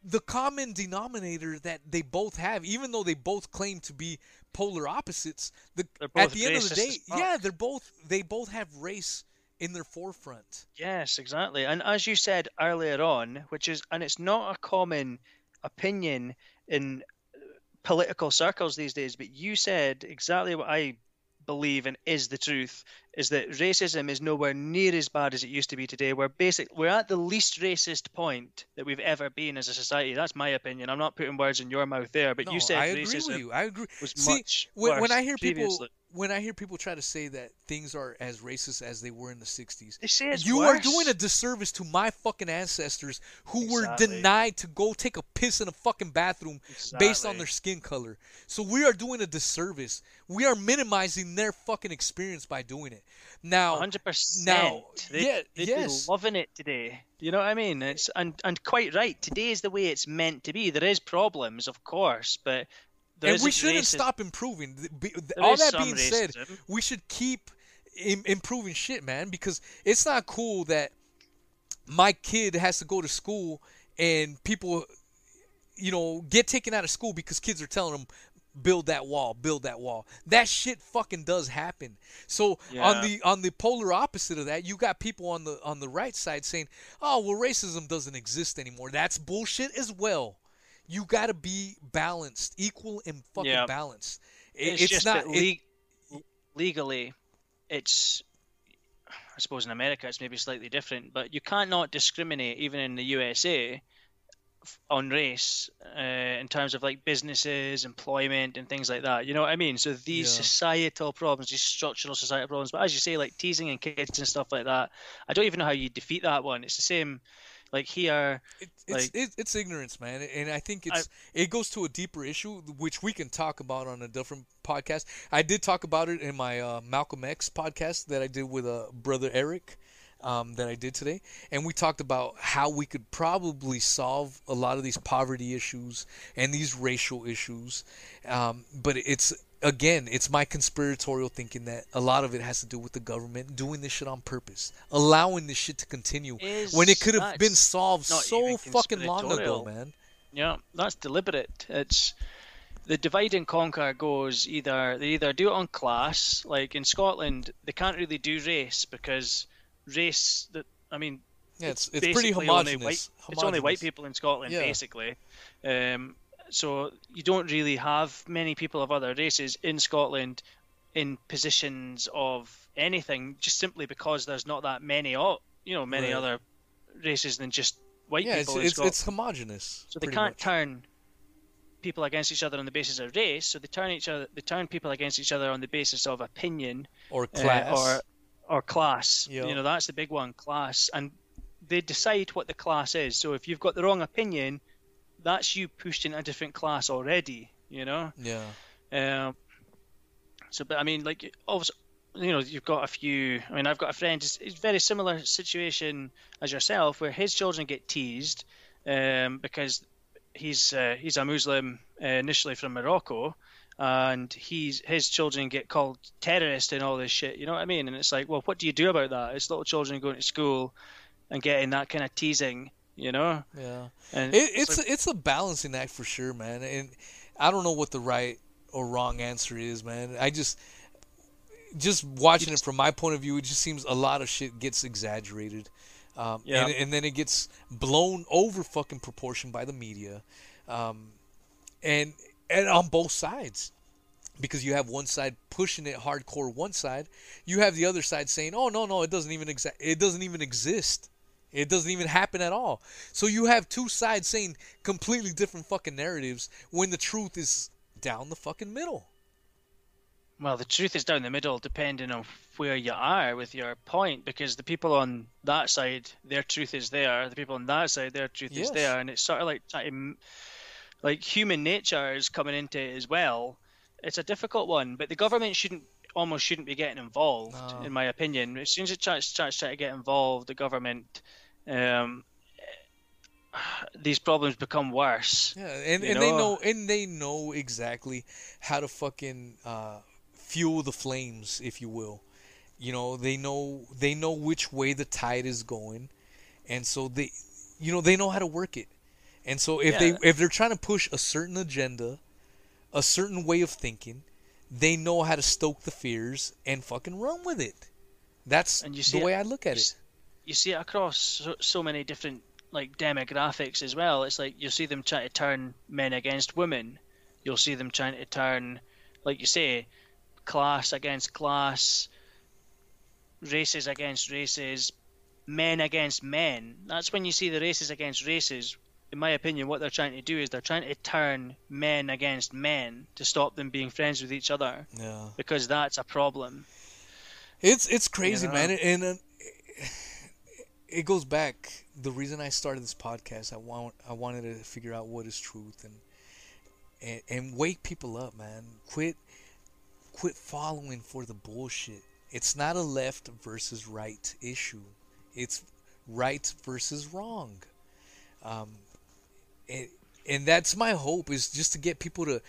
the common denominator that they both have, even though they both claim to be polar opposites, the at the end of the day, yeah, they're both they both have race in their forefront. Yes, exactly. And as you said earlier on, which is, and it's not a common opinion in uh, political circles these days, but you said exactly what I believe and is the truth is that racism is nowhere near as bad as it used to be today. We're basic we're at the least racist point that we've ever been as a society. That's my opinion. I'm not putting words in your mouth there, but no, you said I agree racism with you. I agree. was See, much when, worse when I hear previously. people when I hear people try to say that things are as racist as they were in the '60s, They say it's you are doing a disservice to my fucking ancestors who were denied to go take a piss in a fucking bathroom based on their skin color. So we are doing a disservice. We are minimizing their fucking experience by doing it. Now, hundred percent. now, they, yeah, they'd yes. be loving it today. You know what I mean? It's and and quite right. Today is the way it's meant to be. There is problems, of course, but there and we shouldn't racism. stop improving. Th- be- th- There All that being said, we should keep Im- improving shit, man, because it's not cool that my kid has to go to school and people, you know, get taken out of school because kids are telling them build that wall, build that wall. That shit fucking does happen. So on the on the polar opposite of that, you got people on the on the right side saying, "Oh, well racism doesn't exist anymore." That's bullshit as well. You got to be balanced, equal and fucking Yeah. balanced. I- It's, It's, just not that it- legally, it's. I suppose in America it's maybe slightly different, but you cannot discriminate even in the USA on race uh, in terms of like businesses, employment, and things like that. You know what I mean? So these Yeah. societal problems, these structural societal problems, but as you say, like teasing and kids and stuff like that, I don't even know how you defeat that one. It's the same, like here. It, it's Like- it, it's ignorance, man, and I think it's it goes to a deeper issue, which we can talk about on a different podcast. I did talk about it in my uh, Malcolm X podcast that I did with uh, brother Eric, um, that I did today, and we talked about how we could probably solve a lot of these poverty issues and these racial issues, um, but it's again, it's my conspiratorial thinking that a lot of it has to do with the government doing this shit on purpose, allowing this shit to continue Is when it could have been solved so fucking long ago, man. Yeah, that's deliberate. It's the divide and conquer goes either they either do it on class, like in Scotland, they can't really do race because race that I mean Yeah, it's it's, basically pretty only homogenous. white- It's only white people in Scotland, Yeah. basically. Um, so you don't really have many people of other races in Scotland in positions of anything, just simply because there's not that many, you know, many Right. other races than just white Yeah, it's people in it's, Scotland. it's homogenous. So they can't much. turn people against each other on the basis of race. So they turn each other, they turn people against each other on the basis of opinion or uh, class. or or class. Yeah. You know, that's the big one, class. And they decide what the class is. So if you've got the wrong opinion, that's you pushed in a different class already. You know. Yeah. Um. So, but I mean, like, obviously, you know, you've got a few. I mean, I've got a friend. It's, it's very similar situation as yourself, where his children get teased um, because he's uh, he's a Muslim uh, initially from Morocco, and he's his children get called terrorist and all this shit. You know what I mean? And it's like, well, what do you do about that? It's little children going to school and getting that kind of teasing. You know? Yeah. And It, it's like- a, it's a balancing act for sure, man. And I don't know what the right or wrong answer is, man. I just just watching it from my point of view, it just seems a lot of shit gets exaggerated. Um, Yeah. and, and then it gets blown over fucking proportion by the media, um, and and on both sides, because you have one side pushing it hardcore one side, you have the other side saying, "Oh no, no, it doesn't even exa- it doesn't even exist." It doesn't even happen at all. So you have two sides saying completely different fucking narratives when the truth is down the fucking middle. Well, the truth is down the middle, depending on where you are with your point, because the people on that side, their truth is there. The people on that side, their truth Yes. is there, and it's sort of like trying to like human nature is coming into it as well. It's a difficult one, but the government shouldn't almost shouldn't be getting involved, No. in my opinion. As soon as it tries, tries to to get involved, the government, um, (sighs) these problems become worse. Yeah, and, and they know? know and they know exactly how to fucking uh, fuel the flames, if you will. You know, they know they know which way the tide is going, and so they, you know, they know how to work it. And so if Yeah. they if they're trying to push a certain agenda, a certain way of thinking, they know how to stoke the fears and fucking run with it. That's And you the see it- way I look at you it. s- You see it across so, so many different like demographics as well. It's like you'll see them trying to turn men against women. You'll see them trying to turn, like you say, class against class, races against races, men against men. That's when you see the races against races. In my opinion, what they're trying to do is they're trying to turn men against men to stop them being friends with each other Yeah. because that's a problem. It's it's crazy, know? man, and uh, it goes back. The reason I started this podcast, I want I wanted to figure out what is truth and and, and wake people up, man. Quit quit following for the bullshit. It's not a left versus right issue. It's right versus wrong. Um, and, and that's my hope is just to get people to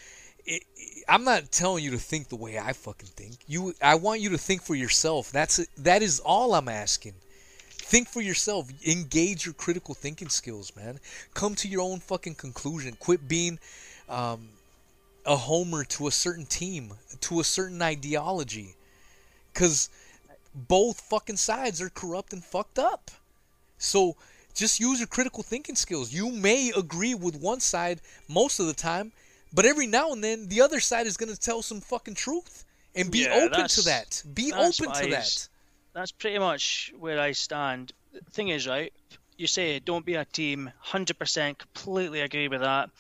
it, I'm not telling you to think the way I fucking think. You, I want you to think for yourself. That's it. That is all I'm asking. Think for yourself. Engage your critical thinking skills, man. Come to your own fucking conclusion. Quit being um, a homer to a certain team, to a certain ideology, because both fucking sides are corrupt and fucked up. So just use your critical thinking skills. You may agree with one side most of the time, but every now and then the other side is going to tell some fucking truth. And be Yeah, open to that. Be open to I that. That's pretty much where I stand. The thing is, right? You say don't be a team. Hundred percent, completely agree with that.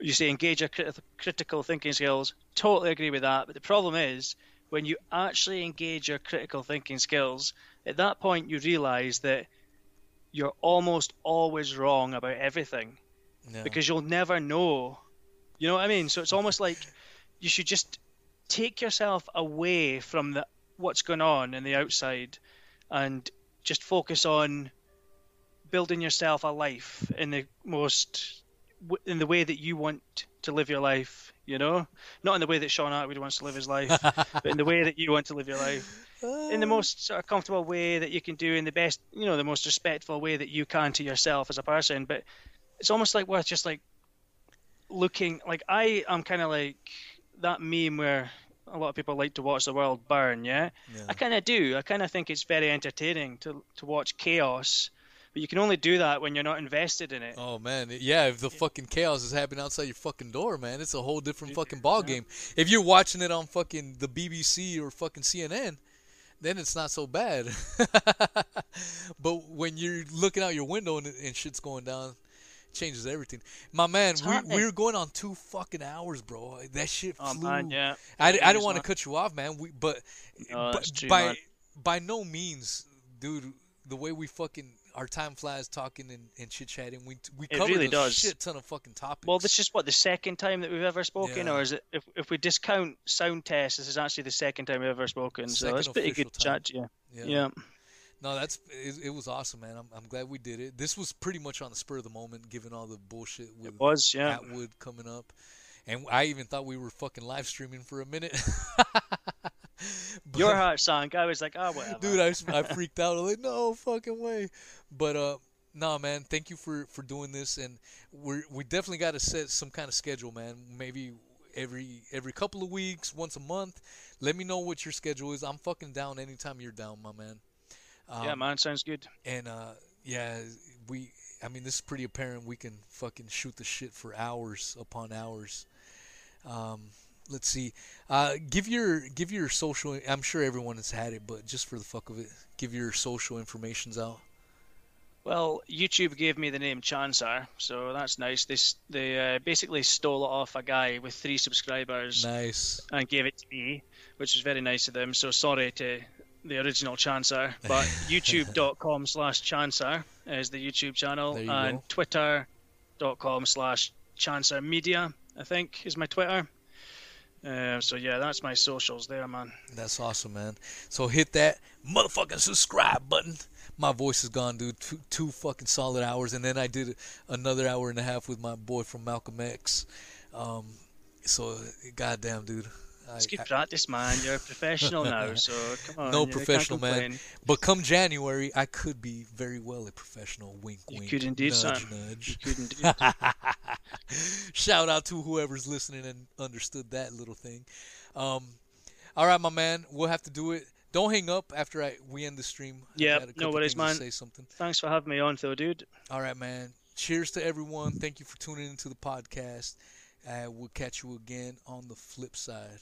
You say engage your crit- critical thinking skills. Totally agree with that. But the problem is when you actually engage your critical thinking skills. At that point, you realize that you're almost always wrong about everything Yeah. because you'll never know. You know what I mean? So it's almost like you should just take yourself away from the what's going on in the outside and just focus on building yourself a life in the most in the way that you want to live your life you know? Not in the way that Shaun Attwood wants to live his life (laughs) but in the way that you want to live your life. In the most sort of comfortable way that you can do in the best you know the most respectful way that you can to yourself as a person. But it's almost like worth just like looking like I am kind of like that meme where a lot of people like to watch the world burn yeah, Yeah. I kind of do. I kind of think it's very entertaining to to watch chaos but you can only do that when you're not invested in it Oh man, yeah. If the fucking chaos is happening outside your fucking door, man, it's a whole different fucking ball game. If you're watching it on fucking the BBC or fucking CNN, then it's not so bad. (laughs) but when you're looking out your window and, and shit's going down, it changes everything. My man, we, we were going on two fucking hours, bro. That shit oh flew. man yeah I, I It don't want to cut you off, man. We but, No, but by by no means, dude. The way we fucking our time flies talking and, and chit chatting. We we It covered really a does. shit ton of fucking topics. Well, this is what the second time that we've ever spoken, Yeah. or is it? If, if we discount sound tests, this is actually the second time we've ever spoken. so it's pretty good time. chat. Yeah. yeah. yeah. No, that's it, it was awesome, man. I'm I'm glad we did it. This was pretty much on the spur of the moment, given all the bullshit with It was. Yeah. Attwood coming up, and I even thought we were fucking live streaming for a minute. (laughs) (laughs) But- Your heart sunk. I was like, oh, whatever. dude I, I (laughs) freaked out. I'm like no fucking way. But uh no man thank you for for doing this. And we're we definitely got to set some kind of schedule man. Maybe every every couple of weeks once a month. Let me know what your schedule is. I'm fucking down anytime you're down my man. Um, yeah, mine sounds good. and uh yeah we i mean this is pretty apparent we can fucking shoot the shit for hours upon hours. Um let's see uh give your give your social i'm sure everyone has had it but just for the fuck of it give your social informations out Well, YouTube gave me the name Chansar, so that's nice. They they uh, basically stole it off a guy with three subscribers nice and gave it to me, which was very nice of them. So sorry to the original Chansar, (laughs) but youtube.com slash Chansar is the YouTube channel, you and go. twitter.com slash Chansar Media, I think, is my Twitter. Uh, so yeah, that's my socials there, man. that's awesome man. So hit that motherfucking subscribe button. My voice is gone dude two, two fucking solid hours and then i did another hour and a half with my boy from malcolm x. Um so goddamn dude It's good I- practice, man. You're a professional now, (laughs) so come on. No professional, man. But come January, I could be very well a professional. Wink, wink. You wink. could indeed, nudge, son. nudge. You couldn't do (laughs) Shout out to whoever's listening and understood that little thing. Um, all right, my man, we'll have to do it. Don't hang up after I we end the stream. Yeah, no worries, man. Say something. Thanks for having me on, though, dude. All right, man. Cheers to everyone. Thank you for tuning into the podcast. Uh, we'll catch you again on the flip side.